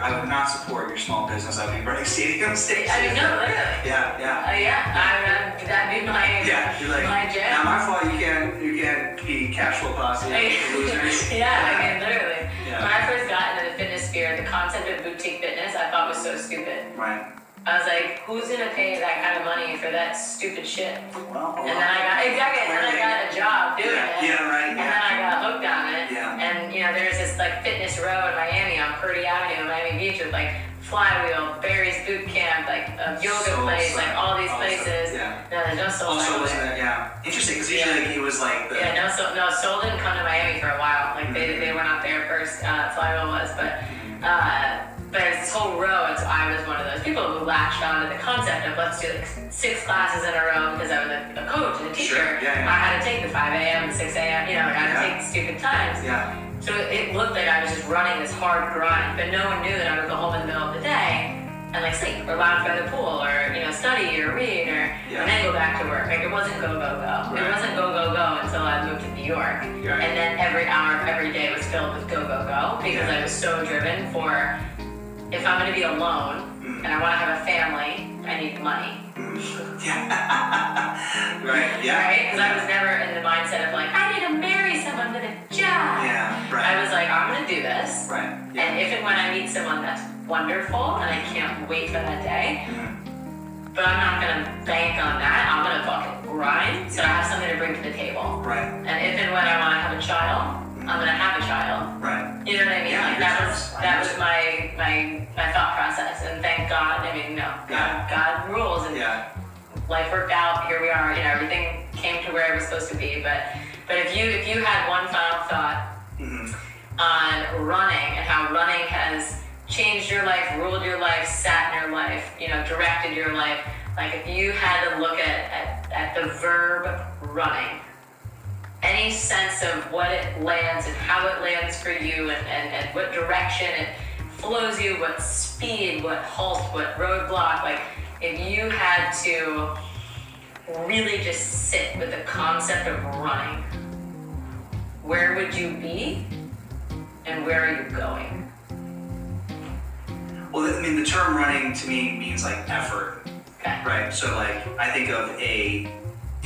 think, not show your, I would not support your small business. I would be running stadium stations. I mean, no, literally. Yeah, yeah. Oh, yeah, I, I, that'd be my, Yeah, you're like, my not jam. my fault. You can't, you can't be cash flow positive, (laughs) losers. (laughs) yeah, I mean, literally. Yeah. When I first got into the fitness sphere, the concept of boutique fitness I thought was so stupid. Right. I was like, who's gonna pay that kind of money for that stupid shit? Well, And then I got exactly, and then I got a job doing Yeah, it. yeah, right, And yeah. then I got hooked on it. Yeah. And you know, there's this like fitness row in Miami on Purdy Avenue in Miami Beach with like Flywheel, Barry's Boot Camp, like a yoga Soul place, like all these also, places. yeah. No, there's no soul Also, wasn't it? Yeah. Interesting, because usually Yeah. like, he was like the. Yeah, no, so no, Soul didn't come to Miami for a while. Like they, Mm-hmm. they were not there first. Uh, Flywheel was, but uh, but it's this whole row, and so I was one of those people who latched on to the concept of let's do like six classes in a row because I was a, a coach and a teacher. Sure, yeah, yeah. I had to take the 5 a.m. to 6 a.m. You know, I had to Yeah. take stupid times. Yeah. So it looked like I was just running this hard grind, but no one knew that I would go home in the middle of the day and like sleep or lounge by the pool or you know study or read or Yeah. and then go back to work. Like it wasn't go go go. Right. It wasn't go go go until I moved to New York, Right. and then every hour of every day was filled with go go go because Yeah. I was so driven for if I'm going to be alone Mm. and I want to have a family, I need money. Yeah. (laughs) right. Yeah. Right? Because I was never in the mindset of like I need to marry someone with a job. Yeah. Right. I was like I'm going to do this. Right. Yeah. And if and when I meet someone that's wonderful and I can't wait for that day, Mhm. but I'm not gonna bank on that. I'm gonna fucking grind so I have something to bring to the table. Right. And my thought process. And thank God, I mean no, God Yeah. God rules and Yeah. life worked out. Here we are. You know, everything came to where it was supposed to be. But But if you if you had one final thought mm-hmm. on running and how running has changed your life, ruled your life, sat in your life, you know, directed your life, like if you had to look at, at, at the verb running, any sense of what it lands and how it lands for you and, and, and what direction it flows you, what speed, what halt, what roadblock, like if you had to really just sit with the concept of running, where would you be and where are you going? Well, I mean, the term running to me means like effort, Okay. right? So like I think of a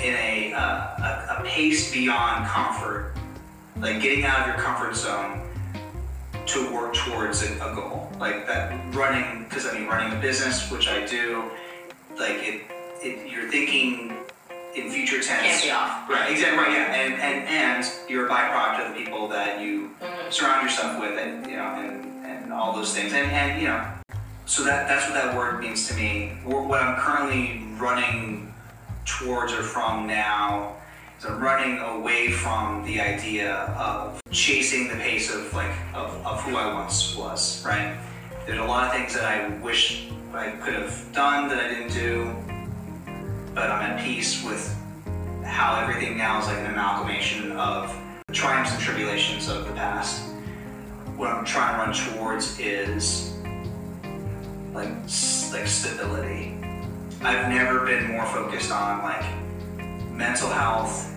in a uh, a, a pace beyond comfort, like getting out of your comfort zone to work towards a, a goal, like that running. Because I mean, running a business, which I do, like it, it you're thinking in future tense. Can't be off. Right, exactly, right, yeah, and, and, and you're a byproduct of the people that you mm-hmm. surround yourself with, and, you know, and, and all those things, and, and, you know, so that, that's what that word means to me. What I'm currently running towards or from now I'm running away from the idea of chasing the pace of, like, of, of who I once was, right? There's a lot of things that I wish I could have done that I didn't do, but I'm at peace with how everything now is like an amalgamation of the triumphs and tribulations of the past. What I'm trying to run towards is like like stability. I've never been more focused on like mental health,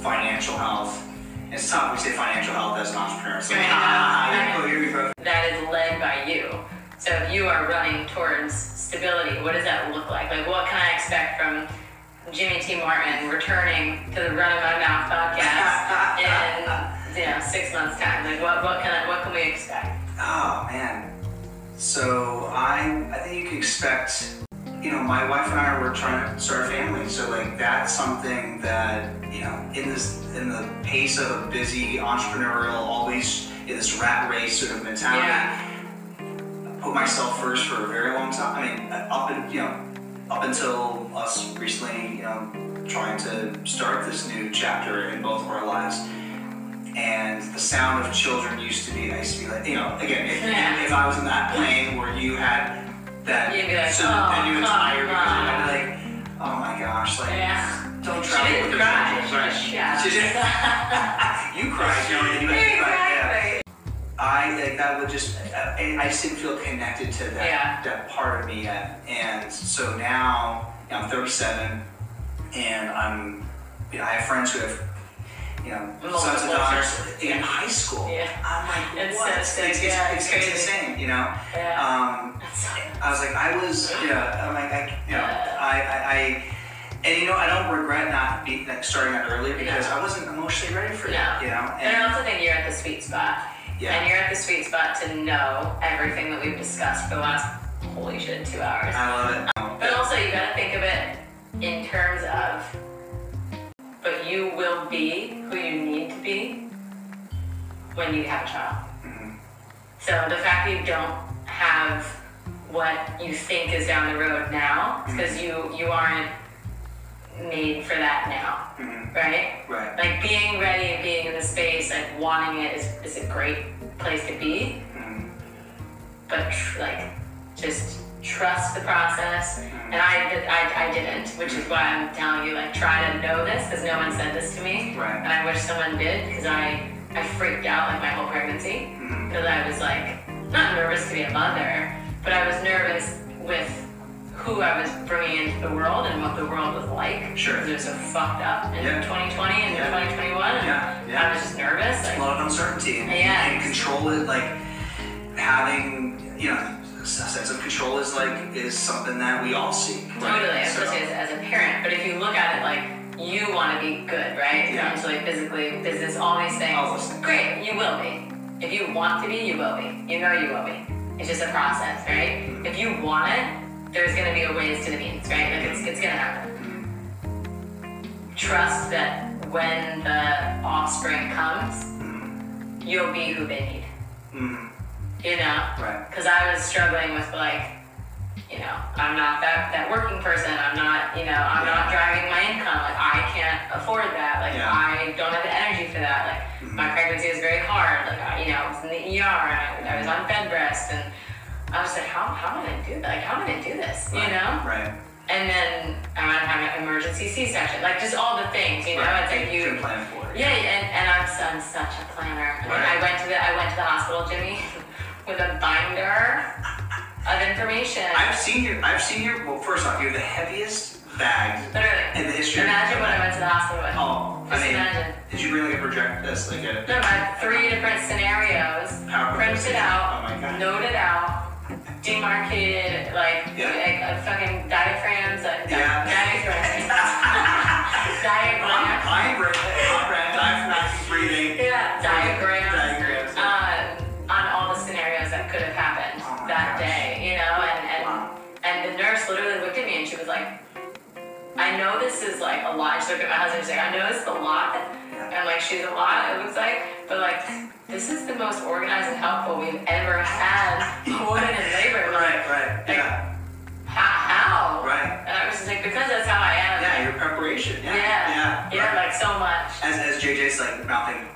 financial health. It's tough we say financial health as an entrepreneur. It's like, I ah, I here know. we here we go. That is led by you. So if you are running towards stability, what does that look like? Like what can I expect from Jimmy T. Martin returning to the Run of My Mouth podcast (laughs) in you know six months time? Like what what can I, what can we expect? Oh man. So I I think you can expect you know, my wife and I were trying to start a family, so like that's something that, you know, in this in the pace of a busy entrepreneurial, always in this rat race sort of mentality, Yeah. Put myself first for a very long time. I mean, uh, up and you know, up until us recently, you know, trying to start this new chapter in both of our lives. And the sound of children used to be, I used to be like, you know, again, if, Yeah. if I was in that plane where you had that, You'd be like, so "Oh, then you would come tire because on." I'd be like, oh my gosh, like, Yeah. don't She didn't with cry. She just. She did- (laughs) you cried, you know, you right, yeah. I like that would just uh, I I just didn't feel connected to that Yeah. that part of me yet, and so now I'm 37, and I'm you know I have friends who have you know sons and daughters in high school. Yeah. I'm like It's what? It's, it's, Yeah, it's, it's it's crazy. insane, you know. Yeah. Um, I was like I was yeah I'm like I you know Yeah. I, I I. And you know, I don't regret not be, like, starting out earlier because No. I wasn't emotionally ready for No. it. You know, And I also think you're at the sweet spot. Yeah. And you're at the sweet spot to know everything that we've discussed for the last holy shit two hours. I love it. But also you gotta think of it in terms of when you have a child. Mm-hmm. So the fact that you don't have what you think is down the road now, because mm-hmm. you you aren't made for that now, mm-hmm. right? Right. Like being ready and being in the space, like wanting it is, is a great place to be. But tr- like, just trust the process. And I, I, I didn't, which is why I'm telling you, like, try to know this because no one said this to me. Right. And I wish someone did because I, I freaked out like my whole pregnancy hmm. because I was like, not nervous to be a mother, but I was nervous with who I was bringing into the world and what the world was like. Sure. Because it was so fucked up in Yeah. 2020 and Yeah. 2021. Yeah, yeah. I was just nervous. a lot of uncertainty and, Yeah. and control it like having you know a sense of control is like is something that we all seek right? Totally, So- especially as, as a parent. But if you look at it like you want to be good, right? Yeah. Mentally, physically, business, all these things. Things. Great, you will be. If you want to be, you will be. You know you will be. It's just a process, right? Mm-hmm. If you want it, there's gonna be a ways to the means, right? Like it's, it's gonna happen. Mm-hmm. Trust that when the offspring comes, you'll be who they need. Mhm. You know? Right. Because I was struggling with like you know, I'm not that, that working person. I'm not, you know, I'm not driving my income. Like, I can't afford that. Like, Yeah. I don't have the energy for that. Like, my pregnancy was very hard. Like, I, you know, I was in the ER and I, I was on bed rest. And I was like, how, how am I going to do that? Like, how am I going to do this? You know? Right. And then I might have an emergency C-section. Like, just all the things, you know? right. It's like you. can plan for it. Yeah, and, and I'm, I'm such a planner. I, mean, I went to the I went to the hospital, Jimmy, (laughs) with a binder of information. I've seen your. I've seen your. Well, first off, you're the heaviest bag Literally. in the history. of Imagine what I went to the hospital with. Oh, I mean, imagine. did you really like project this like a? No, I had three different scenarios, printed out, Oh my God. noted out, demarcated, like, Yeah. like uh, fucking diaphragms, di- Yeah. diaphragms, diagrams. I'm. I'm ready. Breathing. Yeah, diagrams. Diagrams. Um, on all the scenarios that could have happened Oh that gosh. day, I know this is like a lot. She looked at my husband and she's like, I know this is a lot. And like she's a lot, it looks like, but like this is the most organized and helpful we've ever had (laughs) a woman in labor. Like, Right. Right. Like, Yeah. how? Right. And I was just like, because that's how I am. Yeah. Your preparation. Yeah. yeah, Yeah. yeah, right. like so much. As as JJ's like mouthing.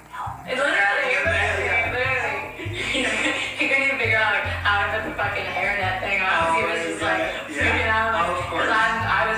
It literally, Yeah, literally, yeah. literally. (laughs) he couldn't even figure out like, how to put the fucking hairnet thing on. 'cause he Oh, was just yeah, like yeah. freaking out. Like, Oh, of course. Cause I'm, I was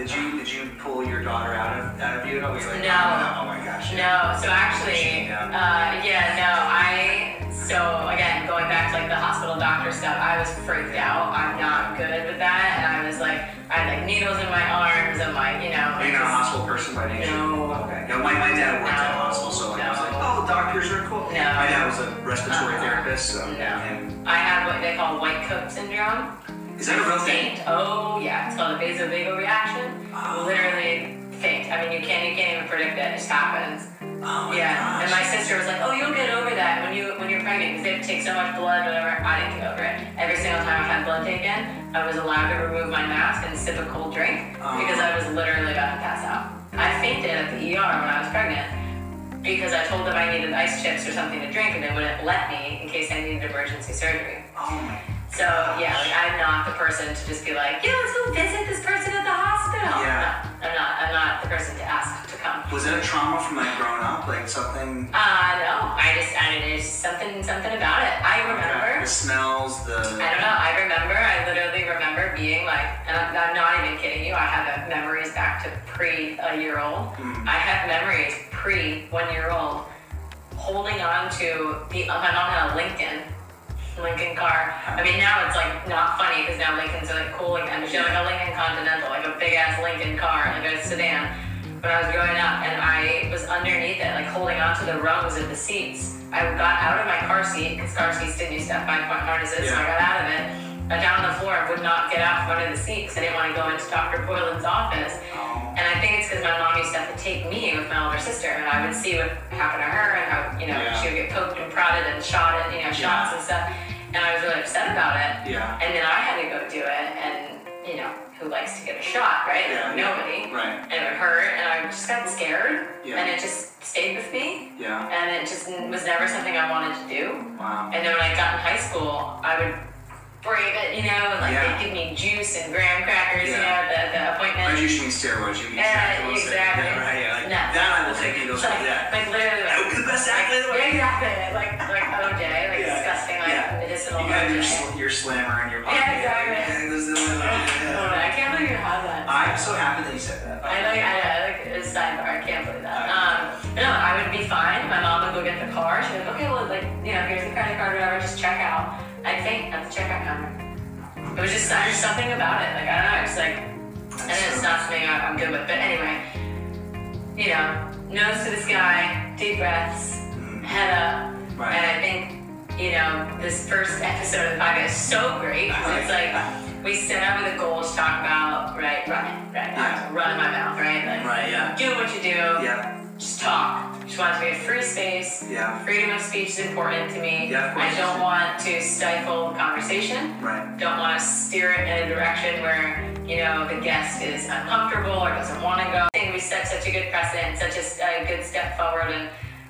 Did you did you pull your daughter out of out of you? Were like, No. Oh, my gosh. No, so actually, Yeah. uh, yeah, no, I, so again, going back to like the hospital doctor stuff, I was freaked out. I'm not good with that. And I was like, I had like needles in my arms and like, you know, Are you not a hospital person by nature? No. Okay. No, my, my dad worked at a hospital, so like, I was like, No. oh, doctors are cool. No. My dad was a respiratory Uh-uh. therapist, so. No. And I have what they call white coat syndrome. Is that a real thing? Faint. Oh yeah, it's called a vasovagal reaction. Oh. Literally faint. I mean, you can't you can't even predict it. It just happens. Oh my yeah. gosh. And my sister was like, "Oh, you'll get over that when you when you're pregnant because they have to take so much blood, whatever." I didn't get over it. Every single time I had blood taken, I was allowed to remove my mask and sip a cold drink Oh. because I was literally about to pass out. I fainted at the ER when I was pregnant because I told them I needed ice chips or something to drink and they wouldn't let me in case I needed emergency surgery. Oh my. So yeah, like I'm not the person to just be like, yeah, let's go visit this person at the hospital. Yeah. No, I'm not. I'm not the person to ask to come. Was it a trauma from like growing up, like something? Uh, no, I just, I mean, there's something, something about it. I remember. The smells, the. I don't know. I remember. I literally remember being like, and I'm, I'm not even kidding you. I have memories back to pre a year old. Mm. I have memories pre one year old, holding on to the. My mom had a Lincoln. Lincoln car. I mean, now it's like not funny because now Lincolns are like cool. Like I'm showing like a Lincoln Continental, like a big ass Lincoln car, like a sedan. But I was growing up, and I was underneath it, like holding onto the rungs of the seats. I got out of my car seat because car seats didn't use step five point harnesses, so I got out of it. Got down on the floor and would not get out from under the seat because I didn't want to go into Dr. Boylan's office. Oh. And I think it's because my mom used to have to take me with my older sister, and I would see what happened to her and how you know Yeah. she would get poked and prodded and shot at, you know, shots Yeah. and stuff. And I was really upset about it. Yeah. And then I had to go do it, and you know, who likes to get a shot, right? Yeah. Nobody. Right. And it hurt, and I just got scared, Yeah. and it just stayed with me, Yeah. and it just was never something I wanted to do. Wow. And then when I got in high school, I would brave it, you know, and like Yeah. they'd give me juice and graham crackers, you Yeah. know, at the, the appointment. Juice you mean steroids, you mean Yeah, exactly. Yeah, right. Yeah, like, No. That I will take you. Goes like, like that. like literally, That like, would be the best athlete in the yeah, world. exactly, like like OJ, like Yeah. disgusting, like Yeah. medicinal You got your, sl- your slammer and your Yeah, exactly. Yeah, this is- yeah. Oh, I can't believe you have that. I'm so happy that you said that. I like, I, I like a sidebar. I can't believe that. Um, no, I would be fine. My mom would go get the car. She'd be like, okay, well, like, you know, here's the credit card, whatever. Just check out. I'd faint at the checkout counter. It was just there's something about it. Like I don't know. It's like, and it's not something I- I'm good with. But anyway, you know, nose to the sky, deep breaths, mm-hmm. head up, Right. and I think you know this first episode of the podcast is so great because it's like we set out with a goal to talk about right, running, right, Yeah. run my mouth, right, like Right, yeah. do what you do, Yeah. Just talk. Just want to be a free space. Yeah. Freedom of speech is important to me. Yeah, of course. I don't want to stifle conversation. Right. Don't want to steer it in a direction where you know the guest is uncomfortable or doesn't want to go. I think we set such a good precedent, such a good step forward, and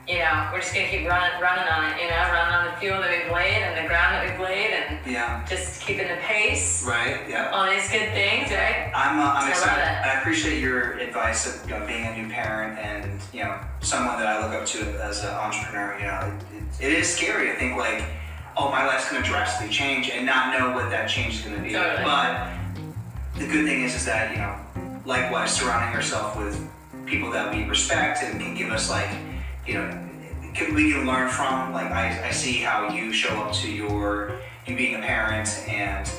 you know we're just gonna keep running, running on it. You know, running on the fuel that we've laid and the ground that we've laid, and Yeah. Just keeping the pace. Right. Yeah. All these good things, right? I'm, uh, I'm excited. it. I appreciate your advice of you know, being a new parent and you know someone that I look up to as an entrepreneur. You know, it, it, it is scary to think like, oh, my life's to drastically change and not know what that change is to be. Totally. But the good thing is, is that you know, likewise, surrounding ourselves with people that we respect and can give us like, you know, can, we can learn from. Like I, I see how you show up to your you being a parent and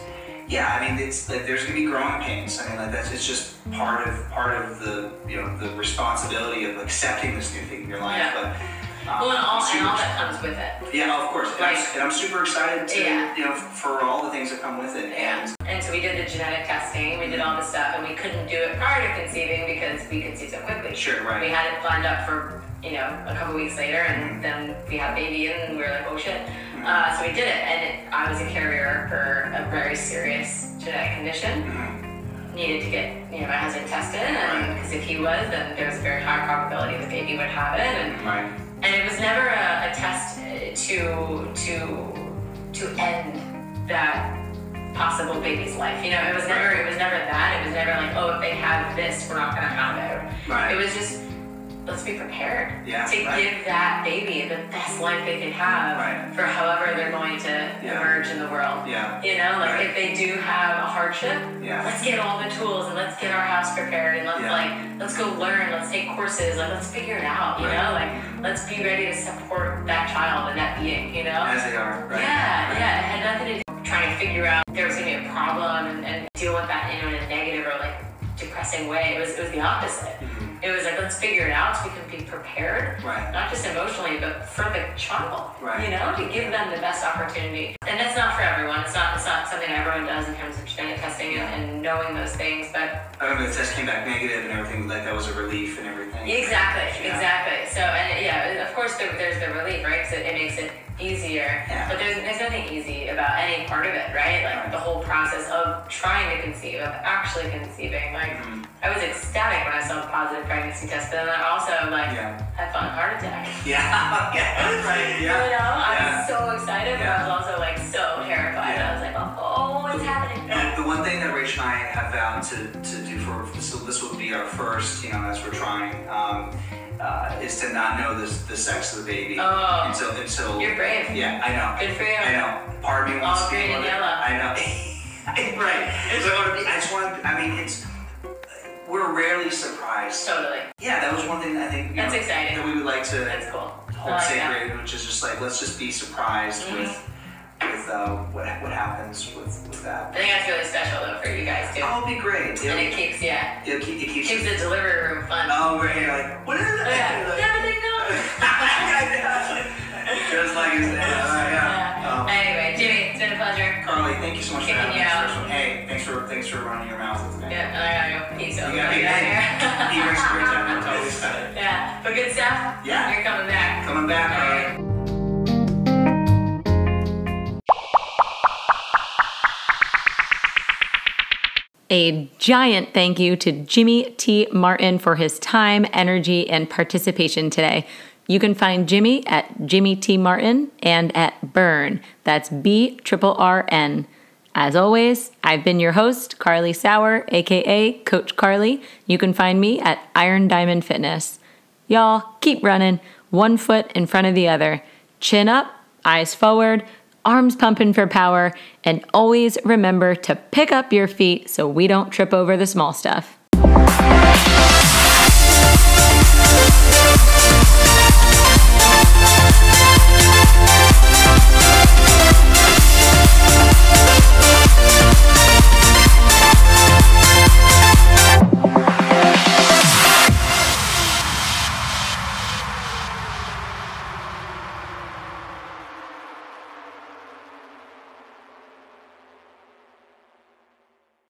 yeah, I mean it's like there's gonna be growing pains. I mean like that's it's just part of part of the you know the responsibility of accepting this new thing in your life. Yeah. But Well, and all, and all that comes with it. yeah, of course. And, I'm, and I'm super excited to Yeah. you know for all the things that come with it. Yeah. And And so we did the genetic testing, we did all this stuff, and we couldn't do it prior to conceiving because we conceived so quickly. Sure, right. We had it lined up for, you know, a couple weeks later, and mm-hmm. then we had a baby, and we were like, oh shit. Mm-hmm. Uh, so we did it, and it, I was a carrier for a very serious genetic condition. Mm-hmm. Needed to get, you know, my husband tested, and because if he was, then there was a very high probability the baby would have it, and right. And it was never a, a test to to to end that possible baby's life. You know, it was never it was never that. It was never like, oh, if they have this, we're not gonna have it. Right. It was just let's be prepared Yeah, to right. give that baby the best life they can have Right. for however they're going to Yeah. emerge in the world. Yeah. You know, like Right. if they do have a hardship, Yeah. let's get all the tools and let's get our house prepared and let's like let's go learn, let's take courses, like let's figure it out, you know? Like let's be ready to support that child and that being, you know? As they are. Right. Yeah, yeah. It had nothing to do with trying to figure out there was gonna be a problem and, and deal with that in a negative or like depressing way. It was it was the opposite. It was like let's figure it out so we can be prepared. Right. Not just emotionally, but for the child. Right. You know, to give them the best opportunity. And that's not for everyone. It's not it's not something everyone does in terms of genetic testing and, and knowing those things, but I remember the test came back negative and everything. Like that was a relief and everything. Exactly, Yeah. exactly. So, and yeah, of course, there, there's the relief, right? Because it, it makes it easier. Yeah. But there's, there's nothing easy about any part of it, right? Like Right. the whole process of trying to conceive, of actually conceiving. Like, Mm-hmm. I was ecstatic when I saw the positive pregnancy test, but then I also, like, Yeah. Had fun heart attack. (laughs) Yeah. yeah. (laughs) Right. Yeah. You know, I Yeah. was so excited, but I was also, like, so terrified. Yeah. I was like, oh, what's happening? And the one thing that Rachel and I have vowed to, to do for this, this will be our first, you know, as we're trying, um, uh, is to not know the, the sex of the baby Oh. until until. You're brave. Yeah, I know. Good for you. I know. Part of me wants All to be green one and yellow. I know. (laughs) right. So I I just want. to I mean, it's. We're rarely surprised. Totally. Yeah, that was one thing that I think. That's know, exciting. That we would like to That's cool. Hold like that. sacred, which is just like let's just be surprised Mhm. with with uh, what what happens with with that. I think that's really special, though, for you guys, too. Oh, it'll be great. It'll, And it keeps, yeah, it'll keep, it keeps. keeps the delivery room fun. oh, right here, like what is it? Oh, yeah. Like- Everything knows. (laughs) Just like his (laughs) name. Yeah. Yeah. Um, Anyway, Jimmy, been a pleasure. Karli, thank you so much for having me. out. First one. Hey, thanks for thanks for running your mouth with me. Yeah, and I gotta go pee, so You got gonna me. get out He here. makes (laughs) a great time. I'm totally excited. Yeah, but good stuff. Yeah. You're coming back. Coming back, All Karli. right. A giant thank you to Jimmy T. Martin for his time, energy, and participation today. You can find Jimmy at Jimmy T. Martin and at Brrrn. That's B triple R N. As always, I've been your host, Karli Sauer, aka Coach Karli. You can find me at Iron Diamond Fitness. Y'all, keep running, one foot in front of the other. Chin up, eyes forward, arms pumping for power, and always remember to pick up your feet so we don't trip over the small stuff.